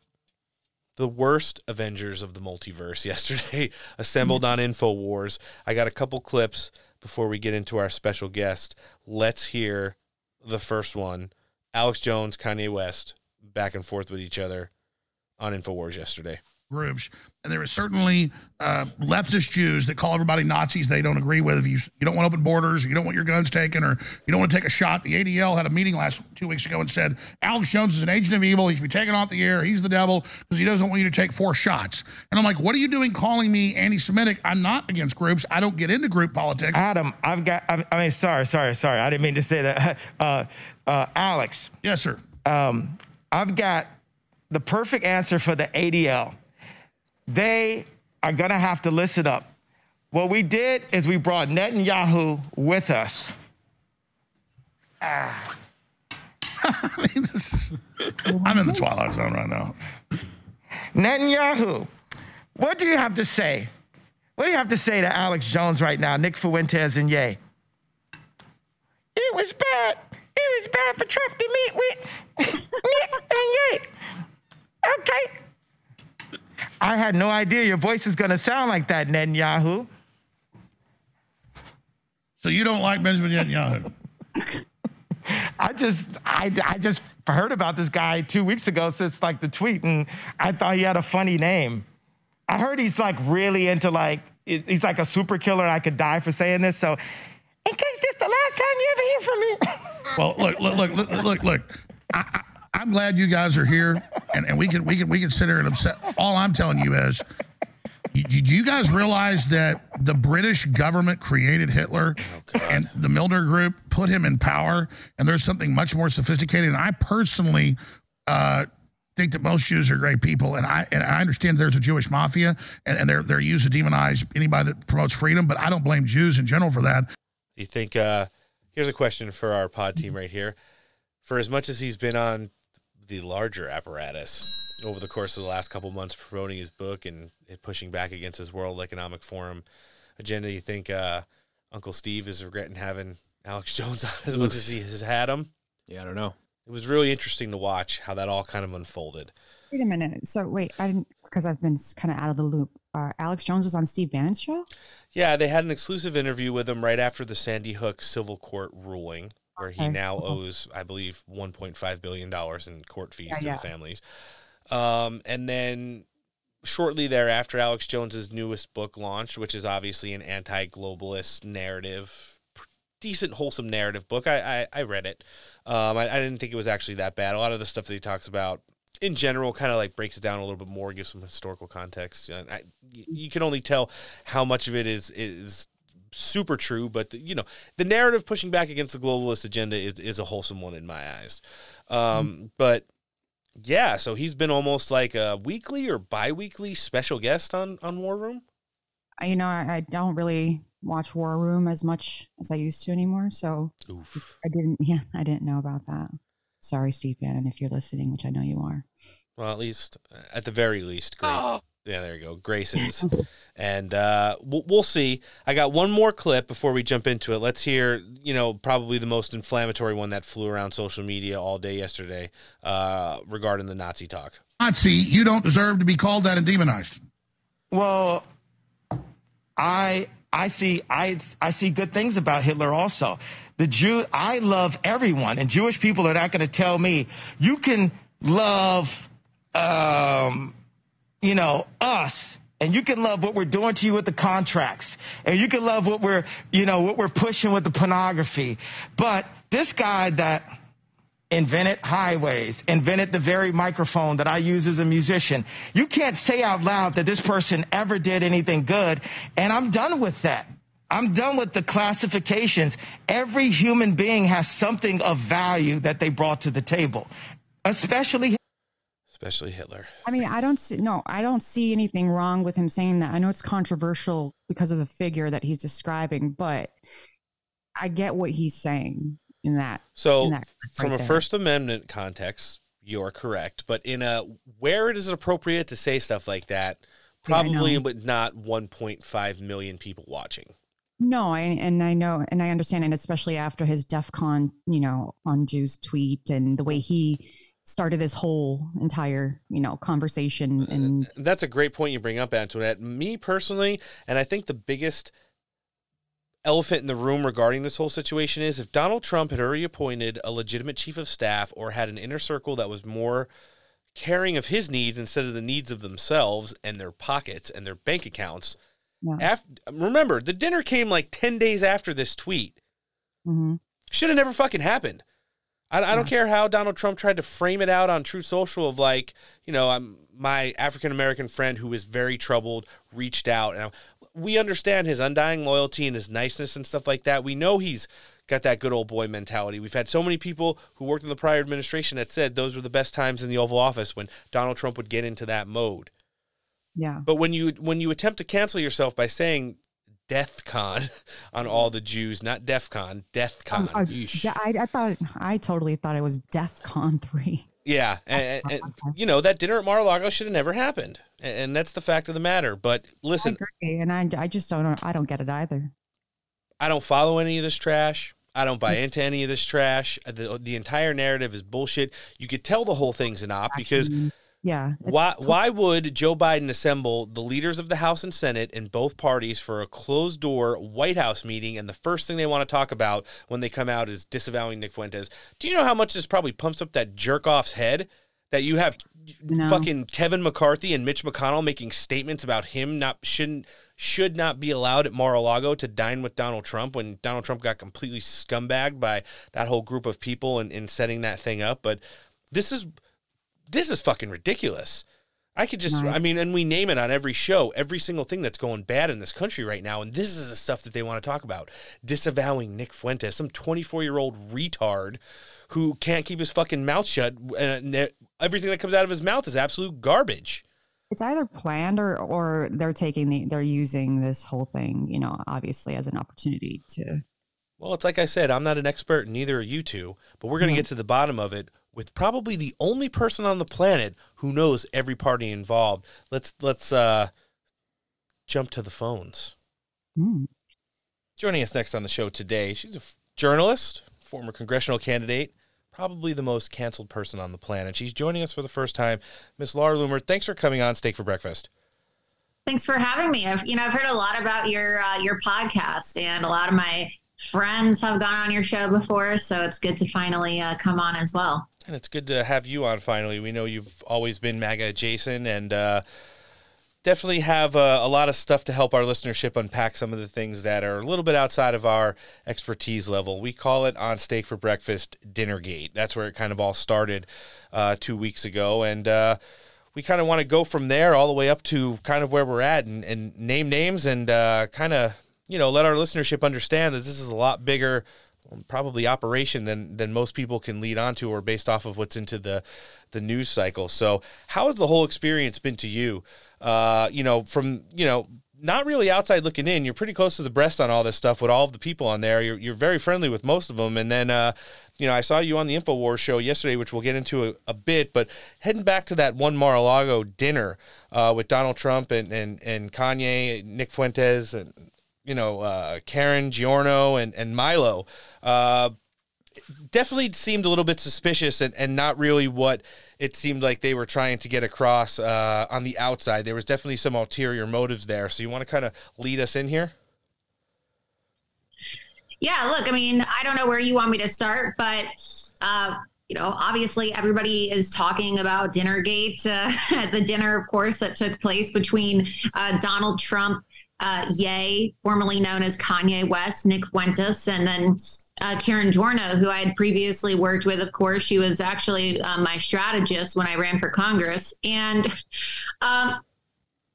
The worst Avengers of the multiverse yesterday assembled on InfoWars. I got a couple clips before we get into our special guest. Let's hear the first one. Alex Jones, Kanye West, back and forth with each other on InfoWars yesterday. Groups. And there is certainly uh, leftist Jews that call everybody Nazis they don't agree with. If you, you don't want open borders, or you don't want your guns taken, or you don't want to take a shot. The ADL had a meeting last two weeks ago and said Alex Jones is an agent of evil. He should be taken off the air. He's the devil because he doesn't want you to take four shots. And I'm like, what are you doing calling me anti-Semitic? I'm not against groups. I don't get into group politics. Adam, I've got. I I mean, sorry, sorry, sorry. I didn't mean to say that. Uh, uh, Alex. Yes, sir. Um, I've got the perfect answer for the ADL. They are gonna have to listen up. What we did is we brought Netanyahu with us. Ah. I mean, this is, I'm in the twilight zone right now. Netanyahu, what do you have to say? What do you have to say to Alex Jones right now, Nick Fuentes and Ye? It was bad. It was bad for Trump to meet with Nick and Ye. Okay. I had no idea your voice is going to sound like that, Netanyahu. So you don't like Benjamin Netanyahu? I just, I, I just heard about this guy two weeks ago since like the tweet, and I thought he had a funny name. I heard he's like really into like, he's like a super killer. and I could die for saying this. So, in case this is the last time you ever hear from me. Well, look, look, look, look, look, look. I, I, I'm glad you guys are here, and, and we can we can we can sit here and upset. All I'm telling you is, you, you guys realize that the British government created Hitler, and the Milner Group put him in power, and there's something much more sophisticated. And I personally. Uh, think that most Jews are great people, and I and I understand there's a Jewish mafia, and, and they're they're used to demonize anybody that promotes freedom. But I don't blame Jews in general for that. You think, uh, here's a question for our pod team right here. For as much as he's been on the larger apparatus over the course of the last couple months promoting his book and pushing back against his World Economic Forum agenda, you think uh, Uncle Steve is regretting having Alex Jones on as much as he has had him? Yeah, I don't know. It was really interesting to watch how that all kind of unfolded. Wait a minute. So wait, I didn't because I've been kind of out of the loop. Uh, Alex Jones was on Steve Bannon's show. Yeah, they had an exclusive interview with him right after the Sandy Hook civil court ruling, where he Okay. now owes, I believe, one point five billion dollars in court fees Yeah, to yeah. the families. Um, and then shortly thereafter, Alex Jones's newest book launched, which is obviously an anti-globalist narrative, decent, wholesome narrative book. I I, I read it. Um, I, I didn't think it was actually that bad. A lot of the stuff that he talks about. In general, kind of like breaks it down a little bit more, gives some historical context. I, you can only tell how much of it is is super true, but you know, the narrative pushing back against the globalist agenda is is a wholesome one in my eyes. Um, Mm-hmm. But yeah, so he's been almost like a weekly or bi-weekly special guest on on War Room. You know, I, I don't really watch War Room as much as I used to anymore. So I didn't, yeah, I didn't know about that. Sorry, Steve Bannon, if you're listening, which I know you are. Well, at least, at the very least, great. Yeah, there you go. Grace's. and uh, we'll, we'll see. I got one more clip before we jump into it. Let's hear, you know, probably the most inflammatory one that flew around social media all day yesterday uh, regarding the Nazi talk. Nazi, you don't deserve to be called that and demonized. Well, I I see I I see good things about Hitler also. The Jew I love everyone, and Jewish people are not going to tell me you can love, um, you know, us. And you can love what we're doing to you with the contracts. And you can love what we're, you know, what we're pushing with the pornography. But this guy that invented highways, invented the very microphone that I use as a musician. You can't say out loud that this person ever did anything good. And I'm done with that. I'm done with the classifications. Every human being has something of value that they brought to the table, especially. Especially Hitler. I mean, I don't see, no, I don't see anything wrong with him saying that. I know it's controversial because of the figure that he's describing, but I get what he's saying in that. So, in that from right a there. First Amendment context, you're correct. But in a where it is appropriate to say stuff like that, probably, know. but not 1.5 million people watching. No, I, and I know, and I understand, and especially after his DEF CON, you know, on Jews tweet and the way he started this whole entire, you know, conversation. And That's a great point you bring up, Antoinette. Me personally, and I think the biggest elephant in the room regarding this whole situation is if Donald Trump had already appointed a legitimate chief of staff or had an inner circle that was more caring of his needs instead of the needs of themselves and their pockets and their bank accounts. Af- remember, the dinner came like 10 days after this tweet. mm-hmm. Should have never fucking happened. I, I don't care how Donald Trump tried to frame it out on Truth Social of like, you know, I'm my African American friend who was very troubled reached out, and we understand his undying loyalty and his niceness and stuff like that. We know he's got that good old boy mentality. We've had so many people who worked in the prior administration that said those were the best times in the Oval Office when Donald Trump would get into that mode. yeah, But when you when you attempt to cancel yourself by saying Death Con on all the Jews, not Def Con, Death Con. Um, yeah, I, I thought, I totally thought it was DEF CON 3. Yeah, and, and- and, you know that dinner at Mar-a-Lago should have never happened, and, and that's the fact of the matter. But listen, I agree, and I, I just don't, I don't get it either. I don't follow any of this trash. I don't buy into any of this trash. The the entire narrative is bullshit. You could tell the whole thing's an op because Yeah. why to- why would Joe Biden assemble the leaders of the House and Senate in both parties for a closed door White House meeting and the first thing they want to talk about when they come out is disavowing Nick Fuentes? Do you know how much this probably pumps up that jerk off's head? That you have No. fucking Kevin McCarthy and Mitch McConnell making statements about him not shouldn't should not be allowed at Mar-a-Lago to dine with Donald Trump when Donald Trump got completely scumbagged by that whole group of people in, in setting that thing up. But this is this is fucking ridiculous. I could just. I mean, and we name it on every show, every single thing that's going bad in this country right now. And this is the stuff that they want to talk about. Disavowing Nick Fuentes, some 24 year old retard who can't keep his fucking mouth shut. And everything that comes out of his mouth is absolute garbage. It's either planned or, or they're taking the, they're using this whole thing, you know, obviously as an opportunity to, Well, it's like I said, I'm not an expert, and neither are you two, but we're going to get to the bottom of it with probably the only person on the planet who knows every party involved. Let's let's uh jump to the phones. Hmm. Joining us next on the show today, she's a f- journalist, former congressional candidate, probably the most canceled person on the planet. She's joining us for the first time. Miss Laura Loomer, thanks for coming on Steak for Breakfast. Thanks for having me. I've you know I've heard a lot about your uh, your podcast, and a lot of my friends have gone on your show before, so it's good to finally uh, come on as well. And it's good to have you on finally. We know you've always been MAGA adjacent and uh, definitely have uh, a lot of stuff to help our listenership unpack some of the things that are a little bit outside of our expertise level. We call it on Steak for Breakfast Dinnergate. That's where it kind of all started uh, two weeks ago. And uh, we kind of want to go from there all the way up to kind of where we're at and, and name names and uh, kind of you know, let our listenership understand that this is a lot bigger probably operation than than most people can lead onto or based off of what's into the the news cycle. So, how has the whole experience been to you? Uh, you know, from you know, not really outside looking in. You're pretty close to the breast on all this stuff with all of the people on there. You're you're very friendly with most of them, and then. Uh, you know, I saw you on the Infowars show yesterday, which we'll get into a, a bit. But heading back to that one Mar-a-Lago dinner uh, with Donald Trump and, and and Kanye, Nick Fuentes, and you know uh, Karen Giorno and and Milo. Uh, definitely seemed a little bit suspicious and, and not really what it seemed like they were trying to get across uh, on the outside. There was definitely some ulterior motives there. So you want to kind of lead us in here? Yeah, look, I mean, I don't know where you want me to start, but uh, you know, obviously everybody is talking about Dinnergate, uh, at the dinner, of course, that took place between uh, Donald Trump, uh, Ye, formerly known as Kanye West, Nick Fuentes, and then uh, Karen Giorno, who I had previously worked with. Of course, she was actually uh, my strategist when I ran for Congress, and um,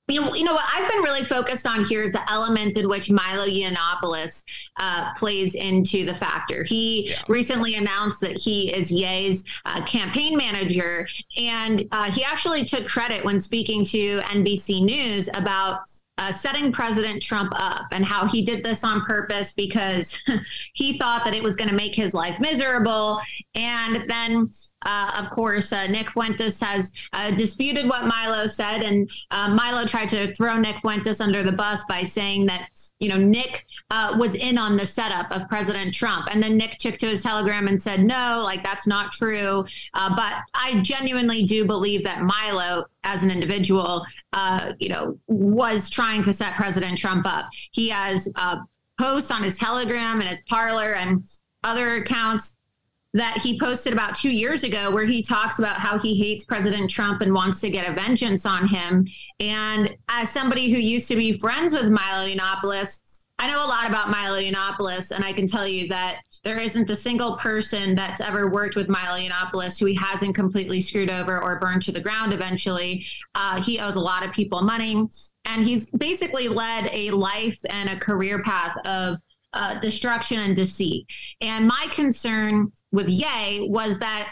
you know, you know what I've been really focused on here is the element in which Milo Yiannopoulos uh, plays into the factor. He yeah. recently announced that he is Ye's uh, campaign manager, and uh, he actually took credit when speaking to NBC News about uh, setting President Trump up and how he did this on purpose because he thought that it was going to make his life miserable. And then uh, of course, uh, Nick Fuentes has uh, disputed what Milo said, and uh, Milo tried to throw Nick Fuentes under the bus by saying that you know Nick uh, was in on the setup of President Trump, and then Nick took to his telegram and said no, like that's not true. Uh, but I genuinely do believe that Milo, as an individual, you know, was trying to set President Trump up. He has posts on his Telegram and his Parler and other accounts that he posted about two years ago where he talks about how he hates President Trump and wants to get a vengeance on him. And as somebody who used to be friends with Milo Yiannopoulos, I know a lot about Milo Yiannopoulos, and I can tell you that there isn't a single person that's ever worked with Milo Yiannopoulos who he hasn't completely screwed over or burned to the ground eventually. Uh, he owes a lot of people money, and he's basically led a life and a career path of uh, destruction and deceit. And my concern with Yay was that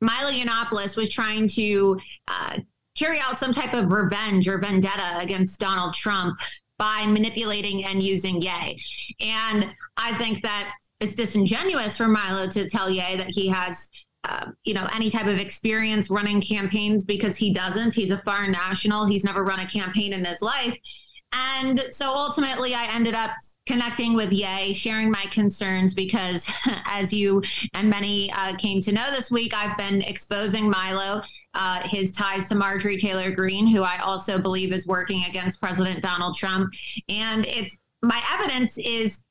Milo Yiannopoulos was trying to uh, carry out some type of revenge or vendetta against Donald Trump by manipulating and using Yay. And I think that it's disingenuous for Milo to tell Yay that he has uh, you know any type of experience running campaigns because he doesn't he's a foreign national he's never run a campaign in his life and so ultimately i ended up connecting with Yay, sharing my concerns because, as you and many uh, came to know this week, I've been exposing Milo, uh, his ties to Marjorie Taylor Greene, who I also believe is working against President Donald Trump. And it's my evidence is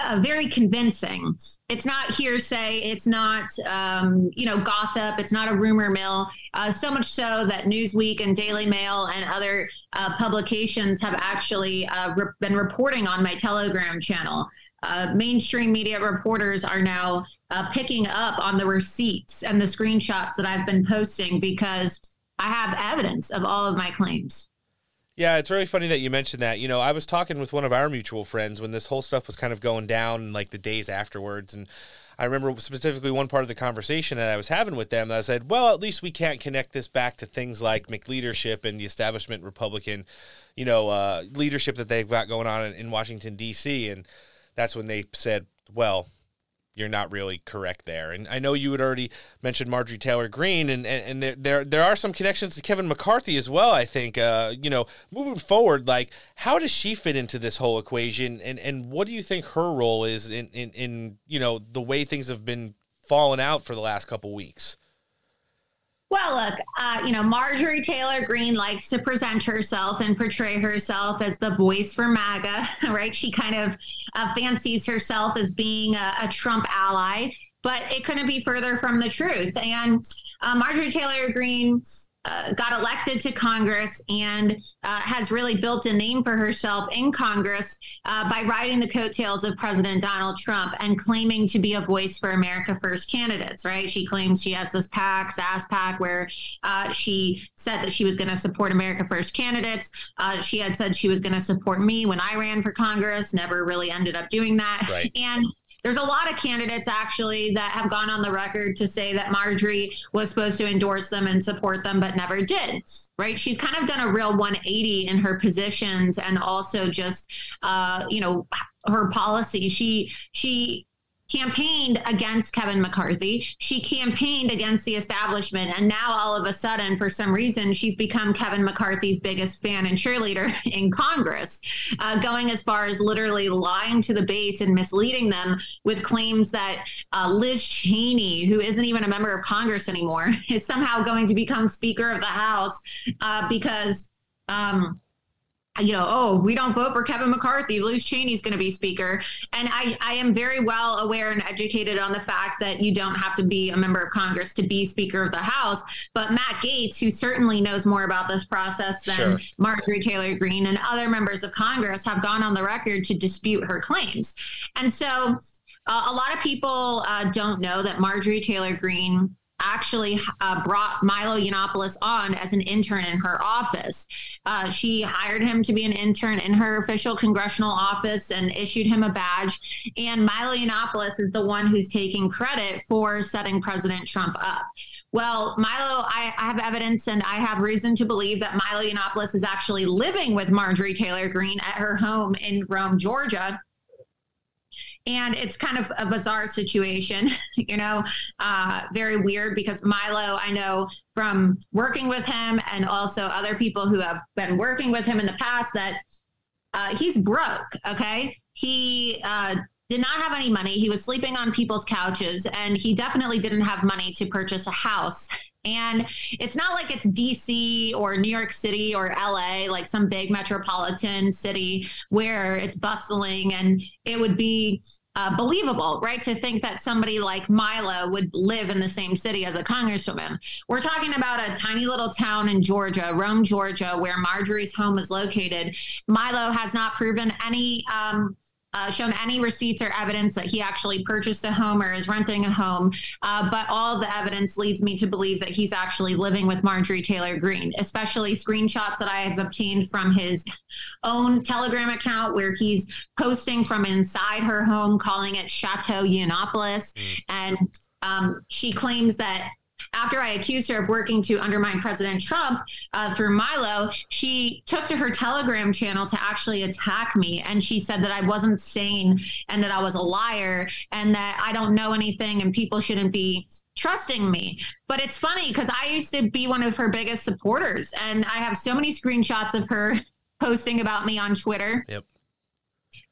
uh, very convincing. It's not hearsay. It's not, um, you know, gossip. It's not a rumor mill. Uh, so much so that Newsweek and Daily Mail and other uh, publications have actually uh, re- been reporting on my Telegram channel. Uh, mainstream media reporters are now uh, picking up on the receipts and the screenshots that I've been posting because I have evidence of all of my claims. Yeah, it's really funny that you mentioned that. You know, I was talking with one of our mutual friends when this whole stuff was kind of going down, like the days afterwards, and I remember specifically one part of the conversation that I was having with them. I said, "Well, at least we can't connect this back to things like McLeadership and the establishment Republican, you know, uh, leadership that they've got going on in, in Washington D.C." And that's when they said, "Well, you're not really correct there. And I know you had already mentioned Marjorie Taylor Greene, and, and, and there, there there are some connections to Kevin McCarthy as well. I think, uh, you know, moving forward, like how does she fit into this whole equation, and and what do you think her role is in in, in you know the way things have been falling out for the last couple weeks? Well, look, uh, you know, Marjorie Taylor Greene likes to present herself and portray herself as the voice for MAGA, right? She kind of uh, fancies herself as being a, a, Trump ally, but it couldn't be further from the truth. And uh, Marjorie Taylor Greene uh, got elected to Congress and uh, has really built a name for herself in Congress uh, by riding the coattails of President Donald Trump and claiming to be a voice for America First candidates, right? She claims she has this PAC, SAS PAC, where uh, she said that she was going to support America First candidates. Uh, she had said she was going to support me when I ran for Congress, never really ended up doing that. Right. And there's a lot of candidates actually that have gone on the record to say that Marjorie was supposed to endorse them and support them, but never did. Right? She's kind of done a real 180 in her positions and also just, uh, you know, her policy. She she campaigned against Kevin McCarthy. She campaigned against the establishment. And now all of a sudden, for some reason, she's become Kevin McCarthy's biggest fan and cheerleader in Congress, uh, going as far as literally lying to the base and misleading them with claims that uh, Liz Cheney, who isn't even a member of Congress anymore, is somehow going to become Speaker of the House uh, because. Um, you know, oh, we don't vote for Kevin McCarthy. Liz Cheney's going to be speaker. And I, I am very well aware and educated on the fact that you don't have to be a member of Congress to be Speaker of the House. But Matt Gaetz, who certainly knows more about this process than Sure. Marjorie Taylor Greene and other members of Congress, have gone on the record to dispute her claims. And so uh, a lot of people uh, don't know that Marjorie Taylor Greene actually uh, brought Milo Yiannopoulos on as an intern in her office. Uh, she hired him to be an intern in her official congressional office and issued him a badge. And Milo Yiannopoulos is the one who's taking credit for setting President Trump up. Well, Milo, I, I have evidence and I have reason to believe that Milo Yiannopoulos is actually living with Marjorie Taylor Greene at her home in Rome, Georgia and it's kind of a bizarre situation you know uh, very weird because milo i know from working with him and also other people who have been working with him in the past that uh, he's broke okay? He uh, did not have any money. He was sleeping on people's couches and he definitely didn't have money to purchase a house. And it's not like it's DC or New York City or LA, like some big metropolitan city where it's bustling and it would be uh, believable, right? To think that somebody like Milo would live in the same city as a congresswoman. We're talking about a tiny little town in Georgia, Rome, Georgia, where Marjorie's home is located. Milo has not proven any. Um, uh, shown any receipts or evidence that he actually purchased a home or is renting a home. Uh, but all the evidence leads me to believe that he's actually living with Marjorie Taylor Greene, especially screenshots that I have obtained from his own Telegram account where he's posting from inside her home, calling it Chateau Yiannopoulos. And um, she claims that after I accused her of working to undermine President Trump uh, through Milo, she took to her Telegram channel to actually attack me. And she said that I wasn't sane and that I was a liar and that I don't know anything and people shouldn't be trusting me. But it's funny because I used to be one of her biggest supporters. And I have so many screenshots of her posting about me on Twitter Yep.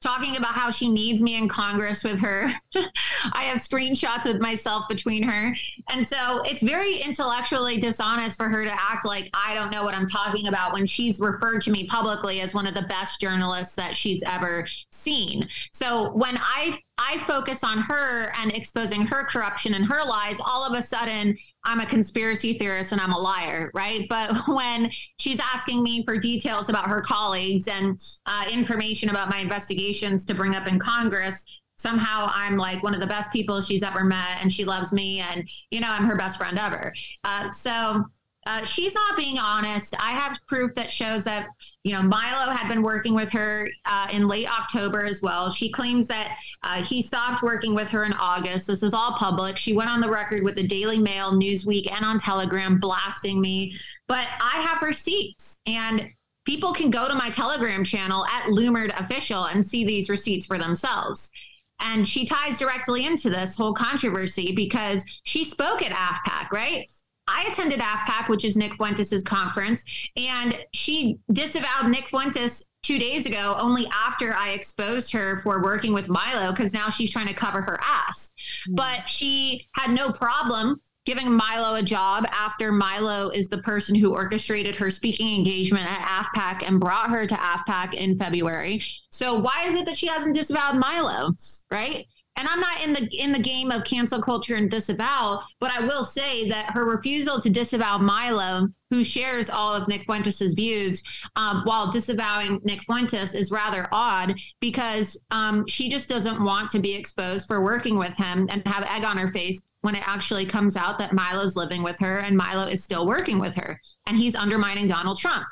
Talking about how she needs me in Congress with her. I have screenshots with myself between her. And so it's very intellectually dishonest for her to act like I don't know what I'm talking about when she's referred to me publicly as one of the best journalists that she's ever seen. So when I I focus on her and exposing her corruption and her lies, all of a sudden I'm a conspiracy theorist and I'm a liar, right? But when she's asking me for details about her colleagues and uh, information about my investigations to bring up in Congress, somehow I'm like one of the best people she's ever met and she loves me and, you know, I'm her best friend ever. Uh, so uh, she's not being honest. I have proof that shows that, you know, Milo had been working with her uh, in late October as well. She claims that uh, he stopped working with her in August. This is all public. She went on the record with the Daily Mail, Newsweek, and on Telegram blasting me. But I have receipts and people can go to my Telegram channel at Loomered Official and see these receipts for themselves. And she ties directly into this whole controversy because she spoke at AFPAC, right? I attended AFPAC, which is Nick Fuentes' conference, and she disavowed Nick Fuentes two days ago only after I exposed her for working with Milo because now she's trying to cover her ass. Hmm. But she had no problem giving Milo a job after Milo is the person who orchestrated her speaking engagement at AFPAC and brought her to AFPAC in February. So why is it that she hasn't disavowed Milo, right? And I'm not in the in the game of cancel culture and disavow, but I will say that her refusal to disavow Milo, who shares all of Nick Fuentes' views, um, while disavowing Nick Fuentes, is rather odd because um, she just doesn't want to be exposed for working with him and have egg on her face when it actually comes out that Milo's living with her and Milo is still working with her, and he's undermining Donald Trump.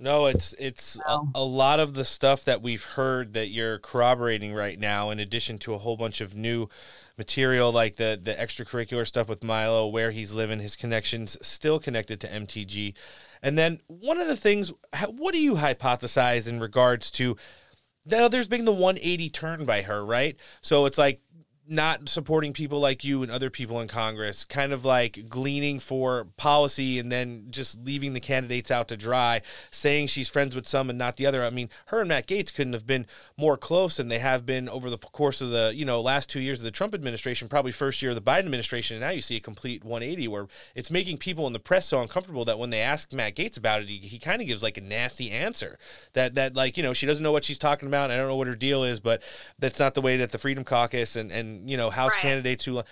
No, it's it's a, a, lot of the stuff that we've heard that you're corroborating right now, in addition to a whole bunch of new material like the the extracurricular stuff with Milo, where he's living, his connections still connected to MTG, and then one of the things, what do you hypothesize in regards to? Now, there's been the 180 turn by her, right? So it's like not supporting people like you and other people in Congress, kind of like gleaning for policy and then just leaving the candidates out to dry, saying she's friends with some and not the other. I mean, her and Matt Gaetz couldn't have been more close than they have been over the course of the, you know, last two years of the Trump administration, probably first year of the Biden administration. And now you see a complete 180 where it's making people in the press so uncomfortable that when they ask Matt Gaetz about it, he, he kind of gives like a nasty answer that, that like, you know, she doesn't know what she's talking about. I don't know what her deal is, but that's not the way that the Freedom Caucus and, and you know House right. candidates who.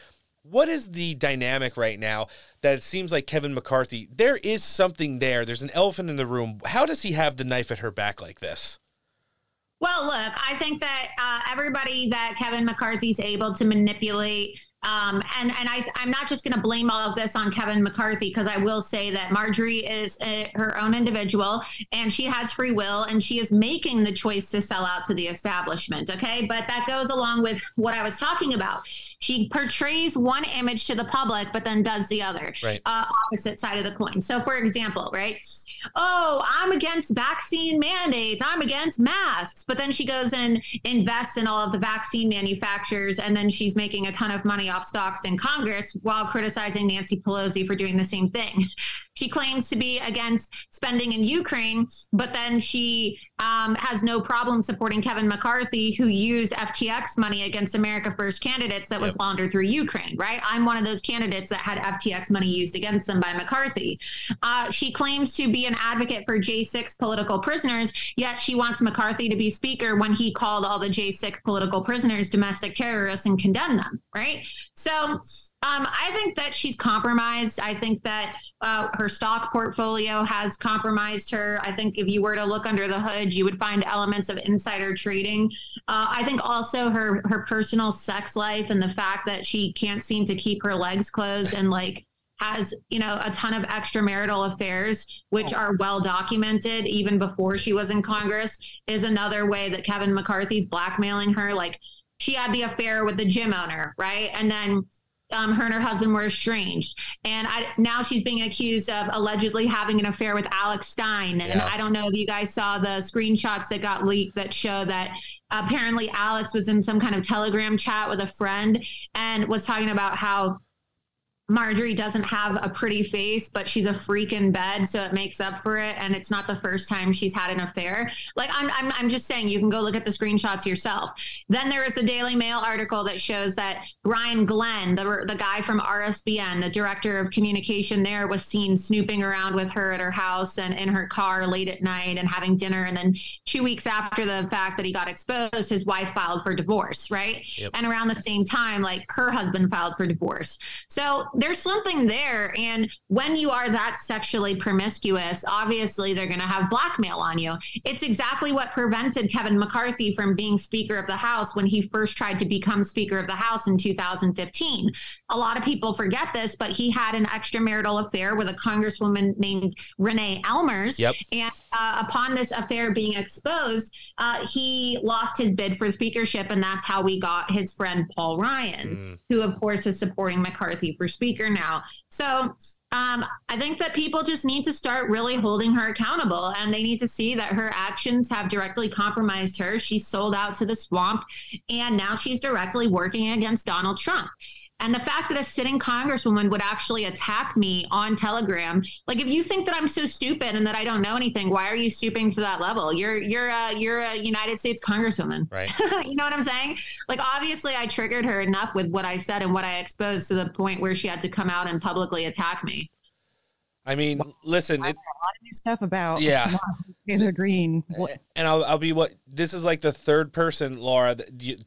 What is the dynamic right now that it seems like Kevin McCarthy? There is something there. There's an elephant in the room. How does he have the knife at her back like this? Well, look, I think that uh, everybody that Kevin McCarthy's able to manipulate um, and and I, I'm not just going to blame all of this on Kevin McCarthy because I will say that Marjorie is a, her own individual and she has free will and she is making the choice to sell out to the establishment. Okay, but that goes along with what I was talking about. She portrays one image to the public, but then does the other, right. uh, opposite side of the coin. So, for example, right oh, I'm against vaccine mandates. I'm against masks. But then she goes and invests in all of the vaccine manufacturers. And then she's making a ton of money off stocks in Congress while criticizing Nancy Pelosi for doing the same thing. She claims to be against spending in Ukraine, but then she um, has no problem supporting Kevin McCarthy, who used FTX money against America First candidates that was yep. laundered through Ukraine, right? I'm one of those candidates that had FTX money used against them by McCarthy. Uh, she claims to be an advocate for J6 political prisoners, yet she wants McCarthy to be speaker when he called all the J6 political prisoners domestic terrorists and condemned them, right? So, um, I think that she's compromised. I think that uh, her stock portfolio has compromised her. I think if you were to look under the hood, you would find elements of insider trading. Uh, I think also her her personal sex life and the fact that she can't seem to keep her legs closed and like has you know a ton of extramarital affairs which are well documented even before she was in congress is another way that kevin mccarthy's blackmailing her like she had the affair with the gym owner right and then um, her and her husband were estranged, and I, now she's being accused of allegedly having an affair with Alex Stein. And yeah. I don't know if you guys saw the screenshots that got leaked that show that apparently Alex was in some kind of Telegram chat with a friend and was talking about how Marjorie doesn't have a pretty face, but she's a freak in bed, so it makes up for it. And it's not the first time she's had an affair. Like I'm, I'm, I'm just saying, you can go look at the screenshots yourself. Then there is the Daily Mail article that shows that Brian Glenn, the the guy from RSBN, the director of communication there, was seen snooping around with her at her house and in her car late at night and having dinner. And then two weeks after the fact that he got exposed, his wife filed for divorce, right? Yep. And around the same time, like her husband filed for divorce. So there's something there. And when you are that sexually promiscuous, obviously they're going to have blackmail on you. It's exactly what prevented Kevin McCarthy from being Speaker of the House when he first tried to become Speaker of the House in 2015. A lot of people forget this, but he had an extramarital affair with a congresswoman named Renee Ellmers. Yep. And uh, upon this affair being exposed, uh, he lost his bid for speakership. And that's how we got his friend Paul Ryan, mm. who, of course, is supporting McCarthy for speaker speaker now. So um, I think that people just need to start really holding her accountable and they need to see that her actions have directly compromised her. She's sold out to the swamp and now she's directly working against Donald Trump. And the fact that a sitting congresswoman would actually attack me on Telegram, like if you think that I'm so stupid and that I don't know anything, why are you stooping to that level? You're you're a you're a United States congresswoman, right? you know what I'm saying? Like obviously, I triggered her enough with what I said and what I exposed to the point where she had to come out and publicly attack me. I mean, listen, it, a lot of new stuff about yeah. Taylor Greene. And I'll, I'll be what this is like the third person, Laura.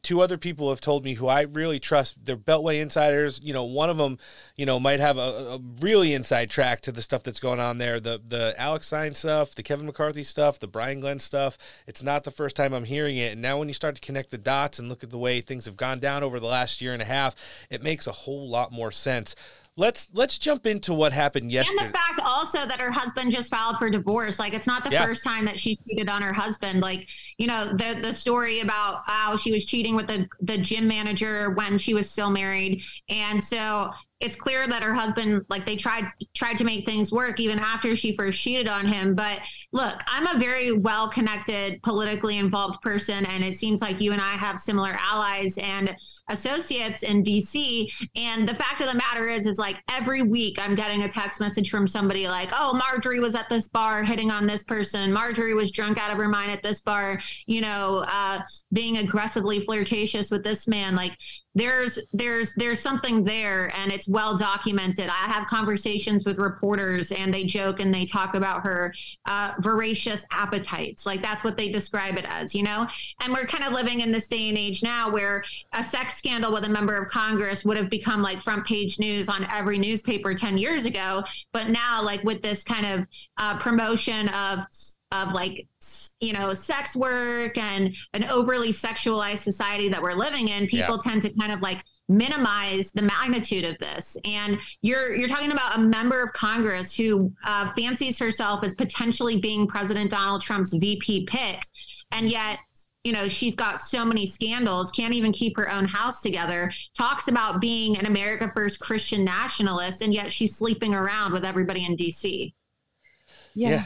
Two other people have told me who I really trust. They're Beltway insiders. You know, one of them, you know, might have a, a really inside track to the stuff that's going on there. The the Alex Stein stuff, the Kevin McCarthy stuff, the Brian Glenn stuff. It's not the first time I'm hearing it. And now when you start to connect the dots and look at the way things have gone down over the last year and a half, it makes a whole lot more sense. Let's let's jump into what happened yesterday. And the fact also that her husband just filed for divorce. Like it's not the Yeah. first time that she cheated on her husband. Like, you know, the the story about how she was cheating with the the gym manager when she was still married. And so it's clear that her husband like they tried tried to make things work even after she first cheated on him but look i'm a very well connected politically involved person and it seems like you and i have similar allies and associates in DC. And the fact of the matter is, is like every week I'm getting a text message from somebody like, oh, Marjorie was at this bar hitting on this person. Marjorie was drunk out of her mind at this bar, you know, uh, being aggressively flirtatious with this man. Like there's there's there's something there and it's well documented. I have conversations with reporters and they joke and they talk about her uh, voracious appetites. Like that's what they describe it as you know? And we're kind of living in this day and age now where a sex scandal with a member of congress would have become like front page news on every newspaper 10 years ago. But now like with this kind of uh, promotion of of like you know sex work and an overly sexualized society that we're living in people Yeah. tend to kind of like minimize the magnitude of this and you're you're talking about a member of congress who uh, fancies herself as potentially being president donald trump's vp pick and yet you know she's got so many scandals can't even keep her own house together talks about being an america first christian nationalist and yet she's sleeping around with everybody in dc Yeah. Yeah.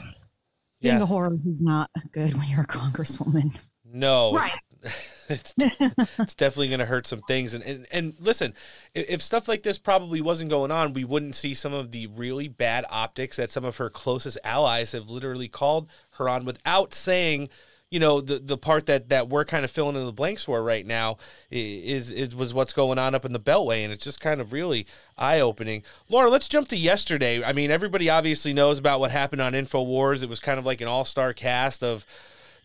Being Yeah. a whore is not good when you're a congresswoman. No, Right. it's, it's definitely going to hurt some things. And, and and listen, if, if stuff like this probably wasn't going on, we wouldn't see some of the really bad optics that some of her closest allies have literally called her on without saying. You know the the part that, that we're kind of filling in the blanks for right now is is was what's going on up in the Beltway, and it's just kind of really eye opening. Laura, let's jump to yesterday. I mean, everybody obviously knows about what happened on Infowars. It was kind of like an all star cast of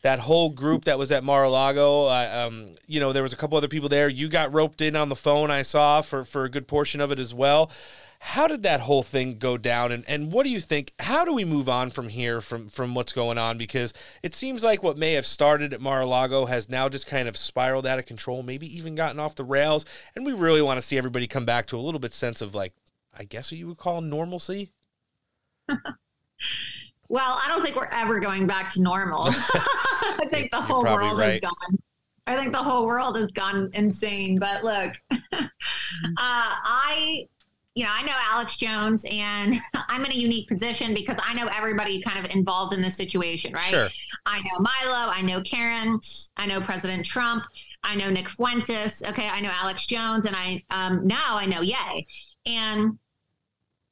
that whole group that was at Mar-a-Lago. Uh, um, you know, there was a couple other people there. You got roped in on the phone. I saw for for a good portion of it as well. How did that whole thing go down, and, and what do you think? How do we move on from here, from from what's going on? Because it seems like what may have started at Mar-a-Lago has now just kind of spiraled out of control, maybe even gotten off the rails, and we really want to see everybody come back to a little bit sense of like, I guess what you would call normalcy. Well, I don't think we're ever going back to normal. I think the whole world right. is gone. I think the whole world has gone insane. But look, uh, I, you know, I know Alex Jones, and I'm in a unique position because I know everybody kind of involved in this situation, right? Sure. I know Milo, I know Karen, I know President Trump, I know Nick Fuentes. Okay, I know Alex Jones, and I um, now I know Yay, and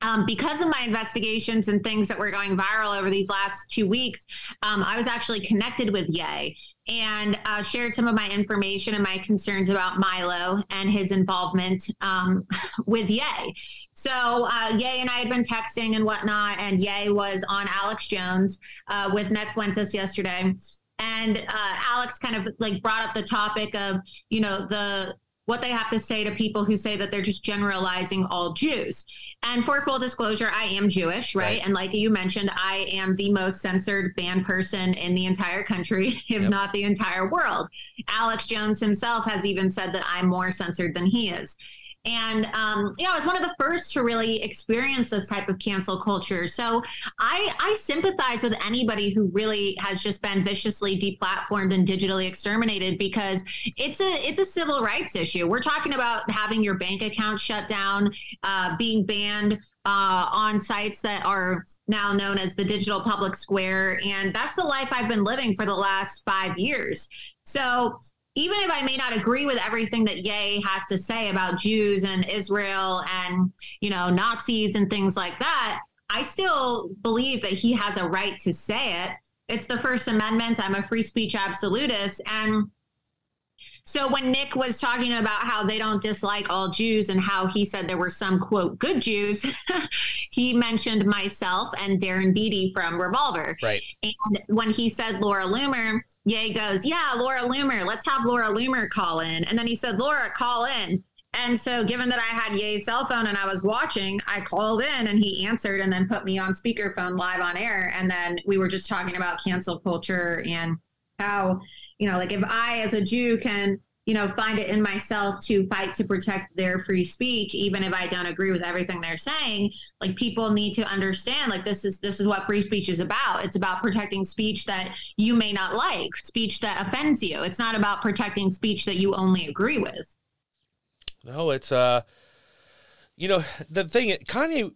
um, because of my investigations and things that were going viral over these last two weeks, um, I was actually connected with Ye and uh, shared some of my information and my concerns about Milo and his involvement um, with Ye. So uh, Ye and I had been texting and whatnot, and Ye was on Alex Jones uh, with Nick Fuentes yesterday. And uh, Alex kind of like brought up the topic of, you know, the what they have to say to people who say that they're just generalizing all Jews. And for full disclosure, I am Jewish, right? Right. And like you mentioned, I am the most censored banned person in the entire country, if Yep. not the entire world. Alex Jones himself has even said that I'm more censored than he is. And um, know, I was one of the first to really experience this type of cancel culture. So I I sympathize with anybody who really has just been viciously deplatformed and digitally exterminated because it's a it's a civil rights issue. We're talking about having your bank account shut down, uh, being banned uh, on sites that are now known as the digital public square, and that's the life I've been living for the last five years. So even if I may not agree with everything that Ye has to say about Jews and Israel and you know Nazis and things like that, I still believe that he has a right to say it. It's the First Amendment. I'm a free speech absolutist, and So when Nick was talking about how they don't dislike all Jews and how he said there were some quote good Jews, he mentioned myself and Darren Beatty from Revolver. Right. And when he said Laura Loomer, Ye goes, Yeah, Laura Loomer, let's have Laura Loomer call in. And then he said, Laura, call in. And so, given that I had Ye's cell phone and I was watching, I called in and he answered and then put me on speakerphone live on air. And then we were just talking about cancel culture and how, you know, like if I, as a Jew, can, you know, find it in myself to fight to protect their free speech, even if I don't agree with everything they're saying, like people need to understand, like this is this is what free speech is about. It's about protecting speech that you may not like, speech that offends you. It's not about protecting speech that you only agree with. No, it's uh, you know, the thing Kanye,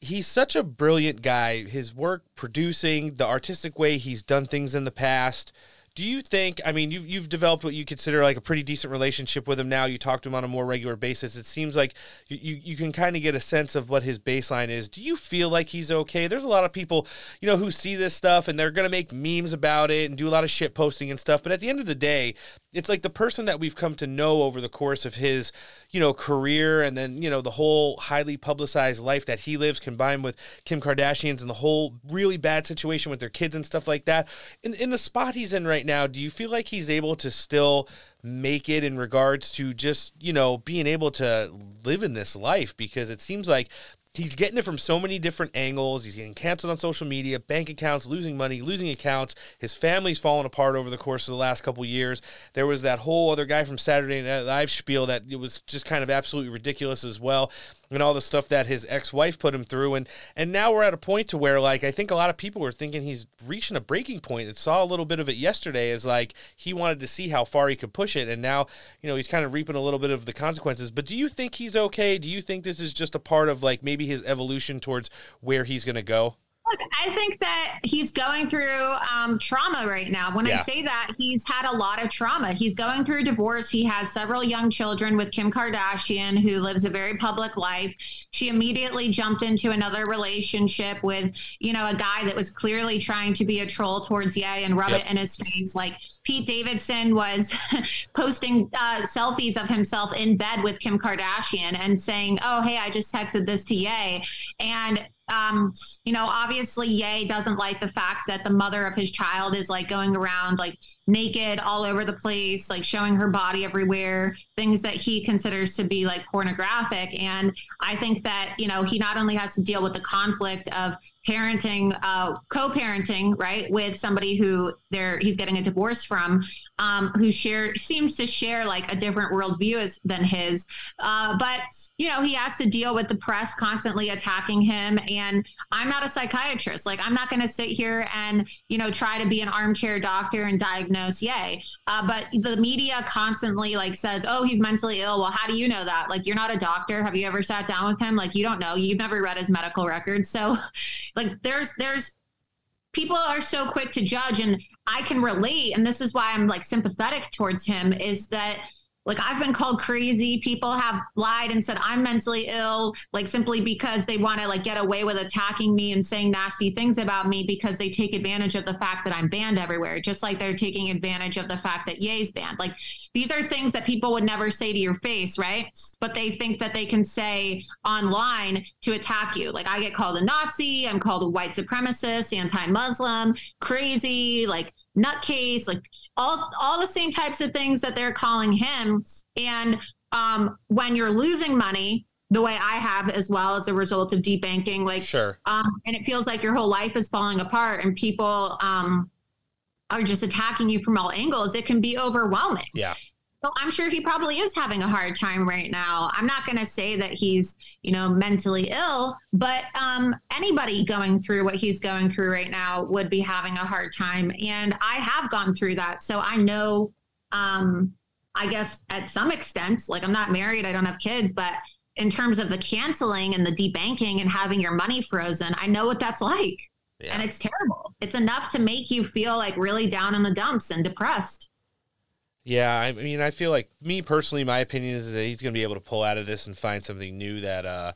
he's such a brilliant guy. His work producing, the artistic way he's done things in the past. Do you think? I mean, you've you've developed what you consider like a pretty decent relationship with him now. You talk to him on a more regular basis. It seems like you you, you can kind of get a sense of what his baseline is. Do you feel like he's okay? There's a lot of people, you know, who see this stuff and they're gonna make memes about it and do a lot of shit posting and stuff. But at the end of the day, it's like the person that we've come to know over the course of his, you know, career and then, you know, the whole highly publicized life that he lives combined with Kim Kardashian's and the whole really bad situation with their kids and stuff like that. In in the spot he's in right now, do you feel like he's able to still make it in regards to just, you know, being able to live in this life because it seems like he's getting it from so many different angles. He's getting canceled on social media, bank accounts, losing money, losing accounts. His family's fallen apart over the course of the last couple years. There was that whole other guy from Saturday Night Live spiel that it was just kind of absolutely ridiculous as well and all the stuff that his ex-wife put him through. And and now we're at a point to where like I think a lot of people were thinking he's reaching a breaking point. And saw a little bit of it yesterday as like he wanted to see how far he could push it. And now you know he's kind of reaping a little bit of the consequences. But do you think he's okay? Do you think this is just a part of like maybe his evolution towards where he's going to go Look, I think that he's going through um, trauma right now. When Yeah. I say that, he's had a lot of trauma. He's going through divorce. He has several young children with Kim Kardashian, who lives a very public life. She immediately jumped into another relationship with, you know, a guy that was clearly trying to be a troll towards Ye and rub Yep. it in his face. Like Pete Davidson was posting uh, selfies of himself in bed with Kim Kardashian and saying, "Oh, hey, I just texted this to Ye," and um, you know, obviously, Ye doesn't like the fact that the mother of his child is like going around like naked all over the place, like showing her body everywhere, things that he considers to be like pornographic. And I think that, you know, he not only has to deal with the conflict of parenting, uh, co-parenting, right, with somebody who they're he's getting a divorce from, um, who share seems to share like a different worldview as, than his. Uh, but you know, he has to deal with the press constantly attacking him. And I'm not a psychiatrist. Like, I'm not going to sit here and you know try to be an armchair doctor and diagnose yay. Uh, but the media constantly like says, "Oh, he's mentally ill." Well, how do you know that? Like, you're not a doctor. Have you ever sat down with him? Like, you don't know. You've never read his medical records. So, like, there's there's people are so quick to judge and i can relate and this is why i'm like sympathetic towards him is that like i've been called crazy. People have lied and said i'm mentally ill like simply because they want to like get away with attacking me and saying nasty things about me because they take advantage of the fact that i'm banned everywhere just like they're taking advantage of the fact that ye's banned. Like these are things that people would never say to your face right? But they think that they can say online to attack you. Like i get called a nazi i'm called a white supremacist anti-muslim crazy like nutcase like all all the same types of things that they're calling him. And um when you're losing money the way i have as well as a result of debanking like Sure. um and it feels like your whole life is falling apart and people um are just attacking you from all angles it can be overwhelming. Yeah so I'm sure he probably is having a hard time right now. I'm not going to say that he's, you know, mentally ill, but um, anybody going through what he's going through right now would be having a hard time. And I have gone through that. So I know, um, I guess at some extent, like I'm not married, I don't have kids, but in terms of the canceling and the debanking and having your money frozen, I know what that's like. And it's terrible. It's enough to make you feel like really down in the dumps and depressed. Yeah, I mean, I feel like me personally, my opinion is that he's going to be able to pull out of this and find something new that, uh,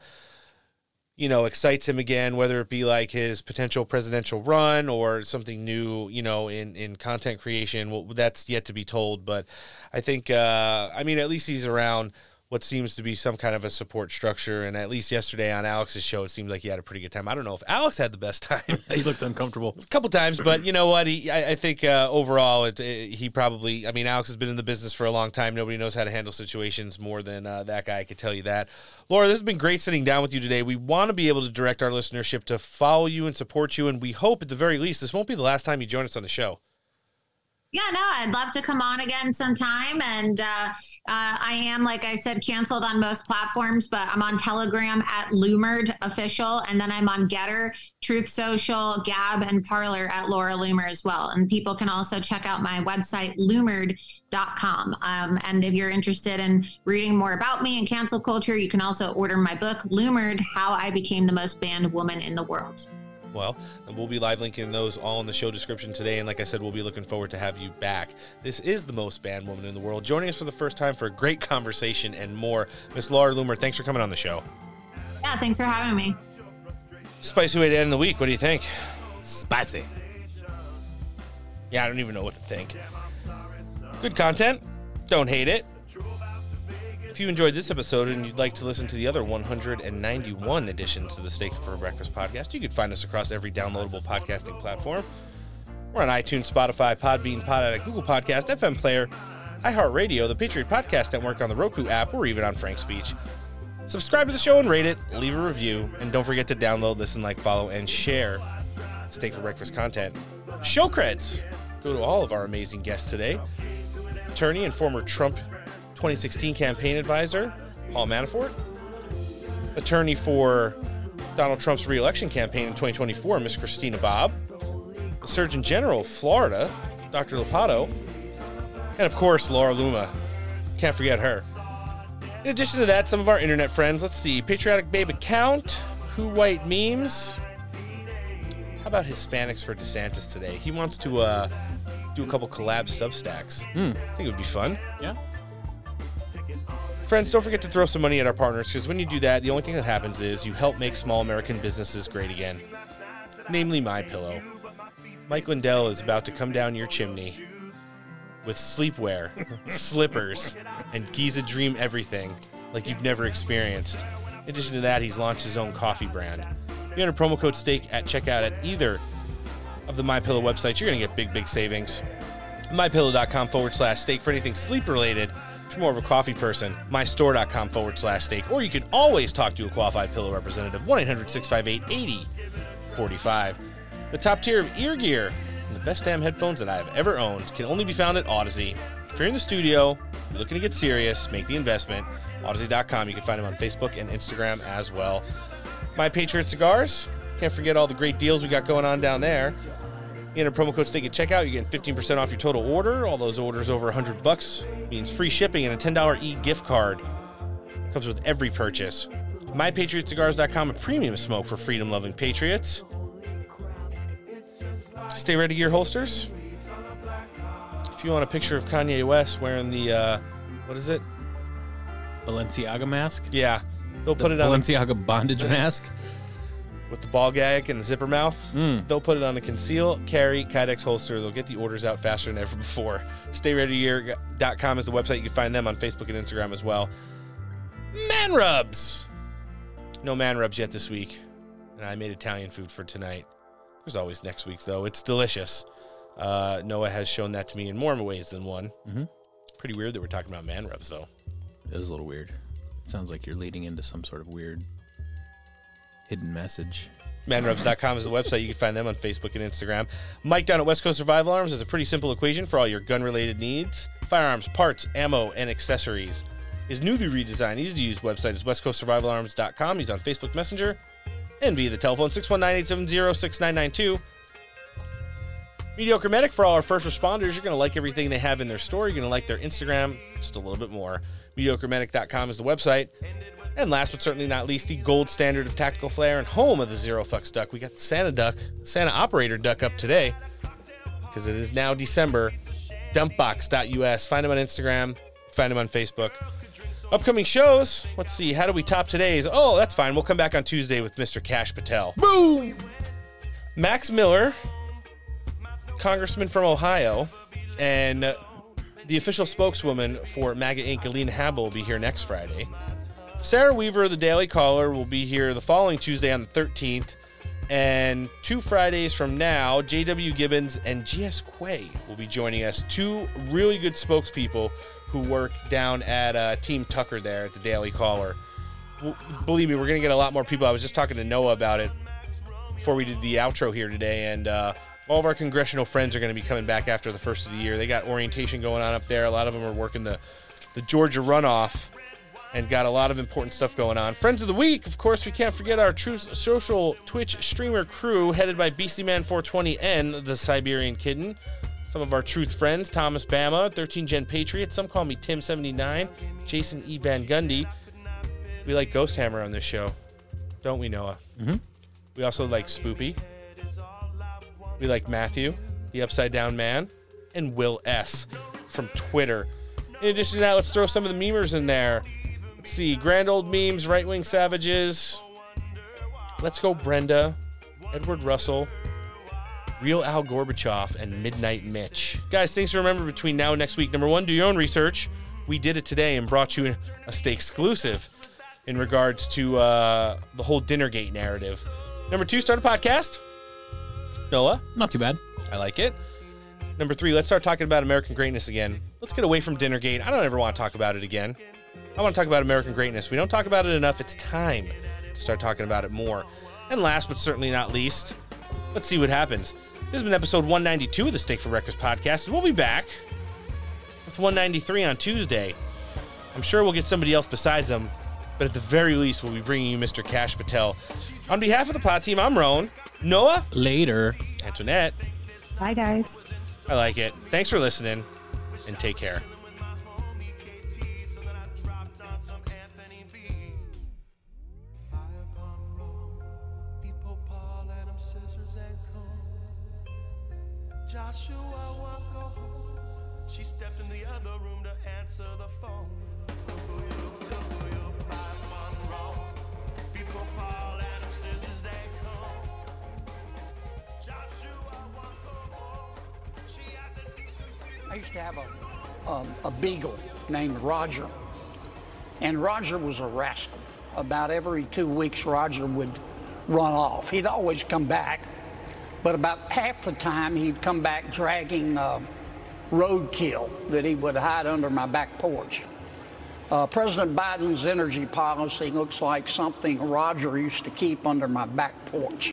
you know, excites him again, whether it be like his potential presidential run or something new, you know, in, in content creation. Well, that's yet to be told. But I think, uh, I mean, at least he's around what seems to be some kind of a support structure. And at least yesterday on Alex's show, it seemed like he had a pretty good time. I don't know if Alex had the best time. he looked uncomfortable a couple times, but you know what? He, I, I think uh, overall, it, it, he probably. I mean, Alex has been in the business for a long time. Nobody knows how to handle situations more than uh, that guy. I can tell you that. Laura, this has been great sitting down with you today. We want to be able to direct our listenership to follow you and support you, and we hope at the very least this won't be the last time you join us on the show. Yeah, no, I'd love to come on again sometime. And uh, uh, I am, like I said, canceled on most platforms, but I'm on Telegram at Loomered Official. And then I'm on GETTR, Truth Social, Gab, and Parler at Laura Loomer as well. And people can also check out my website, loomered.com. Um, and if you're interested in reading more about me and cancel culture, you can also order my book, Loomered How I Became the Most Banned Woman in the World well. And we'll be live linking those all in the show description today. And like I said, we'll be looking forward to have you back. This is the most banned woman in the world, joining us for the first time for a great conversation and more. Miss Laura Loomer, thanks for coming on the show. Yeah, thanks for having me. Spicy way to end the week. What do you think? Spicy. Yeah, I don't even know what to think. Good content. Don't hate it. If you enjoyed this episode and you'd like to listen to the other 191 editions of the Steak for Breakfast podcast, you can find us across every downloadable podcasting platform. We're on iTunes, Spotify, Podbean, Pod Google Podcast, FM Player, iHeartRadio, the Patriot Podcast Network on the Roku app, or even on FrankSpeech. Subscribe to the show and rate it, leave a review, and don't forget to download, listen, like, follow, and share Steak for Breakfast content. Show creds go to all of our amazing guests today. Attorney and former Trump 2016 campaign advisor, Paul Manafort, attorney for Donald Trump's reelection campaign in 2024, Miss Christina Bobb, the Surgeon General of Florida, Dr. Ladapo, and of course, Laura Loomer. Can't forget her. In addition to that, some of our internet friends, let's see, Patriotic Babe Account, Who White Memes. How about Hispanics for DeSantis today? He wants to uh, do a couple collab substacks. Hmm. I think it would be fun. Yeah. Friends, don't forget to throw some money at our partners because when you do that, the only thing that happens is you help make small American businesses great again. Namely, My Pillow. Mike Lindell is about to come down your chimney with sleepwear, slippers, and Giza Dream everything like you've never experienced. In addition to that, he's launched his own coffee brand. If you enter promo code STEAK at checkout at either of the My Pillow websites, you're going to get big, big savings. MyPillow.com forward slash steak for anything sleep related. If you're more of a coffee person, mystore.com forward slash steak. Or you can always talk to a qualified pillow representative, 1 800 658 8045. The top tier of ear gear and the best damn headphones that I have ever owned can only be found at Odyssey. If you're in the studio, you're looking to get serious, make the investment, Odyssey.com. You can find them on Facebook and Instagram as well. My Patriot Cigars. Can't forget all the great deals we got going on down there. Enter promo code STEAK at checkout, you get 15% off your total order. All those orders over 100 bucks means free shipping and a $10 e-gift card. Comes with every purchase. MyPatriotCigars.com, a premium smoke for freedom-loving patriots. Stay ready, gear holsters. If you want a picture of Kanye West wearing the, uh, what is it? Balenciaga mask? Yeah. They'll The put it on. Balenciaga bondage mask? With the ball gag and the zipper mouth. Mm. They'll put it on a conceal, carry, Kydex holster. They'll get the orders out faster than ever before. StayReadyGear.com is the website. You can find them on Facebook and Instagram as well. Man rubs. No man rubs yet this week. And I made Italian food for tonight. There's always next week, though. It's delicious. Uh, Noah has shown that to me in more ways than one. Mhm. Pretty weird that we're talking about man rubs, though. It is a little weird. It sounds like you're leading into some sort of weird hidden message. Manrubs.com is the website. You can find them on Facebook and Instagram. Mike down at West Coast Survival Arms is a pretty simple equation for all your gun related needs firearms, parts, ammo, and accessories. His newly redesigned, easy to use website is westcoastsurvivalarms.com. He's on Facebook Messenger and via the telephone 619 870 6992. Mediocre Medic for all our first responders. You're going to like everything they have in their store. You're going to like their Instagram just a little bit more. MediocreMedic.com is the website. And last but certainly not least, the gold standard of tactical flair and home of the Zero Fucks Duck. We got the Santa Duck, Santa Operator Duck up today because it is now December. Dumpbox.us. Find him on Instagram, find him on Facebook. Upcoming shows. Let's see. How do we top today's? Oh, that's fine. We'll come back on Tuesday with Mr. Kash Patel. Boom. Max Miller, congressman from Ohio, and uh, the official spokeswoman for MAGA Inc., Alina Habba, will be here next Friday. Sarah Weaver of the Daily Caller will be here the following Tuesday on the 13th. And two Fridays from now, J.W. Gibbons and G.S. Quay will be joining us. Two really good spokespeople who work down at uh, Team Tucker there at the Daily Caller. W- believe me, we're going to get a lot more people. I was just talking to Noah about it before we did the outro here today, and uh, all of our congressional friends are going to be coming back after the first of the year. They got orientation going on up there. A lot of them are working the the Georgia runoff, and got a lot of important stuff going on. Friends of the week, of course, we can't forget our true social Twitch streamer crew, headed by BCMan420N, the Siberian Kitten. Some of our truth friends, Thomas Bama, 13 Gen Patriot. Some call me Tim79, Jason E. Van Gundy. We like Ghost Hammer on this show, don't we, Noah? Mm-hmm. We also like Spoopy. We like Matthew, the Upside Down Man, and Will S. from Twitter. In addition to that, let's throw some of the memers in there. Let's see, Grand Old Memes, Right Wing Savages. Let's go, Brenda, Edward Russell, Real Al Gorbachev, and Midnight Mitch. Guys, things to remember between now and next week. Number one, do your own research. We did it today and brought you a stay exclusive in regards to uh, the whole Dinnergate narrative. Number two, start a podcast. Noah? Not too bad. I like it. Number three, let's start talking about American greatness again. Let's get away from Dinnergate. I don't ever want to talk about it again. I want to talk about American greatness. We don't talk about it enough. It's time to start talking about it more. And last but certainly not least, let's see what happens. This has been episode 192 of the Steak for Breakfast podcast, and we'll be back with 193 on Tuesday. I'm sure we'll get somebody else besides them, but at the very least, we'll be bringing you Mr. Kash Patel. On behalf of the pod team, I'm Roan. Noah? Later. Antoinette? Bye, guys. I like it. Thanks for listening, and take care. Used to have a, um, a beagle named Roger. And Roger was a rascal. About every two weeks, Roger would run off. He'd always come back, but about half the time, he'd come back dragging uh, roadkill that he would hide under my back porch. Uh, President Biden's energy policy looks like something Roger used to keep under my back porch.